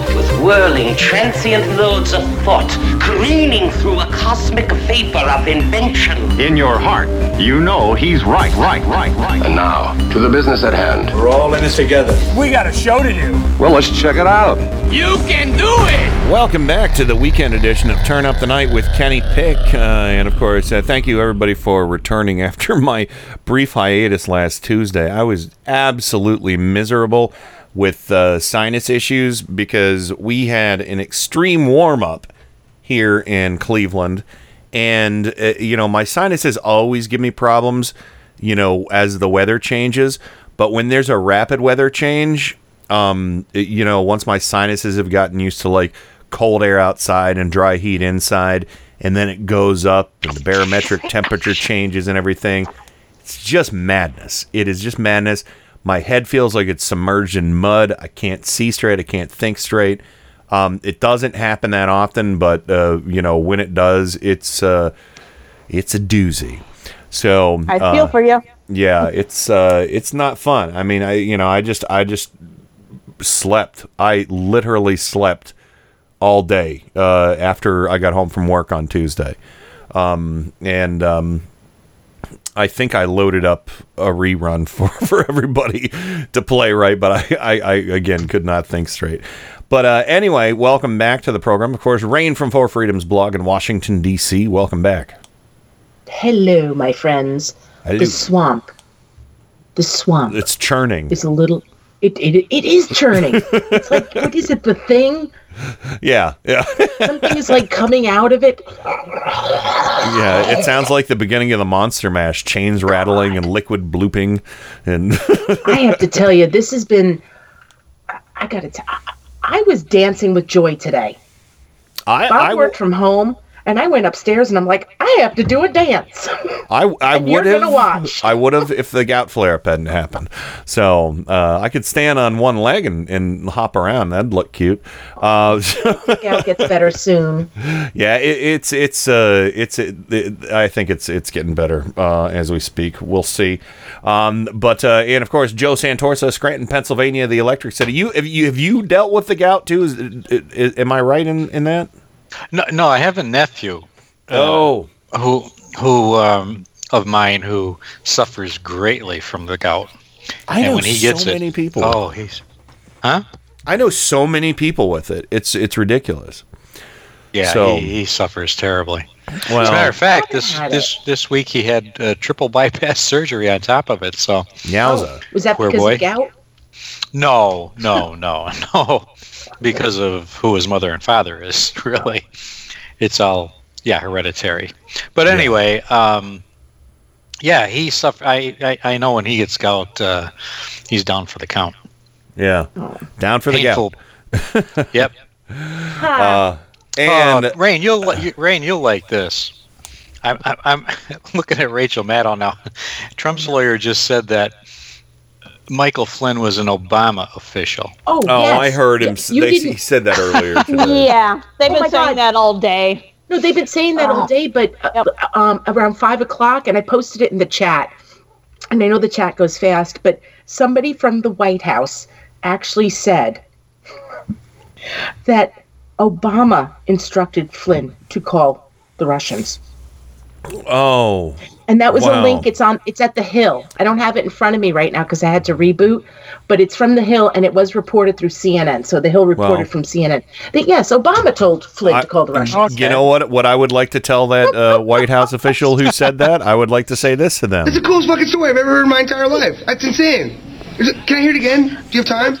whirling, transient loads of thought, careening through a cosmic vapor of invention. In your heart, you know he's right, right, right, right. And now, to the business at hand. We're all in this together. We got a show to do. Well, let's check it out. You can do it! Welcome back to the weekend edition of Turn Up the Night with Kenny Pick. Uh, and of course, uh, thank you everybody for returning after my brief hiatus last Tuesday. I was absolutely miserable with uh, sinus issues because we had an extreme warm up here in Cleveland. And, uh, you know, my sinuses always give me problems, you know, as the weather changes. But when there's a rapid weather change, um, you know, once my sinuses have gotten used to like cold air outside and dry heat inside, and then it goes up and the barometric temperature changes and everything, it's just madness. It is just madness. My head feels like it's submerged in mud. I can't see straight. I can't think straight. Um, it doesn't happen that often, but uh, you know when it does, it's uh, it's a doozy. So I feel uh, for you. yeah, it's uh, it's not fun. I mean, I you know, I just I just slept. I literally slept all day uh, after I got home from work on Tuesday, um, and um, I think I loaded up a rerun for, for everybody to play right, but I, I, I again could not think straight. But uh, anyway, welcome back to the program. Of course, Rain from Four Freedoms blog in Washington D.C. Welcome back. Hello, my friends. Hello. The swamp. The swamp It's churning. It's a little. It, it, it is churning. it's like, what is it, the thing? Yeah, yeah, Something is like coming out of it. yeah. It sounds like the beginning of the Monster Mash: chains rattling and liquid blooping, and I have to tell you, this has been. I- gotta tell. I- I was dancing with joy today. I Bob I, worked from home, and I went upstairs, and I'm like, I have to do a dance. I, I would have watch. I would have if the gout flare up hadn't happened. So uh, I could stand on one leg and, and hop around. That'd look cute. Uh, yeah, gets better soon. yeah, it, it's it's uh it's it, it- I think it's it's getting better uh, as we speak. We'll see. Um, but uh, and of course Joe Santorsa, Scranton, Pennsylvania, the Electric City. You have you have you dealt with the gout too? Is, is, am I right in in that? No, no, I have a nephew. uh, Oh. who who um, of mine who suffers greatly from the gout. I And know when he so gets it- many people. Oh, he's huh? I know so many people with it. It's it's ridiculous. Yeah, So- he, he suffers terribly. Well- As a matter of fact, this had this this week he had uh, triple bypass surgery on top of it. So Yowza. Was that Poor because boy. of gout? No, no, no, no, because of who his mother and father is. Really, it's all yeah hereditary. But anyway, um, yeah, he suffer. I, I I know when he gets gout, uh, he's down for the count. Yeah, down for the Painful. gout. Yep. Uh, and Uh, Rain, you'll li- you, Rain, you'll like this. I'm, I'm, I'm looking at Rachel Maddow now. Trump's lawyer just said that Michael Flynn was an Obama official. Oh, oh, yes. I heard him. Yeah, you they, didn't- he said that earlier today. Yeah, they've Oh been saying God. that all day. No, they've been saying that all day, but uh, um, around five o'clock, and I posted it in the chat. And I know the chat goes fast, but somebody from the White House actually said that Obama instructed Flynn to call the Russians. Oh, And that was Wow. a link. It's on. It's at the Hill. I don't have it in front of me right now because I had to reboot. But it's from the Hill, and it was reported through CNN. So the Hill reported Wow. from CNN that yes, Obama told Flynn to call the Russians. you know what? What I would like to tell that uh, White House official who said that, I would like to say this to them. It's the coolest fucking story I've ever heard in my entire life. That's insane. Is it, can I hear it again? Do you have time?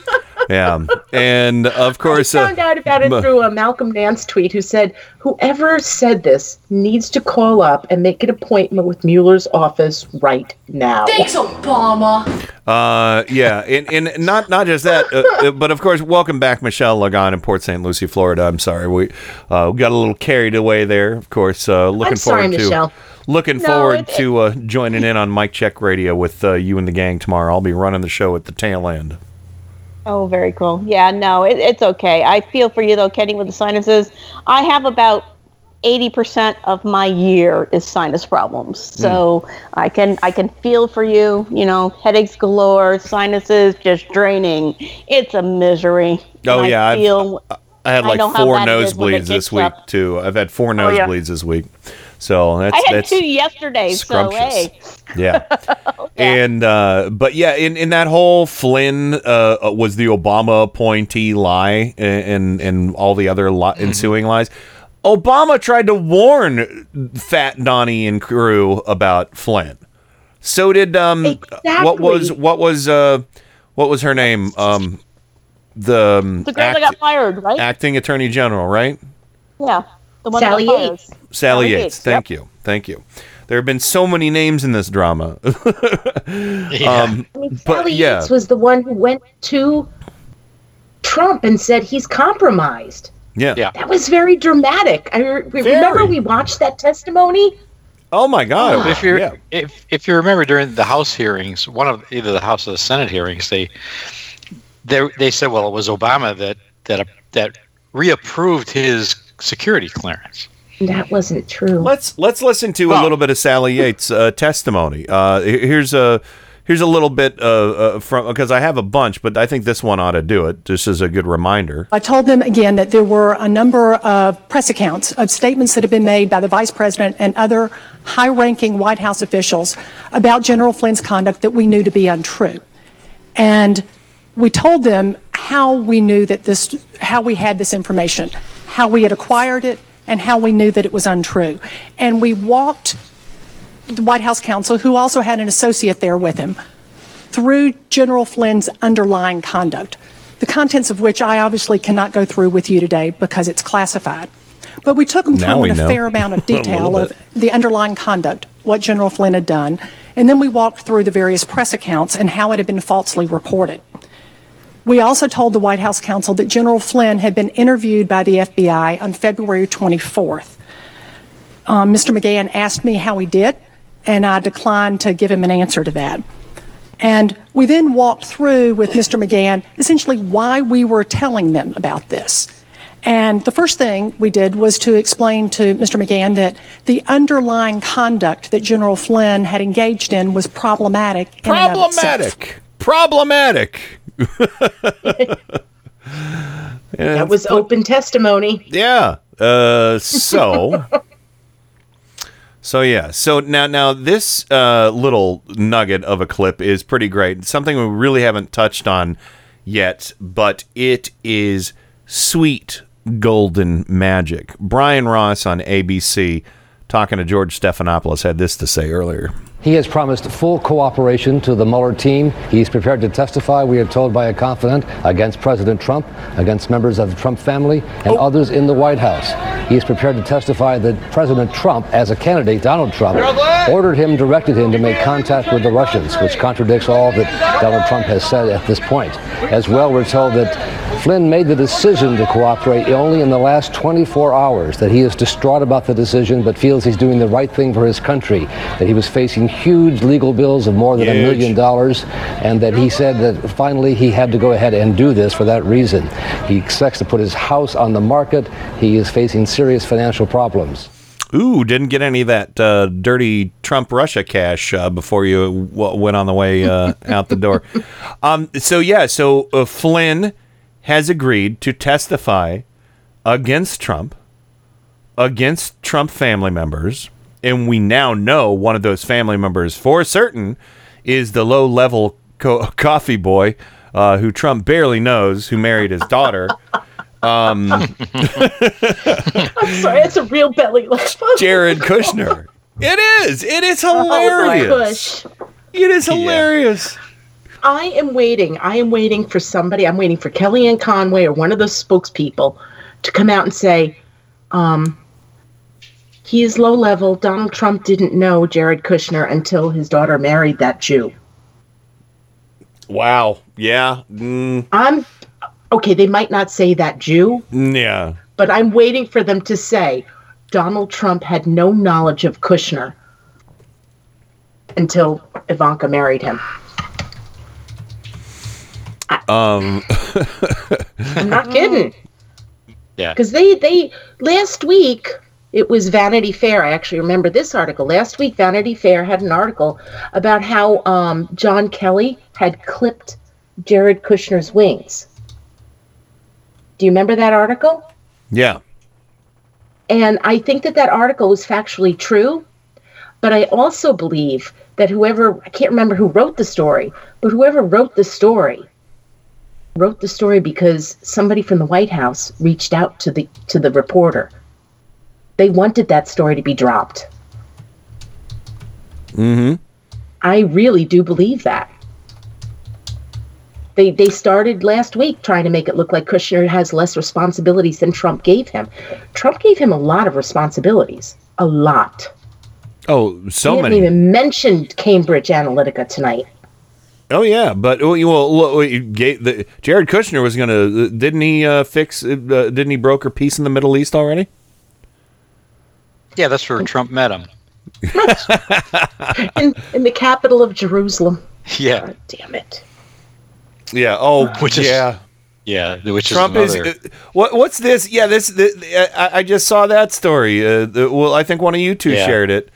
Yeah, and of course, I found uh, out about it but- through a Malcolm Nance tweet who said, Whoever said this needs to call up and make an appointment with Mueller's office right now. Thanks, Obama. Uh, yeah, and, and not not just that, uh, uh, but of course, welcome back, Michelle Lagon in Port St. Lucie, Florida. I'm sorry, we uh, we got a little carried away there. Of course, uh, looking I'm sorry, forward to Michelle. looking No, forward it- to uh, joining in on Mike Check Radio with uh, you and the gang tomorrow. I'll be running the show at the tail end. Oh, very cool. Yeah, no, it, it's okay. I feel for you though, Kenny, with the sinuses. I have about eighty percent of my year is sinus problems, so hmm. I can I can feel for you. You know, headaches galore, sinuses just draining. It's a misery. Oh And yeah, I've- feel, I had like how four bad it is when it nosebleeds this week up. too. I've had four Oh, yeah. nosebleeds this week, so that's I had that's two yesterday. So scrumptious. hey, Yeah. And uh but yeah, in in that whole Flynn uh was the Obama appointee lie and and, all the other li- ensuing lies. Obama tried to warn Fat Donnie and crew about Flynn. So did um what was what was uh what was her name? Um the um, the girl that got fired, right? acting attorney general, right? yeah, the one Sally that. Yates. Sally Sally Yates. Yates, Thank you. Thank you. There have been so many names in this drama. um, I mean, but Sally yeah, Yates was the one who went to Trump and said he's compromised. yeah, yeah. That was very dramatic. I re- we- remember we watched that testimony. Oh my God! if you yeah. if if you remember during the House hearings, one of either the House or the Senate hearings, they they they said, well, it was Obama that that that reapproved his security clearance. That wasn't true. Let's let's listen to a little bit of Sally Yates' uh, testimony. Uh, here's a Here's a little bit uh, uh, from because I have a bunch, but I think this one ought to do it. This is a good reminder. I told them again that there were a number of press accounts of statements that have been made by the vice president and other high ranking White House officials about General Flynn's conduct that we knew to be untrue. And we told them how we knew that this, how we had this information, how we had acquired it, and how we knew that it was untrue. And we walked the White House counsel, who also had an associate there with him, through General Flynn's underlying conduct, the contents of which I obviously cannot go through with you today because it's classified. But we took them Now through we in a know. fair amount of detail of bit. the underlying conduct, what General Flynn had done, and then we walked through the various press accounts and how it had been falsely reported. We also told the White House counsel that General Flynn had been interviewed by the FBI on February 24th. Um, Mr. McGahn asked me how he did, and I declined to give him an answer to that. And we then walked through with Mr. McGahn essentially why we were telling them about this. And the first thing we did was to explain to Mr. McGahn that the underlying conduct that General Flynn had engaged in was problematic. Problematic. Problematic. That was open testimony. Yeah. Uh, so. So yeah, so now now this uh, little nugget of a clip is pretty great. Something we really haven't touched on yet, but it is sweet golden magic. Brian Ross on ABC talking to George Stephanopoulos had this to say earlier. He has promised full cooperation to the Mueller team. He's prepared to testify, we are told by a confidant, against President Trump, against members of the Trump family, and oh. others in the White House. He is prepared to testify that President Trump, as a candidate, Donald Trump, ordered him, directed him to make contact with the Russians, which contradicts all that Donald Trump has said at this point. As well, we're told that Flynn made the decision to cooperate only in the last 24 hours, that he is distraught about the decision but feels he's doing the right thing for his country, that he was facing huge legal bills of more than a million dollars, and that he said that finally he had to go ahead and do this for that reason. He expects to put his house on the market. He is facing serious financial problems. Ooh, didn't get any of that uh, dirty Trump Russia cash uh, before you w- went on the way uh, out the door. Um, so yeah, so uh, Flynn has agreed to testify against Trump, against Trump family members, and we now know one of those family members for certain is the low-level co- coffee boy uh, who Trump barely knows, who married his daughter. Um, I'm sorry, it's a real belly laugh. Jared Kushner. It is. It is Oh, my hilarious. gosh. It is hilarious. I am waiting. I am waiting for somebody. I'm waiting for Kellyanne Conway or one of those spokespeople to come out and say, um, he is low level. Donald Trump didn't know Jared Kushner until his daughter married that Jew. Wow. Yeah. Mm, I'm okay. They might not say that Jew, yeah. but I'm waiting for them to say Donald Trump had no knowledge of Kushner until Ivanka married him. Um. I'm not kidding. Yeah. Because they they last week it was Vanity Fair. I actually remember this article. Last week, Vanity Fair had an article about how um, John Kelly had clipped Jared Kushner's wings. Do you remember that article? Yeah. And I think that that article was factually true, but I also believe that whoever I can't remember who wrote the story, but whoever wrote the story wrote the story because somebody from the White House reached out to the to the reporter. They wanted that story to be dropped. Mm-hmm. I really do believe that. They they started last week trying to make it look like Kushner has less responsibilities than Trump gave him. Trump gave him a lot of responsibilities. A lot. Oh, so we many. haven't even mentioned Cambridge Analytica tonight. Oh yeah, but well, gave the, Jared Kushner was gonna. Didn't he uh, fix? Uh, didn't he broker peace in the Middle East already? Yeah, that's where Trump met him. in, in the capital of Jerusalem. Yeah. Damn it. Yeah. Oh, Which is- yeah. Yeah, which Trump is is. uh, what? What's this? Yeah, this. The, I, I just saw that story. Uh, the, well, I think one of you two Yeah. shared it.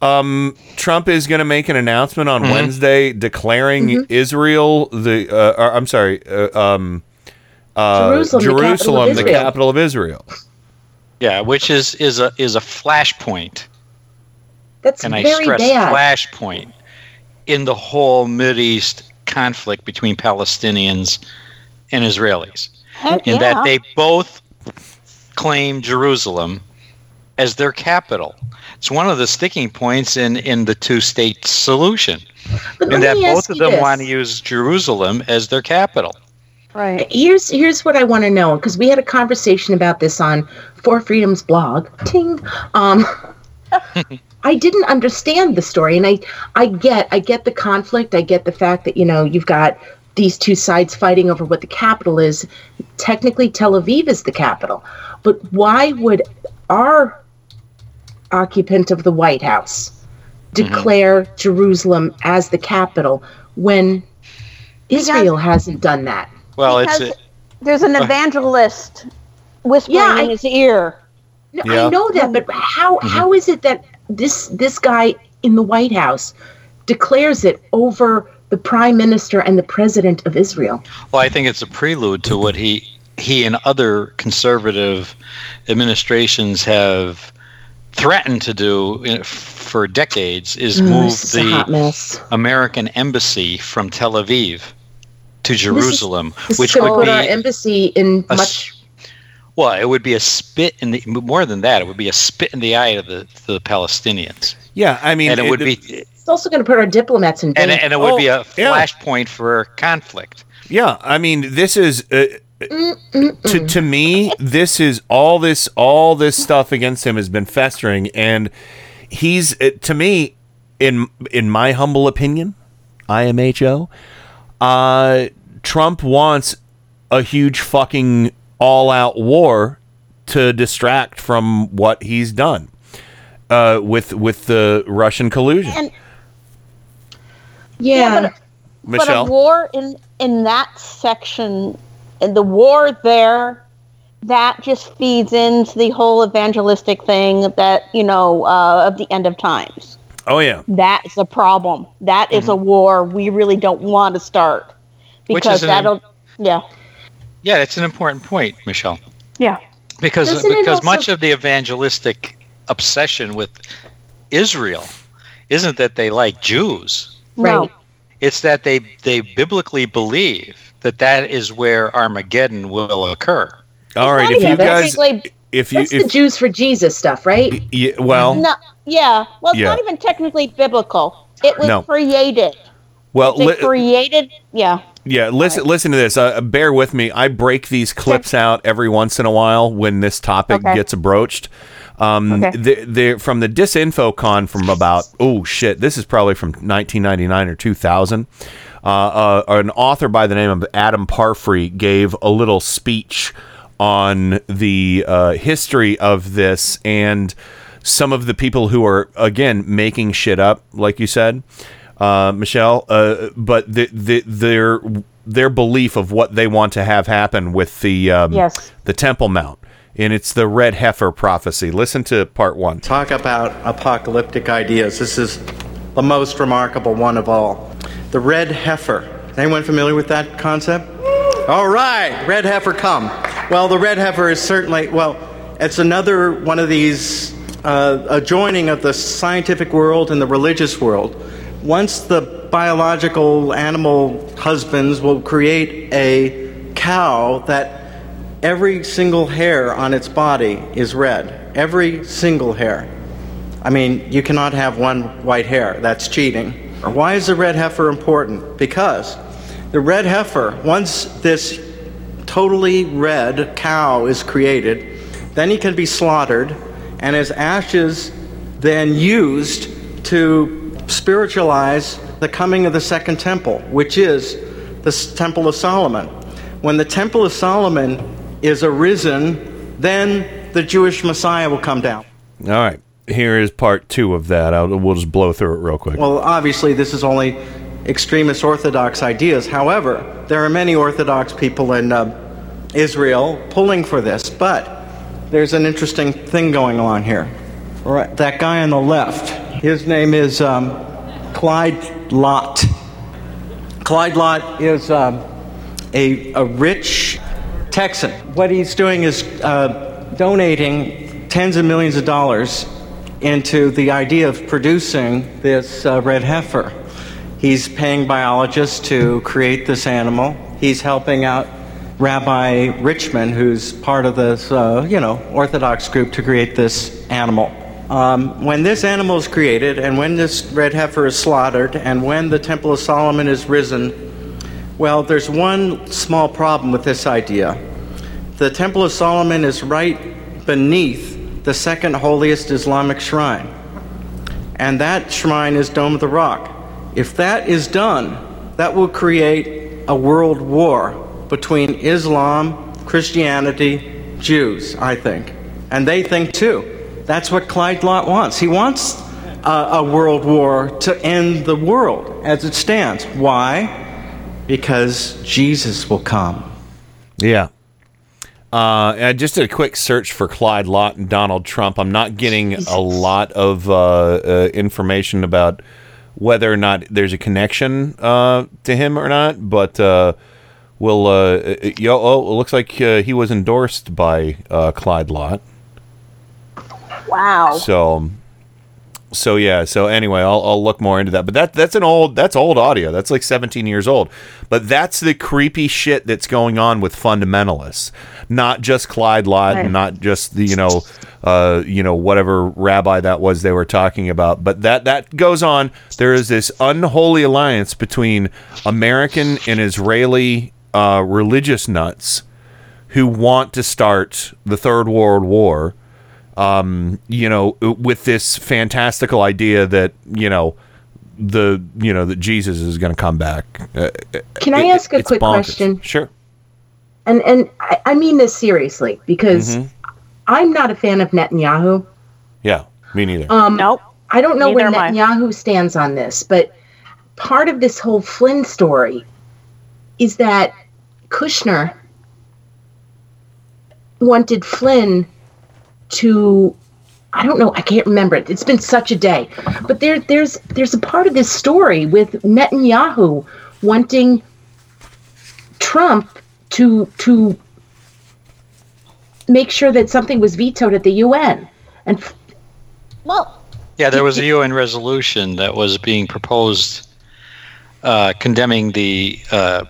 Um, Trump is going to make an announcement on Mhm. Wednesday declaring Mhm. Israel the. Uh, or, I'm sorry. Uh, um, uh, Jerusalem, the capital of Jerusalem, the Israel. capital of Israel. Yeah, which is is a is a flashpoint. That's and I stress bad. flashpoint in the whole Mid East conflict between Palestinians and Israelis, Heck in yeah. that they both claim Jerusalem as their capital. It's one of the sticking points in in the two state solution, in that both of them this. want to use Jerusalem as their capital. Right. Here's here's what I want to know because we had a conversation about this on For Freedom's blog. Ting. Um, I didn't understand the story, and I I get I get the conflict. I get the fact that you know you've got these two sides fighting over what the capital is. Technically, Tel Aviv is the capital, but why would our occupant of the White House declare Jerusalem as the capital when Israel hasn't done that? Well, it's Because a, there's an evangelist whispering Yeah, in I- his ear. No, Yeah. I know that, but how mm-hmm. how is it that this this guy in the White House declares it over the prime minister and the president of Israel? Well, I think it's a prelude to what he he and other conservative administrations have threatened to do for decades is Oh, move this is a hot the. American embassy from Tel Aviv to Jerusalem, This which is going to would put our be embassy in a s- much. well, it would be a spit in the more than that. It would be a spit in the eye of the, the Palestinians, Yeah, I mean, and it, would be It's also going to put our diplomats in and, danger. and it would be Oh, a yeah. flashpoint for conflict. Yeah, I mean, this is uh, to to me, this is all this all this stuff against him has been festering, and he's uh, to me, in in my humble opinion, IMHO, uh, Trump wants a huge fucking all out war to distract from what he's done uh, with with the Russian collusion. And yeah, but, Michelle? but a war in in that section, and the war there, that just feeds into the whole evangelistic thing that you know uh, of the end of times. Oh yeah, That is a problem. That is a mm-hmm. war we really don't want to start Which because is that'll yeah Yeah, it's an important point, Michelle. yeah because Doesn't because also- much of the evangelistic obsession with Israel isn't that they like Jews. no Right. It's that they they biblically believe that that is where Armageddon will occur. all right. If you guys, like if you that's the Jews for Jesus stuff, right? yeah, well, no yeah well it's Yeah. not even technically biblical. It was No. created. well, li- created yeah. Yeah, listen. Listen to this. Uh, bear with me. I break these clips out every once in a while when this topic Okay. gets broached. Um, Okay. they, they're from the Disinfocon from about oh shit. This is probably from 1999 or 2000. Uh, uh, an author by the name of Adam Parfrey gave a little speech on the uh, history of this and some of the people who are again making shit up, like you said uh, Michelle, uh, but the, the, their their belief of what they want to have happen with the um, Yes. the Temple Mount, and it's the red heifer prophecy. Listen to part one. Talk about apocalyptic ideas. This is the most remarkable one of all. The red heifer. Anyone familiar with that concept? All right, red heifer come. Well, the red heifer is certainly, well, it's another one of these uh, a joining of the scientific world and the religious world. Once the biological animal husbands will create a cow that every single hair on its body is red. Every single hair. I mean, you cannot have one white hair. That's cheating. Why is the red heifer important? Because the red heifer, once this totally red cow is created, then he can be slaughtered, and his ashes then used to spiritualize the coming of the second temple, which is the Temple of Solomon. When the Temple of Solomon is arisen, then the Jewish Messiah will come down. All right, here is part two of that. I'll, we'll just blow through it real quick. Well, obviously, this is only extremist Orthodox ideas. However, there are many Orthodox people in uh, Israel pulling for this, but there's an interesting thing going on here. Right, that guy on the left, His name is um, Clyde Lott. Clyde Lott is um, a, a rich Texan. What he's doing is uh, donating tens of millions of dollars into the idea of producing this uh, red heifer. He's paying biologists to create this animal. He's helping out Rabbi Richman, who's part of this, uh, you know, Orthodox group, to create this animal. Um, when this animal is created, and when this red heifer is slaughtered, and when the Temple of Solomon is risen, well, there's one small problem with this idea. The Temple of Solomon is right beneath the second holiest Islamic shrine, and that shrine is Dome of the Rock. If that is done, that will create a world war between Islam, Christianity, Jews, I think. And they think too. That's what Clyde Lott wants. He wants a, a world war to end the world as it stands. Why? Because Jesus will come. Yeah. Uh, and just a quick search for Clyde Lott and Donald Trump. I'm not getting a lot of uh, uh, information about whether or not there's a connection uh, to him or not, but uh, we'll. Uh, yo, oh, it looks like uh, he was endorsed by uh, Clyde Lott. Wow. So, so yeah. So anyway, I'll, I'll look more into that. But that that's an old that's old audio. That's like 17 years old. But that's the creepy shit that's going on with fundamentalists, not just Clyde Lott, and not just the you know, uh, you know whatever rabbi that was they were talking about. But that that goes on. There is this unholy alliance between American and Israeli uh, religious nuts who want to start the third world war um, you know, with this fantastical idea that you know the you know that Jesus is going to come back. Uh, Can I it- ask a quick bonkers. question? Sure. And and I, I mean this seriously because Mhm. I'm not a fan of Netanyahu. Yeah, me neither. Um, nope. I don't know where Neither am I. Netanyahu stands on this, but part of this whole Flynn story is that Kushner wanted Flynn to I don't know, I can't remember it. It's been such a day. But there there's there's a part of this story with Netanyahu wanting Trump to to make sure that something was vetoed at the UN. And well, Yeah, there was a UN resolution that was being proposed uh, condemning the uh,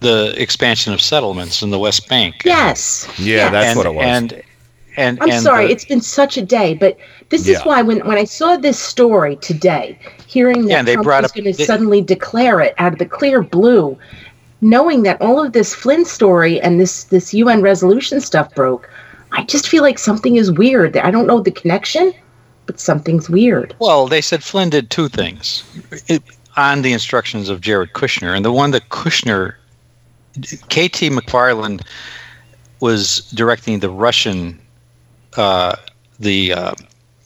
the expansion of settlements in the West Bank. yes. Yeah, that's and, what it was. And and I'm and sorry, the- it's been such a day, but this Yeah. is why when, when I saw this story today, hearing that Yeah, they Trump brought was going to suddenly declare it out of the clear blue, knowing that all of this Flynn story and this this UN resolution stuff broke, I just feel like something is weird. I don't know the connection, but something's weird. Well, they said Flynn did two things it, on the instructions of Jared Kushner, and the one that Kushner, KT McFarland, was directing the Russian, uh, the, uh,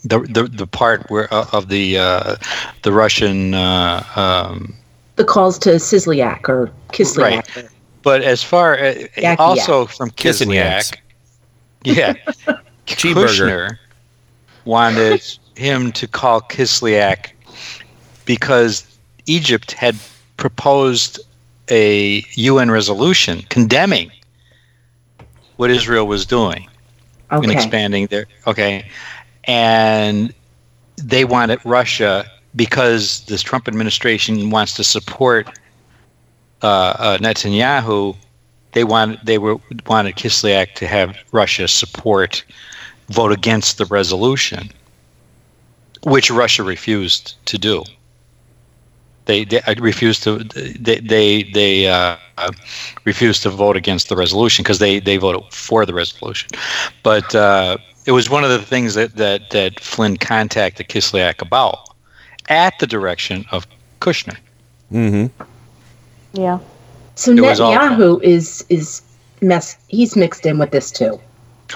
the the the part where uh, of the uh, the Russian. Uh, um, The calls to Sislyak or Kislyak. Right. But as far as Yak also yak. from Kissing yaks. Kislyak, yeah, Cheeseburger. Kushner wanted him to call Kislyak because Egypt had proposed a UN resolution condemning what Israel was doing Okay. expanding their okay, and they wanted Russia because this Trump administration wants to support uh, uh, Netanyahu. They wanted they were wanted Kislyak to have Russia support vote against the resolution, which Russia refused to do. They, they uh, refused to they they, they uh, refused to vote against the resolution because they they voted for the resolution, but uh, it was one of the things that that that Flynn contacted Kislyak about at the direction of Kushner. Mm-hmm. Yeah. So It was all- Netanyahu is is mess. He's mixed in with this too.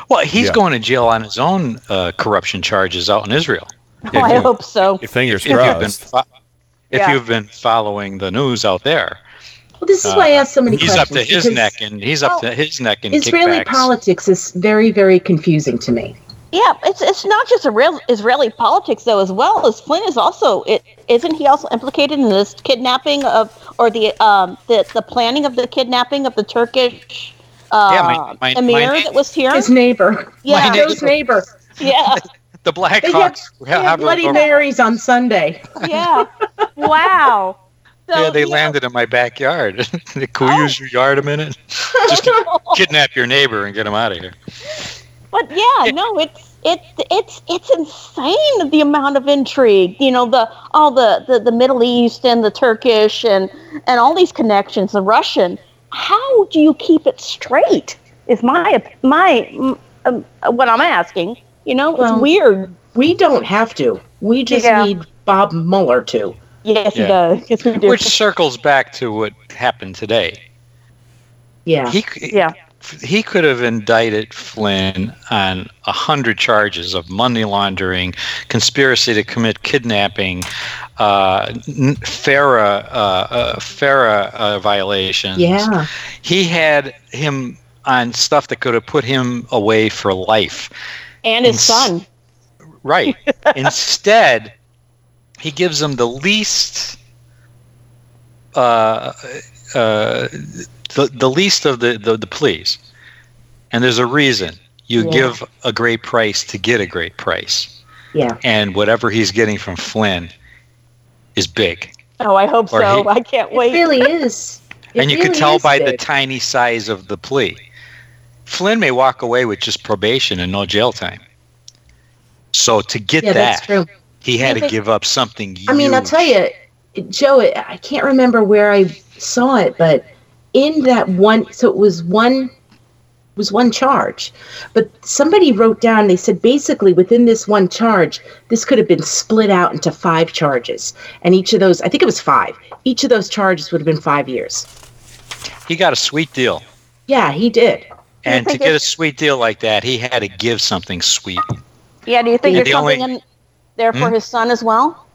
Well, he's Yeah. going to jail on his own uh, corruption charges out in Israel. Oh, I hope so. Fingers If you've been, crossed. fo- if Yeah. you've been following the news out there, Well, this is why I asked so many Uh, he's questions. up to his neck and he's up to his neck in Israeli kickbacks. politics is very, very confusing to me. Yeah, it's it's not just Israel, Israeli politics though, as well as Flynn is also it isn't he also implicated in this kidnapping of or the um the the planning of the kidnapping of the Turkish uh, Yeah, my- my- emir my- that was here. His neighbor. Yeah. his neighbor. Yeah, The Blackhawks. They had, they have had a- Bloody Marys on Sunday. yeah. wow. yeah, they landed in my backyard. Can we use your yard a minute? Just kidnap your neighbor and get him out of here. But yeah, no, it's it's it's it's insane the amount of intrigue. You know, the all the, the, the Middle East and the Turkish and and all these connections, the Russian. How do you keep it straight? Is my my um, what I'm asking. You know, Well, it's weird. We don't have to. We just Yeah. need Bob Mueller to. Yes, Yeah. he does. Yes, we do. Which circles back to what happened today. Yeah. He, yeah. he could have indicted Flynn on a hundred charges of money laundering, conspiracy to commit kidnapping, uh, n- FARA, uh, uh, FARA uh, violations. Yeah. He had him on stuff that could have put him away for life. And his Ins- son. Right. Instead, he gives them the least, uh, uh, the, the least of the, the, the pleas. And there's a reason. You Yeah. give a great price to get a great price. Yeah. And whatever he's getting from Flynn is big. Oh, I hope Or so. he- I can't wait. It really is. It and you can really tell is by the tiny size of the plea. Flynn may walk away with just probation and no jail time. So to get Yeah, that, he had to give up something I mean, I'll tell you, Joe, I can't remember where I saw it, but in that one, so it was one, was one charge, but somebody wrote down. They said basically within this one charge, this could have been split out into five charges, and each of those, I think it was five. Each of those charges would have been five years. He got a sweet deal. Yeah, he did. And to get a sweet deal like that, he had to give something sweet. Yeah, do you think And there's the something only- in there for Hmm? his son as well?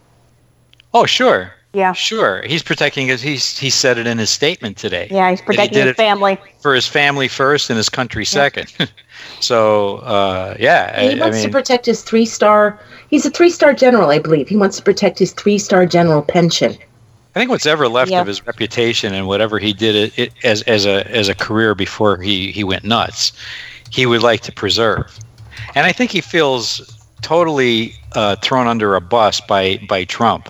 Oh, sure. Yeah. Sure. He's protecting his he's he said it in his statement today. Yeah, he's That he protecting did his it family. For his family first and his country second. so uh, yeah, And he I wants to mean protect his three star. He's a three star general, I believe. He wants to protect his three star general pension. I think what's ever left Yeah. of his reputation and whatever he did it, it as as a as a career before he he went nuts, he would like to preserve. And I think he feels totally uh, thrown under a bus by by Trump.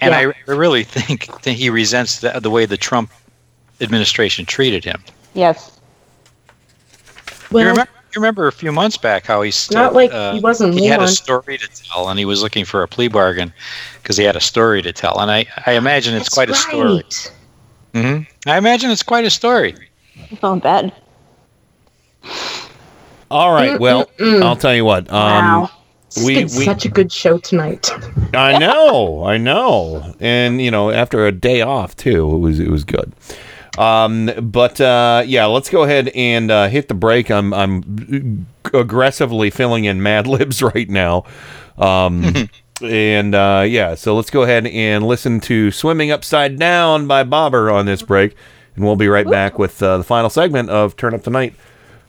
And I, I really think that he resents the, the way the Trump administration treated him. Yes. you, remember, you remember a few months back how he st- Not like he wasn't he had a story to tell and he was looking for a plea bargain because he had a story to tell and I, I imagine it's That's quite a story. right. hmm I imagine it's quite a story. Oh, bad. All right. Well, Mm-mm-mm. I'll tell you what. Um, Wow. It's we been we such a good show tonight. I know, I know, and you know, after a day off too, it was it was good. Um, but uh, yeah, let's go ahead and uh, hit the break. I'm I'm aggressively filling in Mad Libs right now. Um, and uh, yeah, so let's go ahead and listen to "Swimming Upside Down" by Bobber on this break, and we'll be right back with uh, the final segment of Turn Up the Night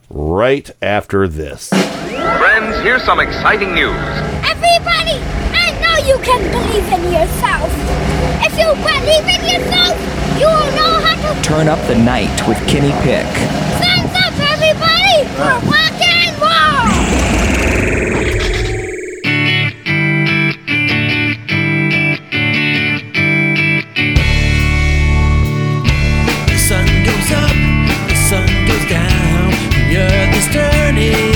right after this. Friends, here's some exciting news. Everybody, I know you can believe in yourself. If you believe in yourself, you will know how to Turn up the night with Kenny Pick. stand up, everybody, for rock and roll. The sun goes up, the sun goes down, the earth is turning.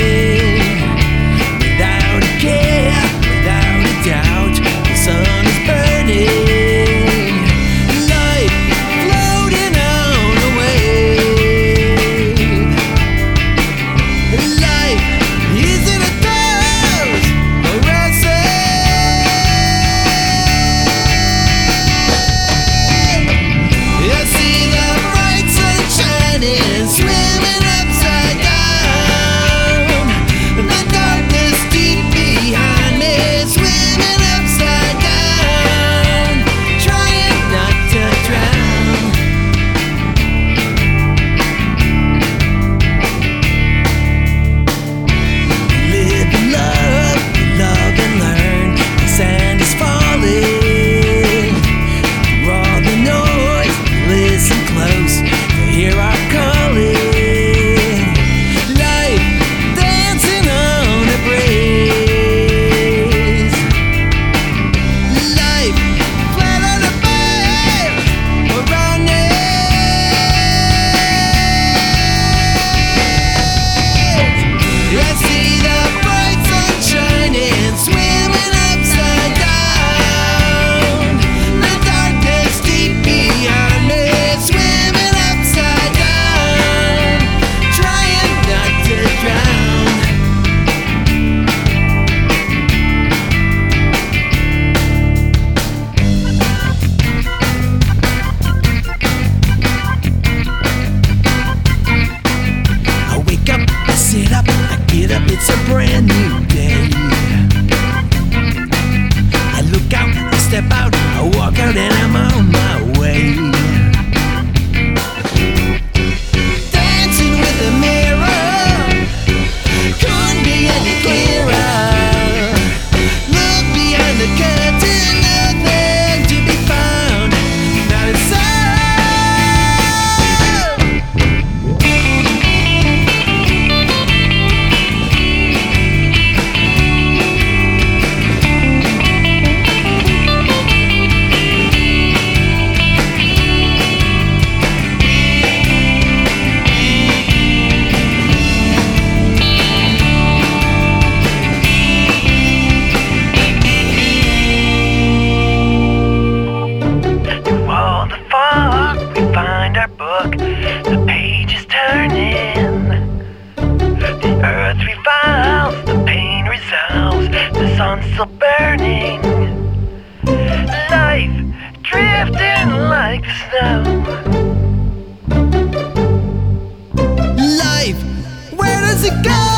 música.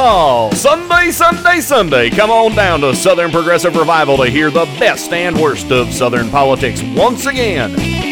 Yeehaw! Sunday, Sunday, Sunday. Come on down to Southern Progressive Revival to hear the best and worst of Southern politics once again.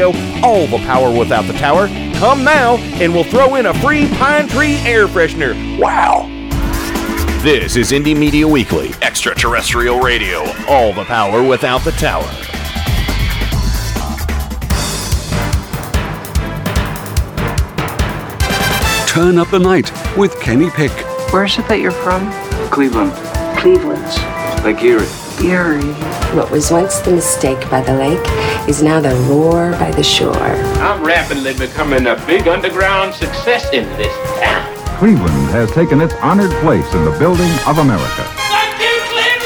all the power without the tower. Come now, and we'll throw in a free pine tree air freshener. Wow! This is Indie Media Weekly, Extraterrestrial Radio, all the power without the tower. Turn up the night with Kenny Pick. Where's it that you're from? Cleveland. Cleveland. Like Erie. Erie. What was once the mistake by the lake is now the roar by the shore. I'm rapidly becoming a big underground success in this town. Cleveland has taken its honored place in the building of America. Thank you, Cleveland.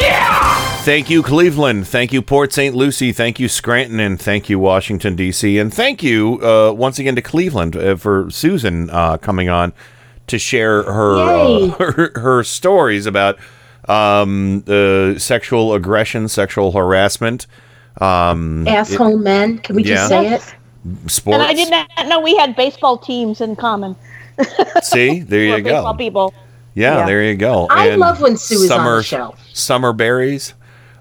yeah! Thank you, Cleveland. Thank you, Port St. Lucie. Thank you, Scranton. And thank you, Washington, D.C. And thank you uh, once again to Cleveland uh, for Susan uh, coming on to share her, uh, her, her stories about um, uh, sexual aggression, sexual harassment. Um, Asshole men. Can we just say it? Sports. And I did not know we had baseball teams in common. See, there We're you baseball go. people. Yeah, Yeah. there you go. I And love when Sue is on the show. Summer berries.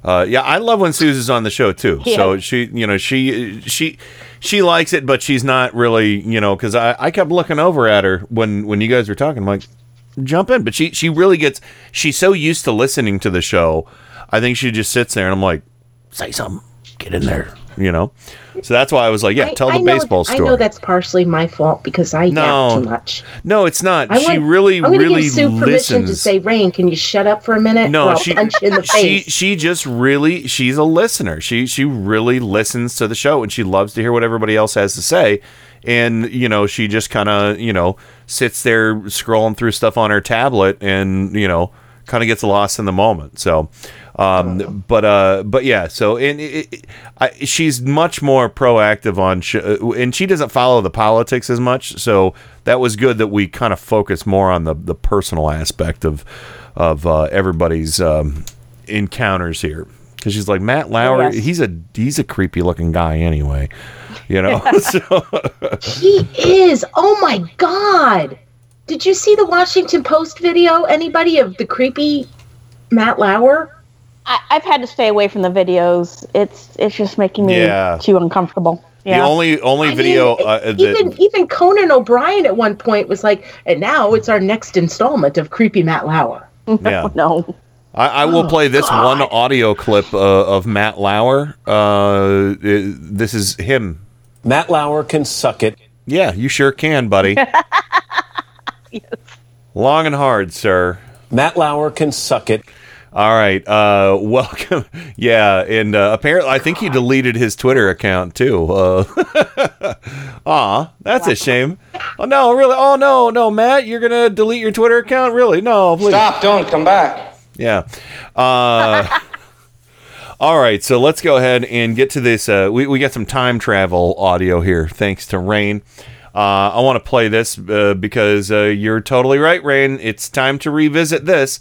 Uh, yeah, I love when Susan's on the show too. Yeah. So she, you know, she she she likes it, but she's not really, you know, because I, I kept looking over at her when when you guys were talking. I'm like, jump in, but she she really gets. She's so used to listening to the show. I think she just sits there, and I'm like, say something, get in there, you know. So that's why I was like, yeah, I- tell the I know- baseball story. I know that's partially my fault because I No. too much. no, it's not. I she want- really, I'm really give Sue permission to listens. say, "Rain, can you shut up for a minute?" No, she punch you in the she she just really she's a listener. She she really listens to the show and she loves to hear what everybody else has to say. And you know, she just kind of you know sits there scrolling through stuff on her tablet and you know kind of gets lost in the moment. So, um, but uh, but yeah. So and it, it, I, she's much more proactive on, sh- uh, and she doesn't follow the politics as much. So that was good that we kind of focus more on the the personal aspect of of uh, everybody's um, encounters here. Because she's like Matt Lauer, yes. he's a he's a creepy looking guy anyway, you know. so, he is. Oh my god! Did you see the Washington Post video? Anybody of the creepy Matt Lauer? I, I've had to stay away from the videos. It's it's just making me Yeah. too uncomfortable. Yeah. The only only video uh, that Even even Conan O'Brien at one point was like, and now it's our next installment of creepy Matt Lauer. Yeah. no. I, I will Oh, play this God. one audio clip uh, of Matt Lauer. Uh, it- this is him. Matt Lauer can suck it. Yeah, you sure can, buddy. yes. Long and hard, sir. Matt Lauer can suck it. All right. Uh, welcome. Yeah, and uh, apparently, I think he deleted his Twitter account too. Uh, aw, that's a shame. Oh no, really? Oh no, no, Matt, you're gonna delete your Twitter account? Really? No, please. Stop, don't come back. Yeah. Uh, all right, so let's go ahead and get to this. Uh, we, we got some time travel audio here, thanks to Rain. Uh, I want to play this uh, because uh, you're totally right, Rain. It's time to revisit this.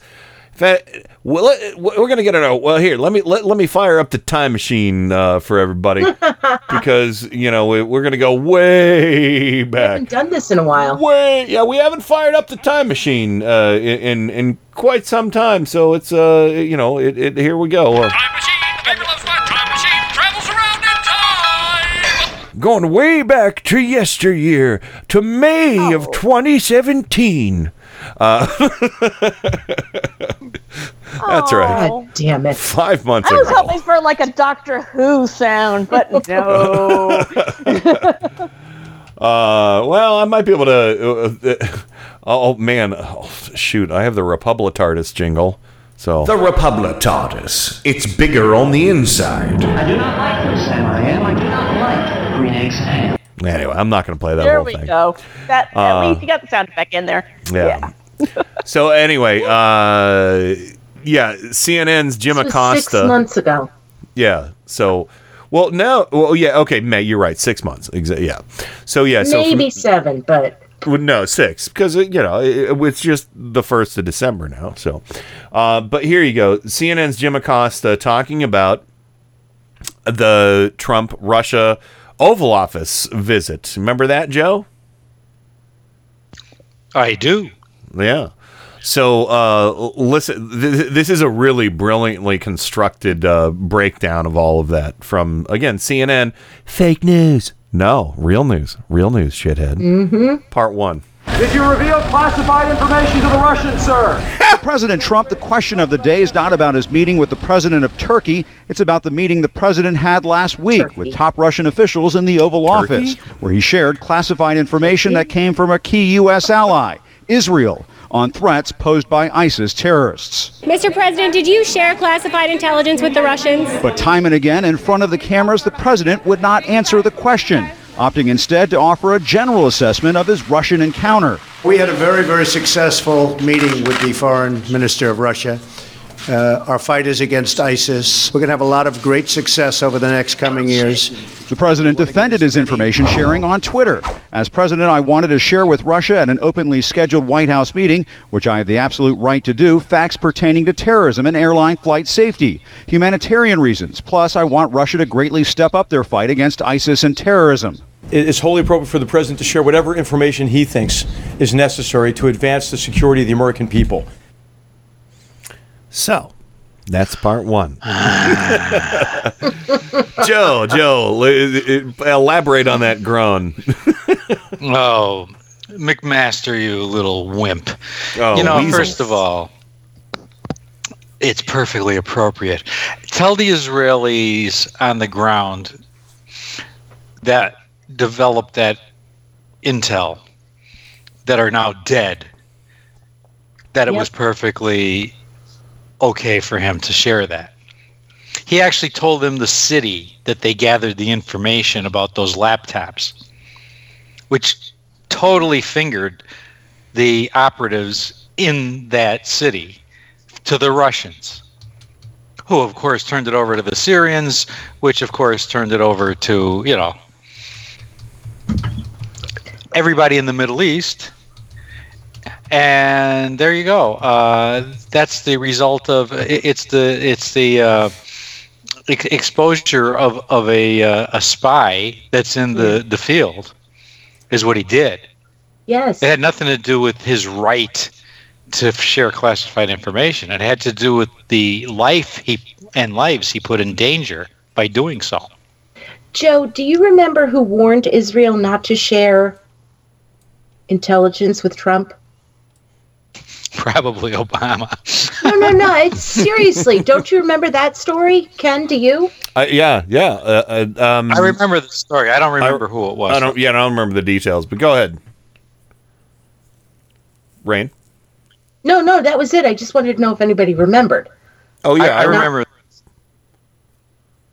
In fact, well, we're gonna get it out. Well, here, let me let, let me fire up the time machine uh, for everybody because you know we, we're gonna go way I back. haven't done this in a while. Way, yeah, we haven't fired up the time machine uh, in, in in quite some time, so it's uh, you know, it, it here we go. Uh, going way back to yesteryear, to May of 2017. Uh, that's right. God damn it. Five months I was ago. hoping for like a Doctor Who sound, but no. Uh, well, I might be able to. Uh, uh, oh man, oh, shoot! I have the Republitardis jingle. So The Republitardis. It's bigger on the inside. I do not like this, M.I.M. I am. I do not like green eggs and ham. Anyway, I'm not going to play that there whole we go. That at Uh, least you got the sound effect in there. Yeah. so anyway, uh, yeah, CNN's Jim This Acosta. six months ago. Yeah. So, well, no. Well, yeah. Okay, May. You're right. Six months. Exactly. Yeah. So yeah. So from- Maybe seven, but no, six because uh, you know it, it's just the first of December now. So, uh, but here you go. CNN's Jim Acosta talking about the Trump Russia Oval Office visit. Remember that, Joe? I do. Yeah. So uh, listen, th- this is a really brilliantly constructed uh, breakdown of all of that from again CNN. Fake news. No, real news. Real news, shithead. Mm-hmm. Part one. Did you reveal classified information to the Russians, sir? President Trump, the question of the day is not about his meeting with the president of Turkey. It's about the meeting the president had last week with top Russian officials in the Oval Office, where he shared classified information that came from a key U.S. ally, Israel, on threats posed by ISIS terrorists. Mr. President, did you share classified intelligence with the Russians? But time and again, in front of the cameras, the president would not answer the question, opting instead to offer a general assessment of his Russian encounter. We had a very, very successful meeting with the foreign minister of Russia. Uh, our fight is against ISIS. We're going to have a lot of great success over the next coming years. The president defended his information sharing on Twitter. As president, I wanted to share with Russia at an openly scheduled White House meeting, which I have the absolute right to do, facts pertaining to terrorism and airline flight safety, humanitarian reasons. Plus, I want Russia to greatly step up their fight against ISIS and terrorism. It is wholly appropriate for the president to share whatever information he thinks is necessary to advance the security of the American people. So, that's part one. Joe, Joe, elaborate on that groan. oh, McMaster, you little wimp. Oh, you know, weasel. first of all, it's perfectly appropriate. Tell the Israelis on the ground that developed that intel that are now dead that it Yep. was perfectly okay for him to share that. He actually told them the city that they gathered the information about those laptops, which totally fingered the operatives in that city to the Russians, who, of course, turned it over to the Syrians, which, of course, turned it over to, you know, everybody in the Middle East. And there you go. Uh, that's the result of it's the it's the uh, ex- exposure of of a uh, a spy that's in the the field is what he did. yes. It had nothing to do with his right to share classified information. It had to do with the life he and lives he put in danger by doing so. Joe, do you remember who warned Israel not to share intelligence with Trump? Probably Obama. No, no, no. It's seriously. Don't you remember that story, Ken? Do you? Uh, yeah, yeah. Uh, uh, um, I remember the story. I don't remember who it was. I don't. Yeah, I don't remember the details. But go ahead. Rain. No, no. That was it. I just wanted to know if anybody remembered. Oh yeah, I, I remember.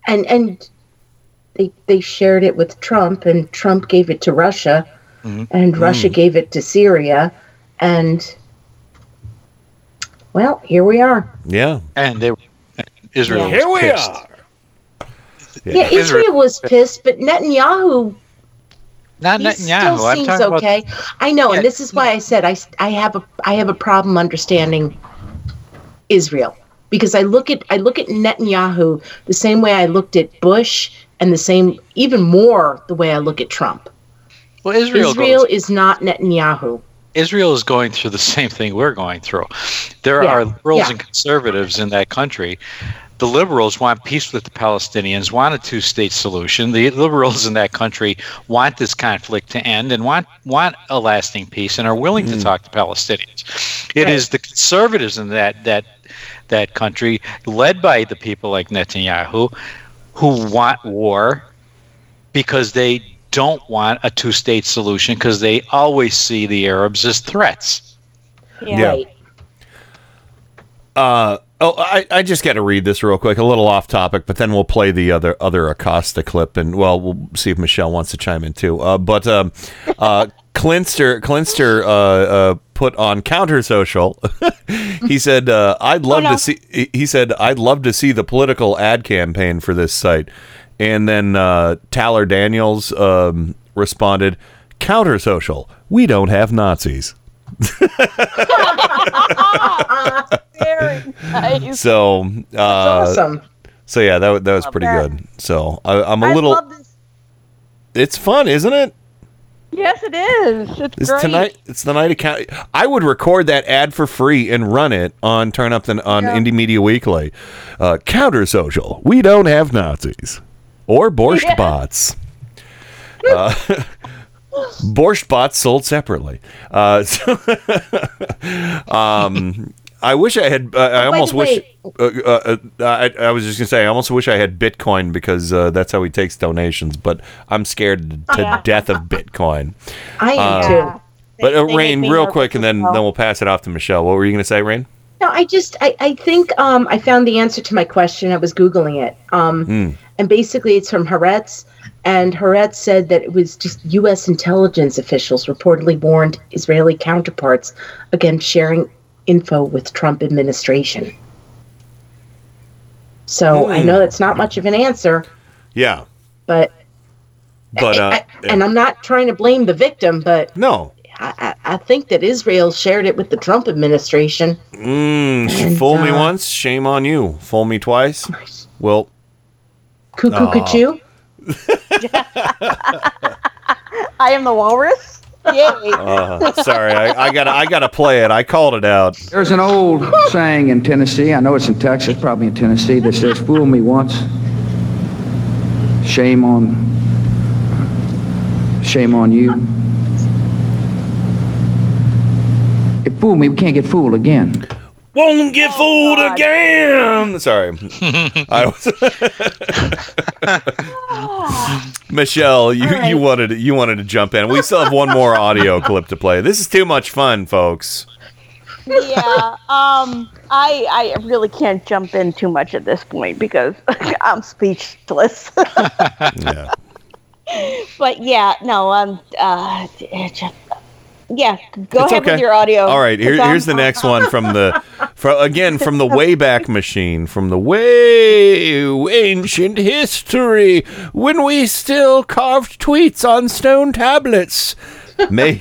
And and they they shared it with Trump, and Trump gave it to Russia, and Russia Mm. gave it to Syria, and well, here we are. Yeah. And they Israel. Here was we pissed. Yeah, Israel was pissed, but Netanyahu Not he Netanyahu. still I'm seems talking about- okay. I know, Yeah. and this is why I said I, I have a I have a problem understanding Israel because I look at I look at Netanyahu the same way I looked at Bush and the same even more the way I look at Trump. Well, Israel, Israel goes- is not Netanyahu. Israel is going through the same thing we're going through. There Yeah, are liberals yeah. and conservatives in that country. The liberals want peace with the Palestinians, want a two-state solution. The liberals in that country want this conflict to end and want want a lasting peace and are willing to hmm. talk to Palestinians. It is the conservatives in that that that country, led by the people like Netanyahu, who want war because they don't want a two-state solution because they always see the Arabs as threats. Yeah. Uh, oh, I, I just got to read this real quick, a little off topic, but then we'll play the other other Acosta clip, and well, we'll see if Michelle wants to chime in too. Uh, but um, uh, Clinster Clinster uh, uh, put on Counter Social. he said, uh, "I'd love no. to see." he- He said, "I'd love to see the political ad campaign for this site." And then uh, Tyler Daniels um, responded, "Counter Social, we don't have Nazis." Very nice. So, uh, awesome. So yeah, that that was Love pretty that. good. So I, I'm a I little. love this. It's fun, isn't it? Yes, it is. It's, It's great. tonight. It's the night of count. I would record that ad for free and run it on Turn Up the on Yeah. Indie Media Weekly. Uh, counter social. We don't have Nazis or borscht Yeah. bots. Uh, borscht bots sold separately. Uh, so, um, I wish I had. Uh, I almost wish. Uh, uh, uh, I, I was just gonna say. I almost wish I had Bitcoin because uh, that's how he takes donations. But I'm scared to death of Bitcoin. I am Uh, too. But uh, Rain, real quick, and then well. then we'll pass it off to Michelle. What were you going to say, Rain? No, I just I, I think um, I found the answer to my question. I was googling it, um, Hmm. And basically it's from Haaretz, and Haaretz said that it was just U.S. intelligence officials reportedly warned Israeli counterparts against sharing info with Trump administration. So I Hmm. know that's not much of an answer, Yeah, but but uh, and I'm not trying to blame the victim, but no, I, I, I think that Israel shared it with the Trump administration. mm, she And, fooled me uh, once, shame on you. Fool me twice. Well, Cuckoo, Aw. cuckoo. I am the walrus. Yay. uh, sorry, I, I gotta I gotta play it. I called it out. There's an old saying in Tennessee, I know it's in Texas, probably in Tennessee, that says, fool me once, shame on, shame on you. If fool me, we can't get fooled again. Won't get fooled again. Sorry, I was. Michelle, you, you wanted you wanted to jump in. We still have one more audio clip to play. This is too much fun, folks. yeah. Um. I I really can't jump in too much at this point because I'm speechless. Yeah. but yeah, no. Um. Uh. it just- yeah. Go It's ahead okay. with your audio. All right, here, 'cause I'm- here's the next one from the, from, again from the Wayback Machine, from the way ancient history when we still carved tweets on stone tablets. May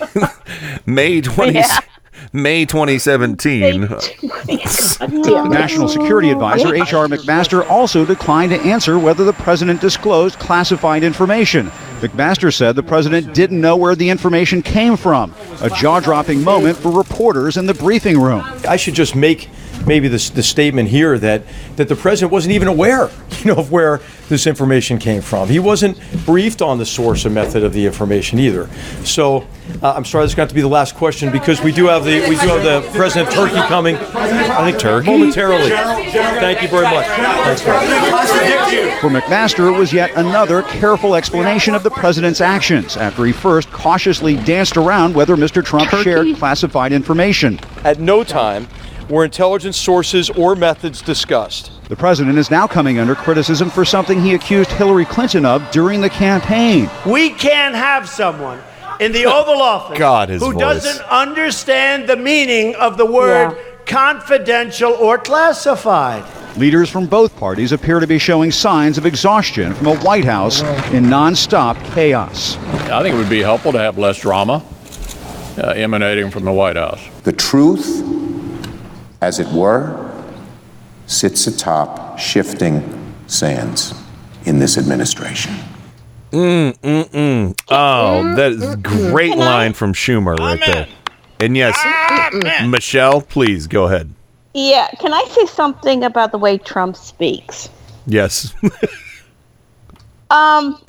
May twenty Yeah. May 2017. The National Security Advisor, H.R. McMaster, also declined to answer whether the president disclosed classified information. McMaster said the president didn't know where the information came from, a jaw dropping moment for reporters in the briefing room. I should just make maybe this the statement here that that the president wasn't even aware, you know, of where this information came from. He wasn't briefed on the source and method of the information either. So uh, I'm sorry, this is going to have to be the last question because we do have the we do have the president of Turkey coming. I think Turkey momentarily. Thank you very much. Thanks. For McMaster, it was yet another careful explanation of the president's actions after he first cautiously danced around whether Mr. Trump shared classified information. At no time were intelligence sources or methods discussed. The president is now coming under criticism for something he accused Hillary Clinton of during the campaign. We can't have someone in the Oval Office God, who voice. doesn't understand the meaning of the word confidential or classified. Leaders from both parties appear to be showing signs of exhaustion from a White House in nonstop chaos. I think it would be helpful to have less drama uh, emanating from the White House. The truth, as it were, sits atop shifting sands in this administration. Mm, mm, mm. Oh, that is a great line from Schumer right there. And yes, Michelle, please go ahead. Yeah, can I say something about the way Trump speaks? Yes. Um,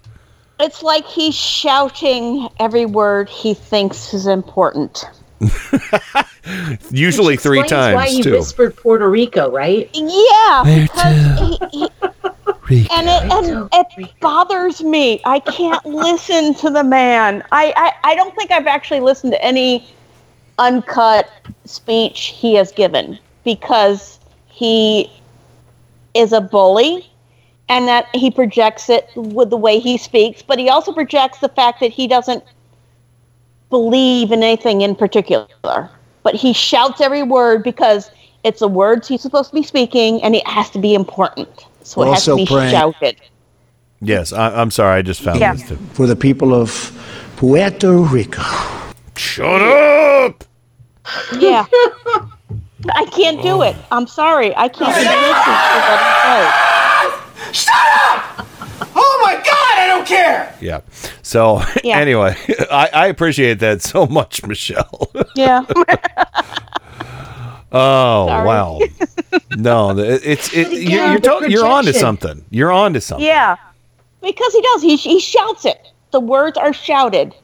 it's like he's shouting every word he thinks is important. Usually three Explains why times he too. whispered Puerto Rico, right? Yeah, Where because he, he, and it and it bothers me. I can't listen to the man. I, I I don't think I've actually listened to any uncut speech he has given because he is a bully and that he projects it with the way he speaks, but he also projects the fact that he doesn't believe in anything in particular. But he shouts every word because it's the words he's supposed to be speaking and it has to be important. So it has to be praying- shouted. Yes, I, I'm sorry. I just found Yeah. this too. For the people of Puerto Rico. Shut up! Yeah. I can't do it. I'm sorry. I can't do listen to what he says. Shut up! Oh my God, I don't care. Yeah. So Yeah. anyway, I, I appreciate that so much, Michelle. Yeah. oh Sorry. wow. No, the- it's it, But you're you're, the to- you're on to something. You're on to something. Yeah. Because he does. He, he shouts it. The words are shouted.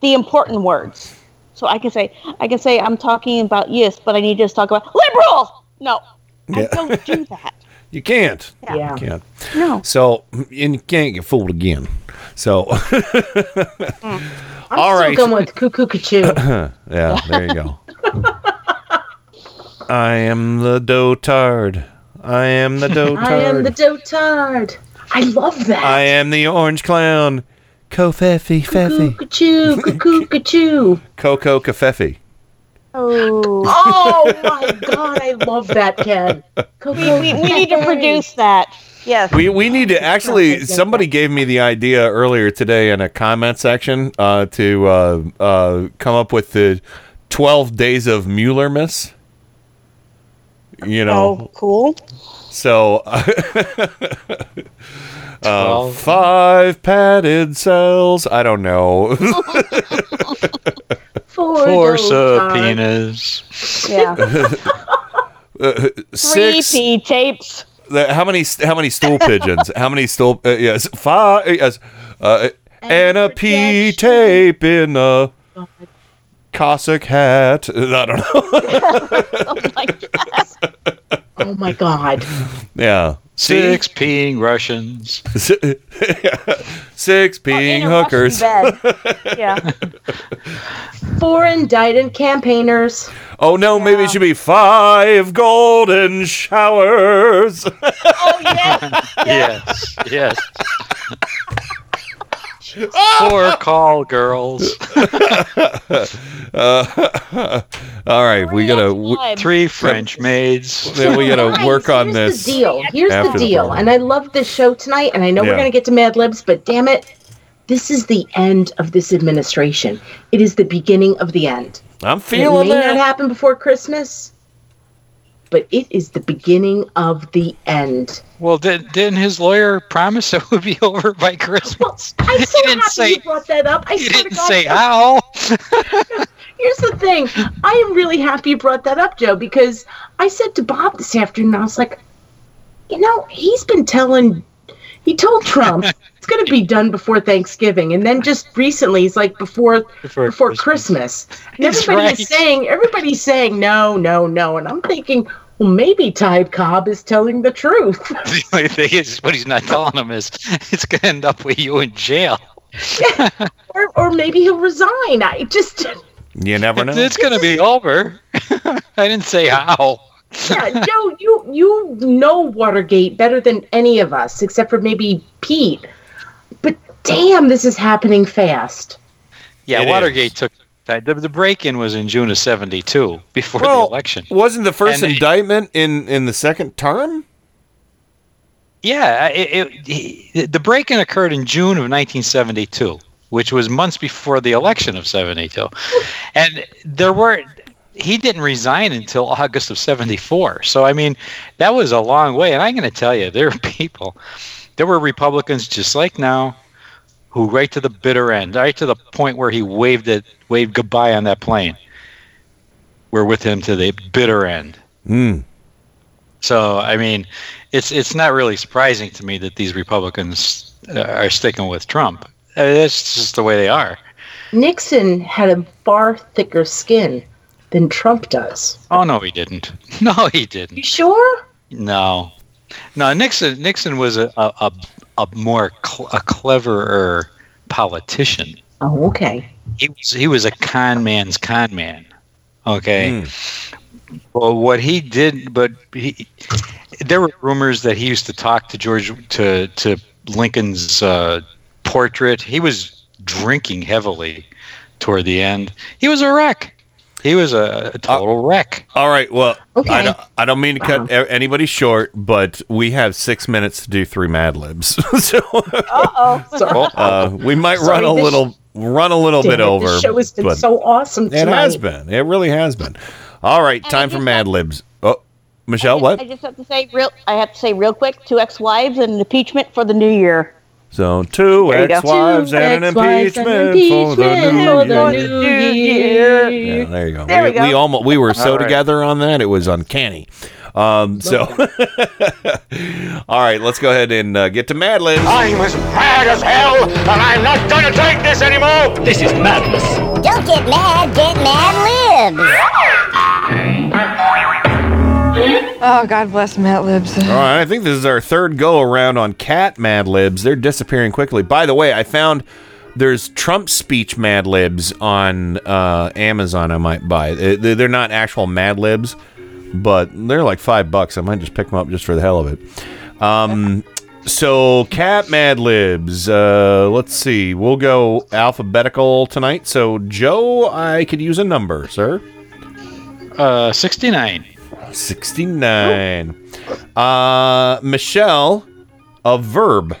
The important words. So I can say, I can say, I'm talking about yes, but I need to just talk about liberal. No, Yeah. I don't do that. You can't. Yeah. You can't. No. So and you can't get fooled again. So I'm All still right. going with cuckoo cuckoo. yeah, there you go. I am the dotard. I am the dotard. I am the dotard. I love that. I am the orange clown. Kofefi Fefi. Cuckoo, cuckoo, cuckoo. Coco Kafefi. Oh. Oh my God, I love that, Ken. Coco, We, we need to produce that. Yes. We we need to actually. Somebody gave me the idea earlier today in a comment section uh, to uh, uh, come up with the twelve days of Mueller miss. You know, Oh, cool. so uh, five padded cells. I don't know. For Four dotard. subpoenas. Yeah. Uh, Three. P tapes. the- how many? How many stool pigeons? How many stool? Uh, yes, five. Yes, uh, and a P tape in a Cossack hat. I don't know. Oh my Oh my god. yeah. Six peeing Russians. Six peeing in a hookers. Yeah. Four indicted campaigners. Oh no, maybe it should be five golden showers. Oh yes. Yes, yes. Four call girls. Uh, all right, we gotta. w- Three French maids. Then we gotta Guys, work on here's this. The deal. Here's after the the deal. program. and I love this show tonight, and I know Yeah. we're going to get to Mad Libs, but damn it, this is the end of this administration. It is the beginning of the end. I'm And feeling it may that. not happen before Christmas, but it is the beginning of the end. Well, did, didn't his lawyer promise it would be over by Christmas? I'm so didn't happy say- you brought that up. I didn't say I- how. Here's the thing. I am really happy you brought that up, Joe, because I said to Bob this afternoon, I was like, you know, he's been telling, he told Trump it's going to be done before Thanksgiving, and then just recently he's like before Before before, Christmas. And He's everybody right. is saying, everybody's saying no, no, no, and I'm thinking, well, maybe Ty Cobb is telling the truth. the only thing is, what he's not telling him is it's going to end up with you in jail. or, or maybe he'll resign. I just, You never know. It's going to be over. I didn't say how. yeah, Joe, you you know Watergate better than any of us, except for maybe Pete. But damn, this is happening fast. Yeah, It Watergate took that. The, the break-in was in June of '72, before Well, the election. Wasn't the first And- indictment in in the second term? Yeah, it, it, he, the break-in occurred in June of 1972, which was months before the election of 72, and there were he didn't resign until August of 74. So I mean, that was a long way. And I'm going to tell you, there are people, there were Republicans just like now, who right to the bitter end, right to the point where he waved it, waved goodbye on that plane, were with him to the bitter end. Hmm. So I mean, it's it's not really surprising to me that these Republicans uh, are sticking with Trump. Uh, That's just the way they are. Nixon had a far thicker skin than Trump does. Oh no, he didn't. No, he didn't. You sure? No, no. Nixon Nixon was a a, a, a more cl- a cleverer politician. Oh, okay. He was he was a con man's con man. Okay. Well, what he did, but he, there were rumors that he used to talk to George to to Lincoln's uh, portrait. He was drinking heavily toward the end. He was a wreck. He was a, a total wreck. All right. Well, Okay. I, don't, I don't mean to cut a- anybody short, but we have six minutes to do three Mad Libs. so Uh-oh. uh, we might Sorry, run a this- little run a little Damn bit it, over. This show has been so awesome it has been. It really has been. All right, time for Mad Libs. Oh, Michelle, what? I just have to say real. I have to say real quick: two ex-wives and an impeachment for the new year. So two There you go. ex-wives and an ex-wives impeachment, for the impeachment new for the year. new year. Yeah, there you go. There we, we go. we almost we were so All right. together on that it was uncanny. Um, so, all right, let's go ahead and uh, get to Mad Libs. I'm as mad as hell, and I'm not gonna take this anymore. This is madness. Don't get mad, get mad libs. Oh, God bless Matt Libs. All right, I think this is our third go around on cat Mad Libs. They're disappearing quickly. By the way, I found there's Trump speech Mad Libs on uh, Amazon. I might buy. Uh, they- They're not actual Mad Libs, but they're like five bucks. I might just pick them up just for the hell of it. Um, so cat Mad Libs. Uh, let's see. We'll go alphabetical tonight. So Joe, I could use a number, sir. Uh, 69. 69. Uh, Michelle, a verb.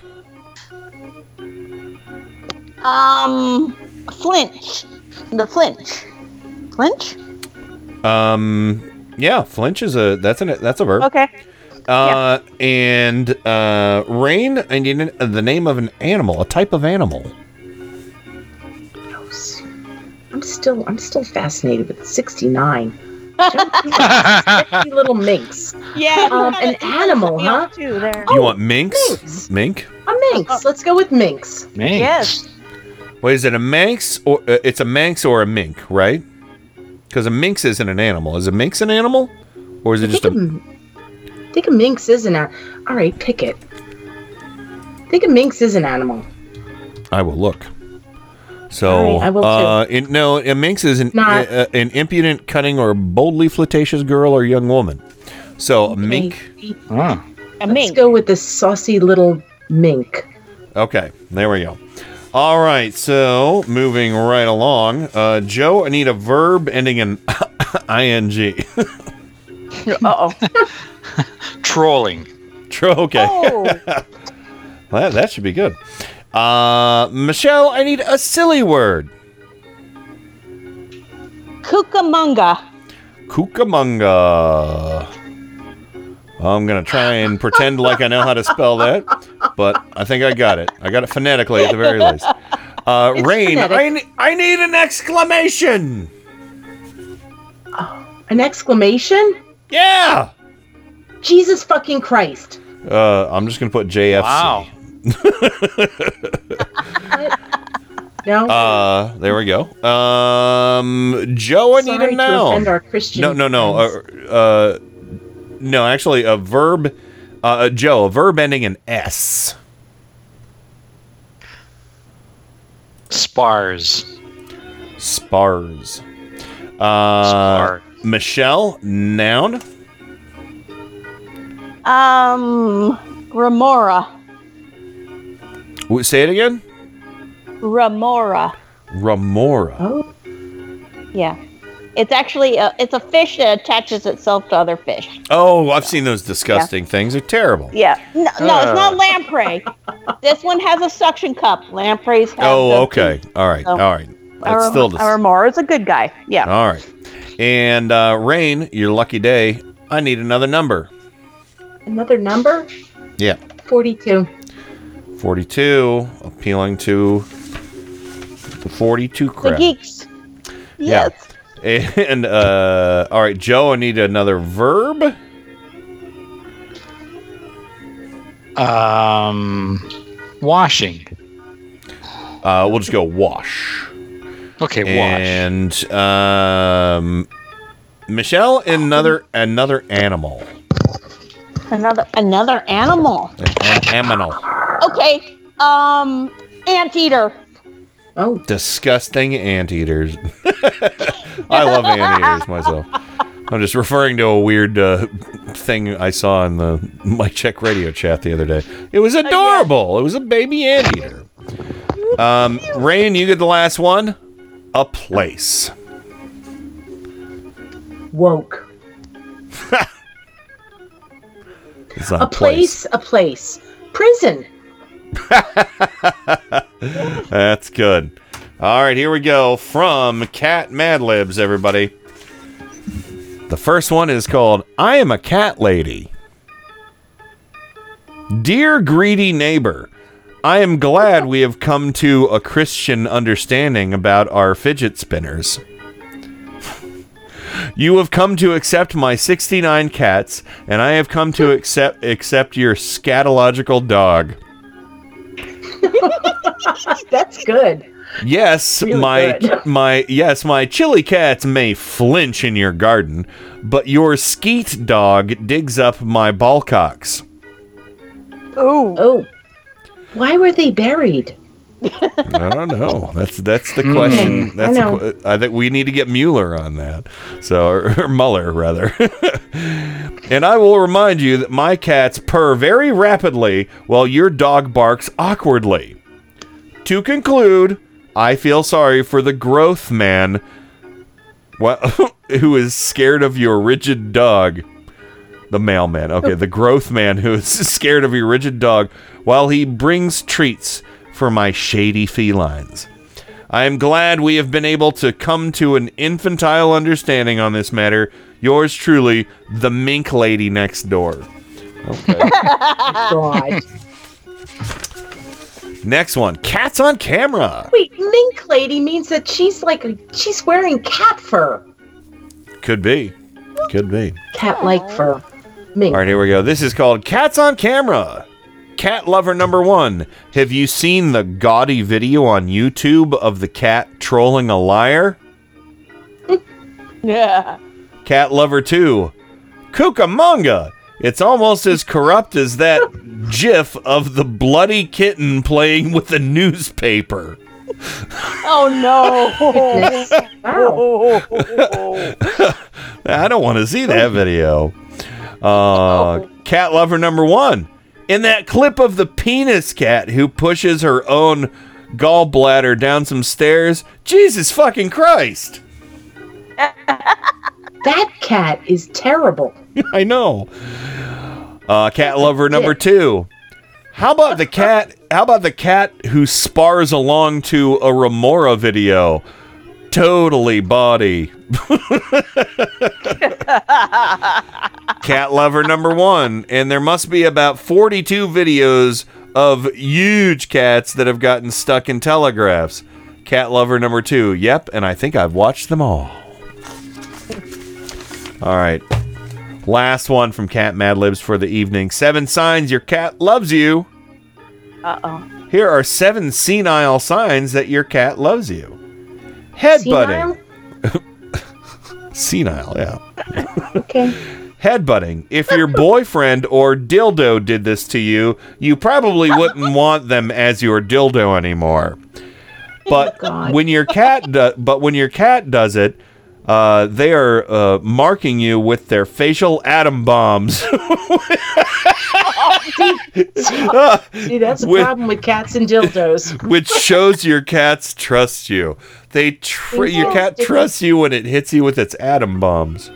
Um, flinch. The flinch. Flinch. Um, yeah, flinch is a that's an that's a verb. Okay. Uh, and uh, rain. I need an, the name of an animal, a type of animal. I'm still I'm still fascinated with 69. Sexy little minx. Yeah. Um, an animal, huh? Too there. you want minx? Mink? A minx. Let's go with minx. Minx. Yes. Wait, is it a manx or uh, it's a manx or a mink, right? Because a minx isn't an animal. Is a minx an animal, or is it just a? I think a minx is an animal. All right, pick it. I think a minx is an animal. I will look. So, All right, I will too. uh, in, no, a minx is an Not- uh, an impudent, cunning, or boldly flirtatious girl or young woman. So, a mink. Ah. A Let's go with the saucy little mink. Okay, there we go. All right, so moving right along, uh, Joe, I need a verb ending in ing. Uh oh. Trolling. Tro- okay, Oh. well, that, that should be good. Uh, Michelle, I need a silly word. Cucamonga. Cucamonga. I'm gonna try and pretend like I know how to spell that, but I think I got it. I got it phonetically at the very least. Uh, It's Rain, I, ne- I need an exclamation. An exclamation? Yeah. Jesus fucking Christ. Uh, I'm just gonna put JFC. Wow. No. Uh, there we go. Um, Joe, I need Sorry a to noun. offend our Christian no, no, no. Uh, uh, no, actually, a verb. Uh, Joe, a verb ending in S. Spars. Spars. Uh, Michelle, noun. Um, remora. W- Say it again. Remora. Remora. Oh. Yeah. It's actually a, it's a fish that attaches itself to other fish. Oh, I've seen those disgusting things. They're terrible. Yeah. No, no it's not lamprey. this one has a suction cup. Lampreys have. Oh, okay. teeth. All right. So- All right. That's Our, still dis- our Mara's a good guy. Yeah. All right. And uh, Rain, your lucky day. I need another number. Another number? Yeah. 42. 42, appealing to the 42 The crowd. geeks. Yeah. And, uh, all right, Joe, I need another verb. Um, washing. Uh, we'll just go wash. Okay, wash. And um, Michelle, another another animal. Another another animal. An animal. Okay. Um, anteater. Oh. Disgusting anteaters. I love anteaters myself. I'm just referring to a weird uh, thing I saw in the Mike Check radio chat the other day. It was adorable. It was a baby anteater. Um, Rain, you get the last one. A place. Woke. It's not A place, a place. Prison. That's good. All right, here we go from Cat Mad Libs, everybody. The first one is called I Am a Cat Lady. Dear greedy neighbor, I am glad we have come to a Christian understanding about our fidget spinners. You have come to accept my 69 cats, and I have come to accept accept your scatological dog. That's good. Yes, Really my good. my yes, my chili cats may flinch in your garden, but your skeet dog digs up my ballcocks. Oh. Oh. Why were they buried? I don't know. That's that's the Mm. question. I That's the know. que- I think we need to get Mueller on that. So or, or Mueller rather. and I will remind you that my cats purr very rapidly while your dog barks awkwardly. To conclude, I feel sorry for the growth man who is scared of your rigid dog. The mailman. Okay, the growth man who is scared of your rigid dog while he brings treats for my shady felines. I am glad we have been able to come to an infantile understanding on this matter. Yours truly, the mink lady next door. Okay. God. Next one Cats on camera. Wait, mink lady means that she's like she's wearing cat fur. Could be. Could be. Cat like fur. Mink. All right, here we go. This is called Cats on Camera. Cat lover number one. Have you seen the gaudy video on YouTube of the cat trolling a liar? Yeah. Cat lover two. Cucamonga. It's almost as corrupt as that gif of the bloody kitten playing with a newspaper. Oh no. I don't want to see that video. Uh, cat lover number one. In that clip of the penis cat who pushes her own gallbladder down some stairs, Jesus fucking Christ. That cat is terrible. I know. Uh, cat lover number two. How about the cat? How about the cat who spars along to a Remora video? Totally body. cat lover number one, and there must be about 42 videos of huge cats that have gotten stuck in telegraphs. Cat lover number two. Yep, and I think I've watched them all. All right. Last one from Cat Mad Libs for the evening. Seven signs your cat loves you. Uh oh. Here are seven senile signs that your cat loves you. Headbutting. Senile, yeah. Okay. Headbutting. If your boyfriend or dildo did this to you, you probably wouldn't want them as your dildo anymore. But when your cat do- but when your cat does it, Uh, they are uh, marking you with their facial atom bombs. See, that's a With- problem with cats and dildos. which shows your cats trust you. They tr- your cat trusts you when it hits you with its atom bombs.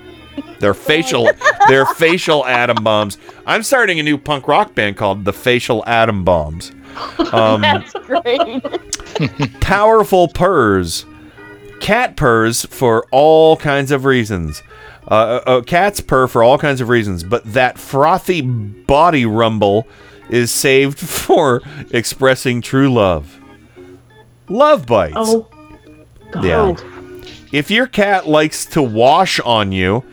They're facial, they're facial atom bombs. I'm starting a new punk rock band called the Facial Atom Bombs. Um, That's great. powerful purrs, cat purrs for all kinds of reasons. Uh, uh, cats purr for all kinds of reasons, but that frothy body rumble is saved for expressing true love. Love bites. Oh, Yeah. If your cat likes to wash on you,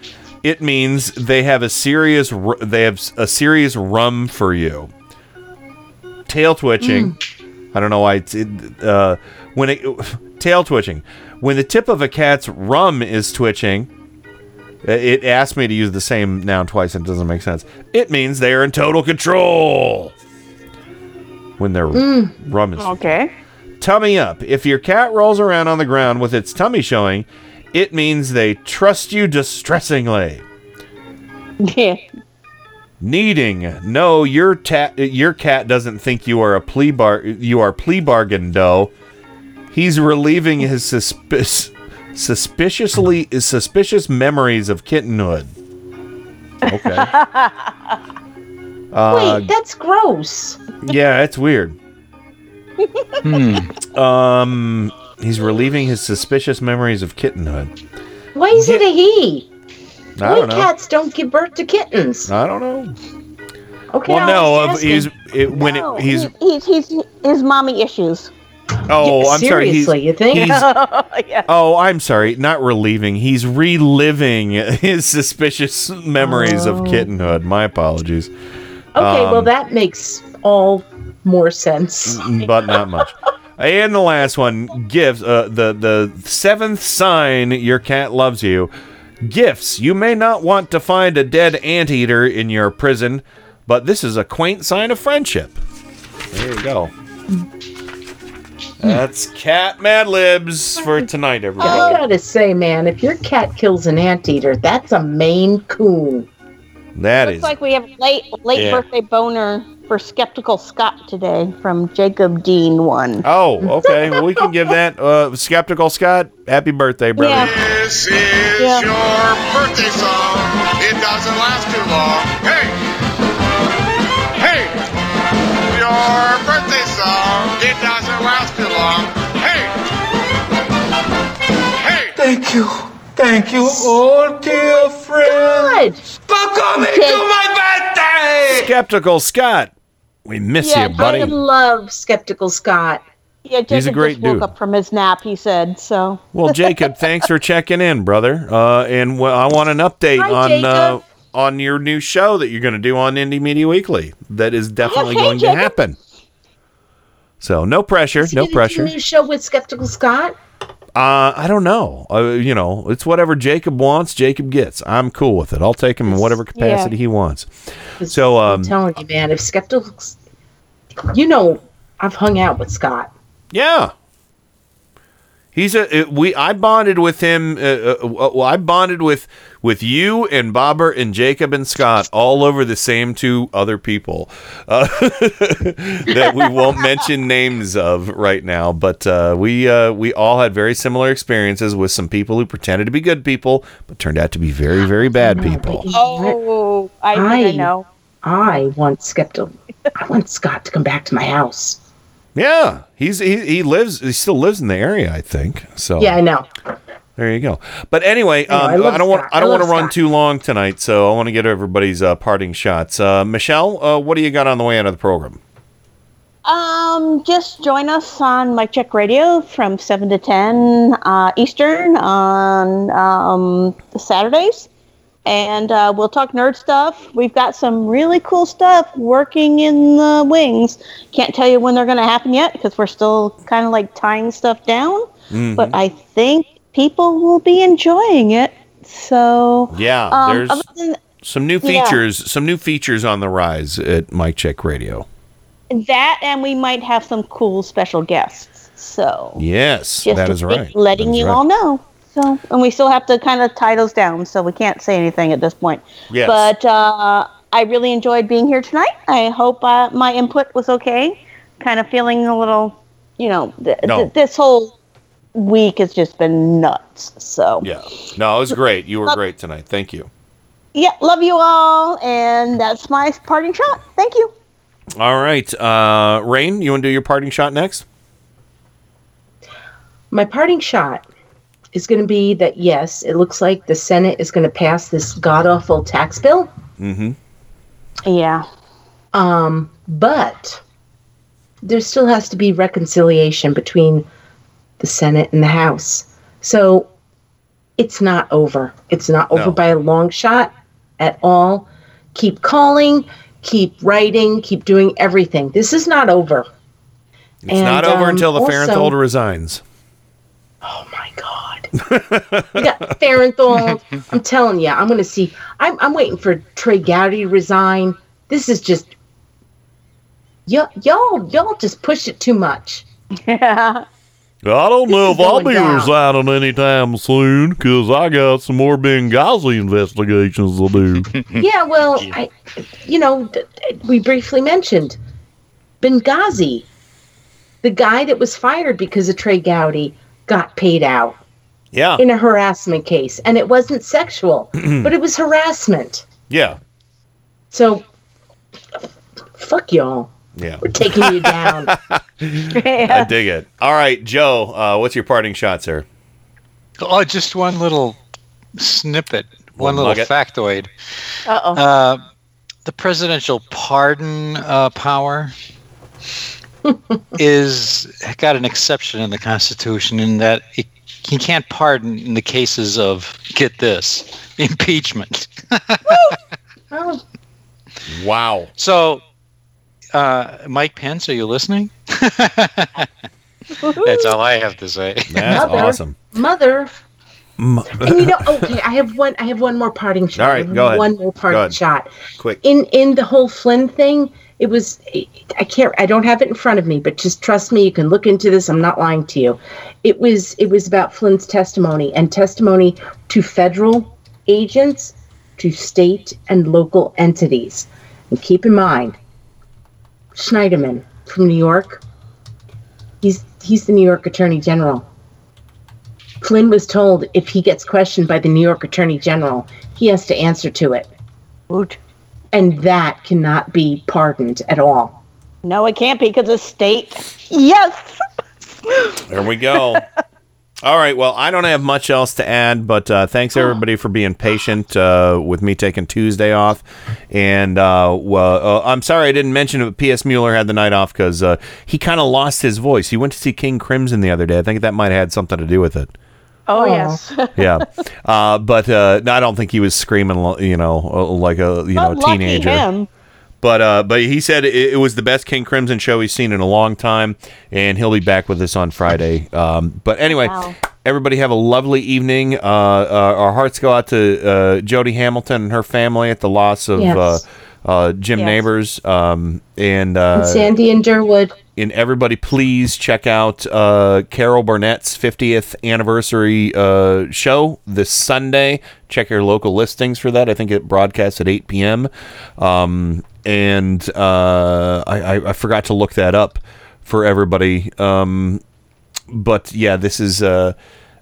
it means they have a serious ru- they have a serious rum for you. Tail twitching. I don't know why it's it, uh, when it tail twitching. When the tip of a cat's rum is twitching, uh, it asked me to use the same noun twice and it doesn't make sense. It means they are in total control. When their rum is Okay. Tummy up. If your cat rolls around on the ground with its tummy showing, it means they trust you distressingly. Yeah. Needing. No, your ta- your cat doesn't think you are a plea bar you are plea bargain dough. He's relieving his suspicious suspiciously suspicious memories of kittenhood. Okay. Uh, Wait, that's gross. yeah, it's weird. Um, he's relieving his suspicious memories of kittenhood. Why is it a he? I Why don't know. cats don't give birth to kittens? I don't know. Okay, well, I no, uh, he's it, when No, it, he's he- he's he's his mommy issues. oh, Yeah, I'm sorry. He's, you think? he's yeah. oh, I'm sorry. Not relieving. He's reliving his suspicious memories of kittenhood. My apologies. Okay, well Um, that makes all more sense. Mm, mm, but not much. And the last one, gifts. Uh, the the seventh sign your cat loves you. Gifts. You may not want to find a dead anteater in your prison, but this is a quaint sign of friendship. There you go. Hmm. That's cat Mad Libs for tonight, everyone. I gotta say, man, if your cat kills an anteater, that's a Maine Coon. That Looks is like we have late late Yeah. birthday boner for Skeptical Scott today from Jacob Dean one. Oh, okay. Well, we can give that uh, skeptical Scott. Happy birthday, brother. Yeah. This is Yeah. your birthday song. It doesn't last too long. Hey! Hey! Your birthday song. It doesn't last too long. Hey! Hey! Thank you. Thank you, oh dear friend. God, For coming to my birthday! Skeptical Scott. We miss Yeah, you, buddy. I love Skeptical Scott. Yeah, Jacob He's a great just woke dude. up from his nap. He said so. Well, Jacob, thanks for checking in, brother. Uh, and well, I want an update Hi, on uh, on your new show that you're going to do on Indie Media Weekly. That is definitely Hey, going to happen. So no pressure, Is no gonna do pressure. a new show with Skeptical Scott. Uh, I don't know. Uh, you know, it's whatever Jacob wants, Jacob gets. I'm cool with it. I'll take him in whatever capacity he wants. So, um, I'm telling you, man, if Skeptical, you know, I've hung out with Scott. Yeah. He's a we. I bonded with him. Uh, uh, well, I bonded with with you and Bobber and Jacob and Scott all over the same two other people uh, that we won't mention names of right now. But uh, we uh, we all had very similar experiences with some people who pretended to be good people but turned out to be very very bad people. Oh, I I, I- know. I want Skeptical. I want Scott to come back to my house. Yeah, he's he, he lives he still lives in the area, I think. So Yeah, I know. There you go. But anyway, I um, I I don't want I don't I want to run Scott. too long tonight, so I want to get everybody's uh, parting shots. Uh, Michelle, uh, what do you got on the way out of the program? Um, just join us on Mike Check Radio from seven to ten uh, Eastern on um, Saturdays, and uh, we'll talk nerd stuff. We've got some really cool stuff working in the wings. Can't tell you when they're going to happen yet because we're still kind of like tying stuff down. But I think people will be enjoying it. So Yeah, um, there's than some new yeah. features, some new features on the rise at Mike Check Radio. that, and we might have some cool special guests. So Yes, that is right. letting That is you right. all know. So, and we still have to kind of tie those down, so we can't say anything at this point. Yes. But uh, I really enjoyed being here tonight. I hope uh, my input was okay. Kind of feeling a little, you know, th- No. th- this whole week has just been nuts. So, Yeah. No, it was great. You were great tonight. Thank you. yeah, love you all, and that's my parting shot. Thank you. All right. Uh, Rain, you want to do your parting shot next? My parting shot is going to be that yes, it looks like the Senate is going to pass this god awful tax bill. Mm-hmm. Yeah. Um, but there still has to be reconciliation between the Senate and the House. So it's not over. It's not over No. by a long shot at all. Keep calling, keep writing, keep doing everything. This is not over. It's not over um, until the also- Farenthold resigns. We got Farenthold. I'm telling you, I'm going to see. I'm, I'm waiting for Trey Gowdy to resign. This is just y'all, y'all, y'all just push it too much. Yeah. I don't know if I'll be resigning anytime soon because I got some more Benghazi investigations to do. yeah, well, I, you know, we briefly mentioned Benghazi. The guy that was fired because of Trey Gowdy got paid out yeah. in a harassment case, and it wasn't sexual, but it was harassment. Yeah. So, fuck y'all. Yeah. We're taking you down. I dig it. All right, Joe, uh, what's your parting shot, sir? Oh, just one little snippet, one, One little nugget. factoid. Uh-oh. Uh, the presidential pardon uh, power is got an exception in the Constitution in that it, he can't pardon in the cases of get this impeachment. Wow. So, uh, Mike Pence, are you listening? That's all I have to say. That's Mother. awesome. Mother. And you know, okay, I have one. I have one more parting shot. All right, go ahead. One more parting shot. Quick. In in the whole Flynn thing, it was. I can't. I don't have it in front of me, but just trust me. You can look into this. I'm not lying to you. It was. It was about Flynn's testimony and testimony to federal agents, to state and local entities. And keep in mind, Schneiderman from New York. He's he's the New York Attorney General. Flynn was told if he gets questioned by the New York Attorney General, he has to answer to it. Oot. And that cannot be pardoned at all. No, it can't be because it's state. Yes. There we go. All right. Well, I don't have much else to add, but uh, thanks everybody for being patient uh, with me taking Tuesday off. And uh, well, uh, I'm sorry I didn't mention it. P.S. Mueller had the night off because uh, he kind of lost his voice. He went to see King Crimson the other day. I think that might have had something to do with it. Oh, Oh. yes. Yeah, uh, but uh, I don't think he was screaming, you know, uh, like a you know But lucky teenager. him. But uh, but he said it, it was the best King Crimson show he's seen in a long time, and he'll be back with us on Friday. Um, but anyway, Wow. everybody have a lovely evening. Uh, uh, our hearts go out to uh, Jody Hamilton and her family at the loss of Yes. uh, uh, Jim Yes. Neighbors. Um, and uh, And Sandy and Durwood. And everybody please check out uh, Carol Burnett's 50th anniversary uh, show this Sunday. Check your local listings for that. I think it broadcasts at 8 p.m. Um, and uh, I, I, forgot to look that up for everybody. Um, but yeah, this is. Uh,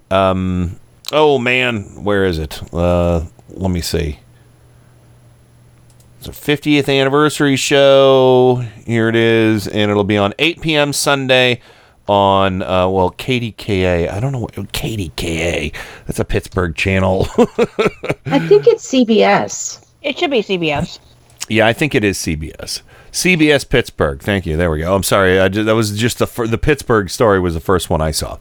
um, oh man, where is it? Uh, let me see. It's a 50th anniversary show. Here it is, and it'll be on 8 p.m. Sunday on uh, well KDKA. I don't know what KDKA. That's a Pittsburgh channel. I think it's CBS. It should be CBS. yeah, I think it is CBS. CBS Pittsburgh. Thank you. There we go. I'm sorry. I just, that was just the the Pittsburgh story was the first one I saw.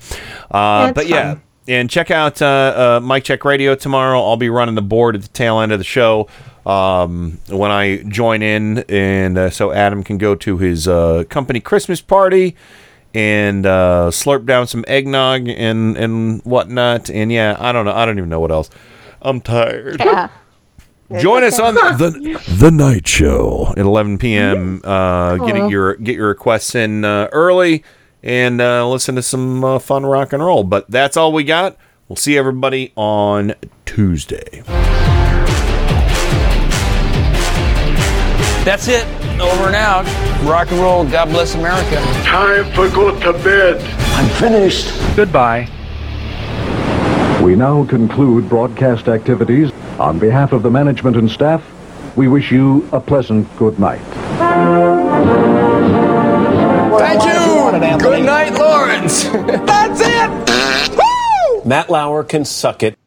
Uh, That's but yeah. Fine. And check out uh, uh, Mike Check Radio tomorrow. I'll be running the board at the tail end of the show um, when I join in, and uh, so Adam can go to his uh, company Christmas party and uh, slurp down some eggnog and and whatnot. And yeah, I don't know. I don't even know what else. I'm tired. Yeah. Join us on the the night show at 11 p.m. Uh, getting your get your requests in uh, early and uh, listen to some uh, fun rock and roll. But that's all we got. We'll see everybody on Tuesday. That's it. Over and out. Rock and roll. God bless America. Time for go to bed. I'm finished. Goodbye. We now conclude broadcast activities. On behalf of the management and staff, we wish you a pleasant good night. Thank you. Good night, Lawrence. That's it. Matt Lauer can suck it.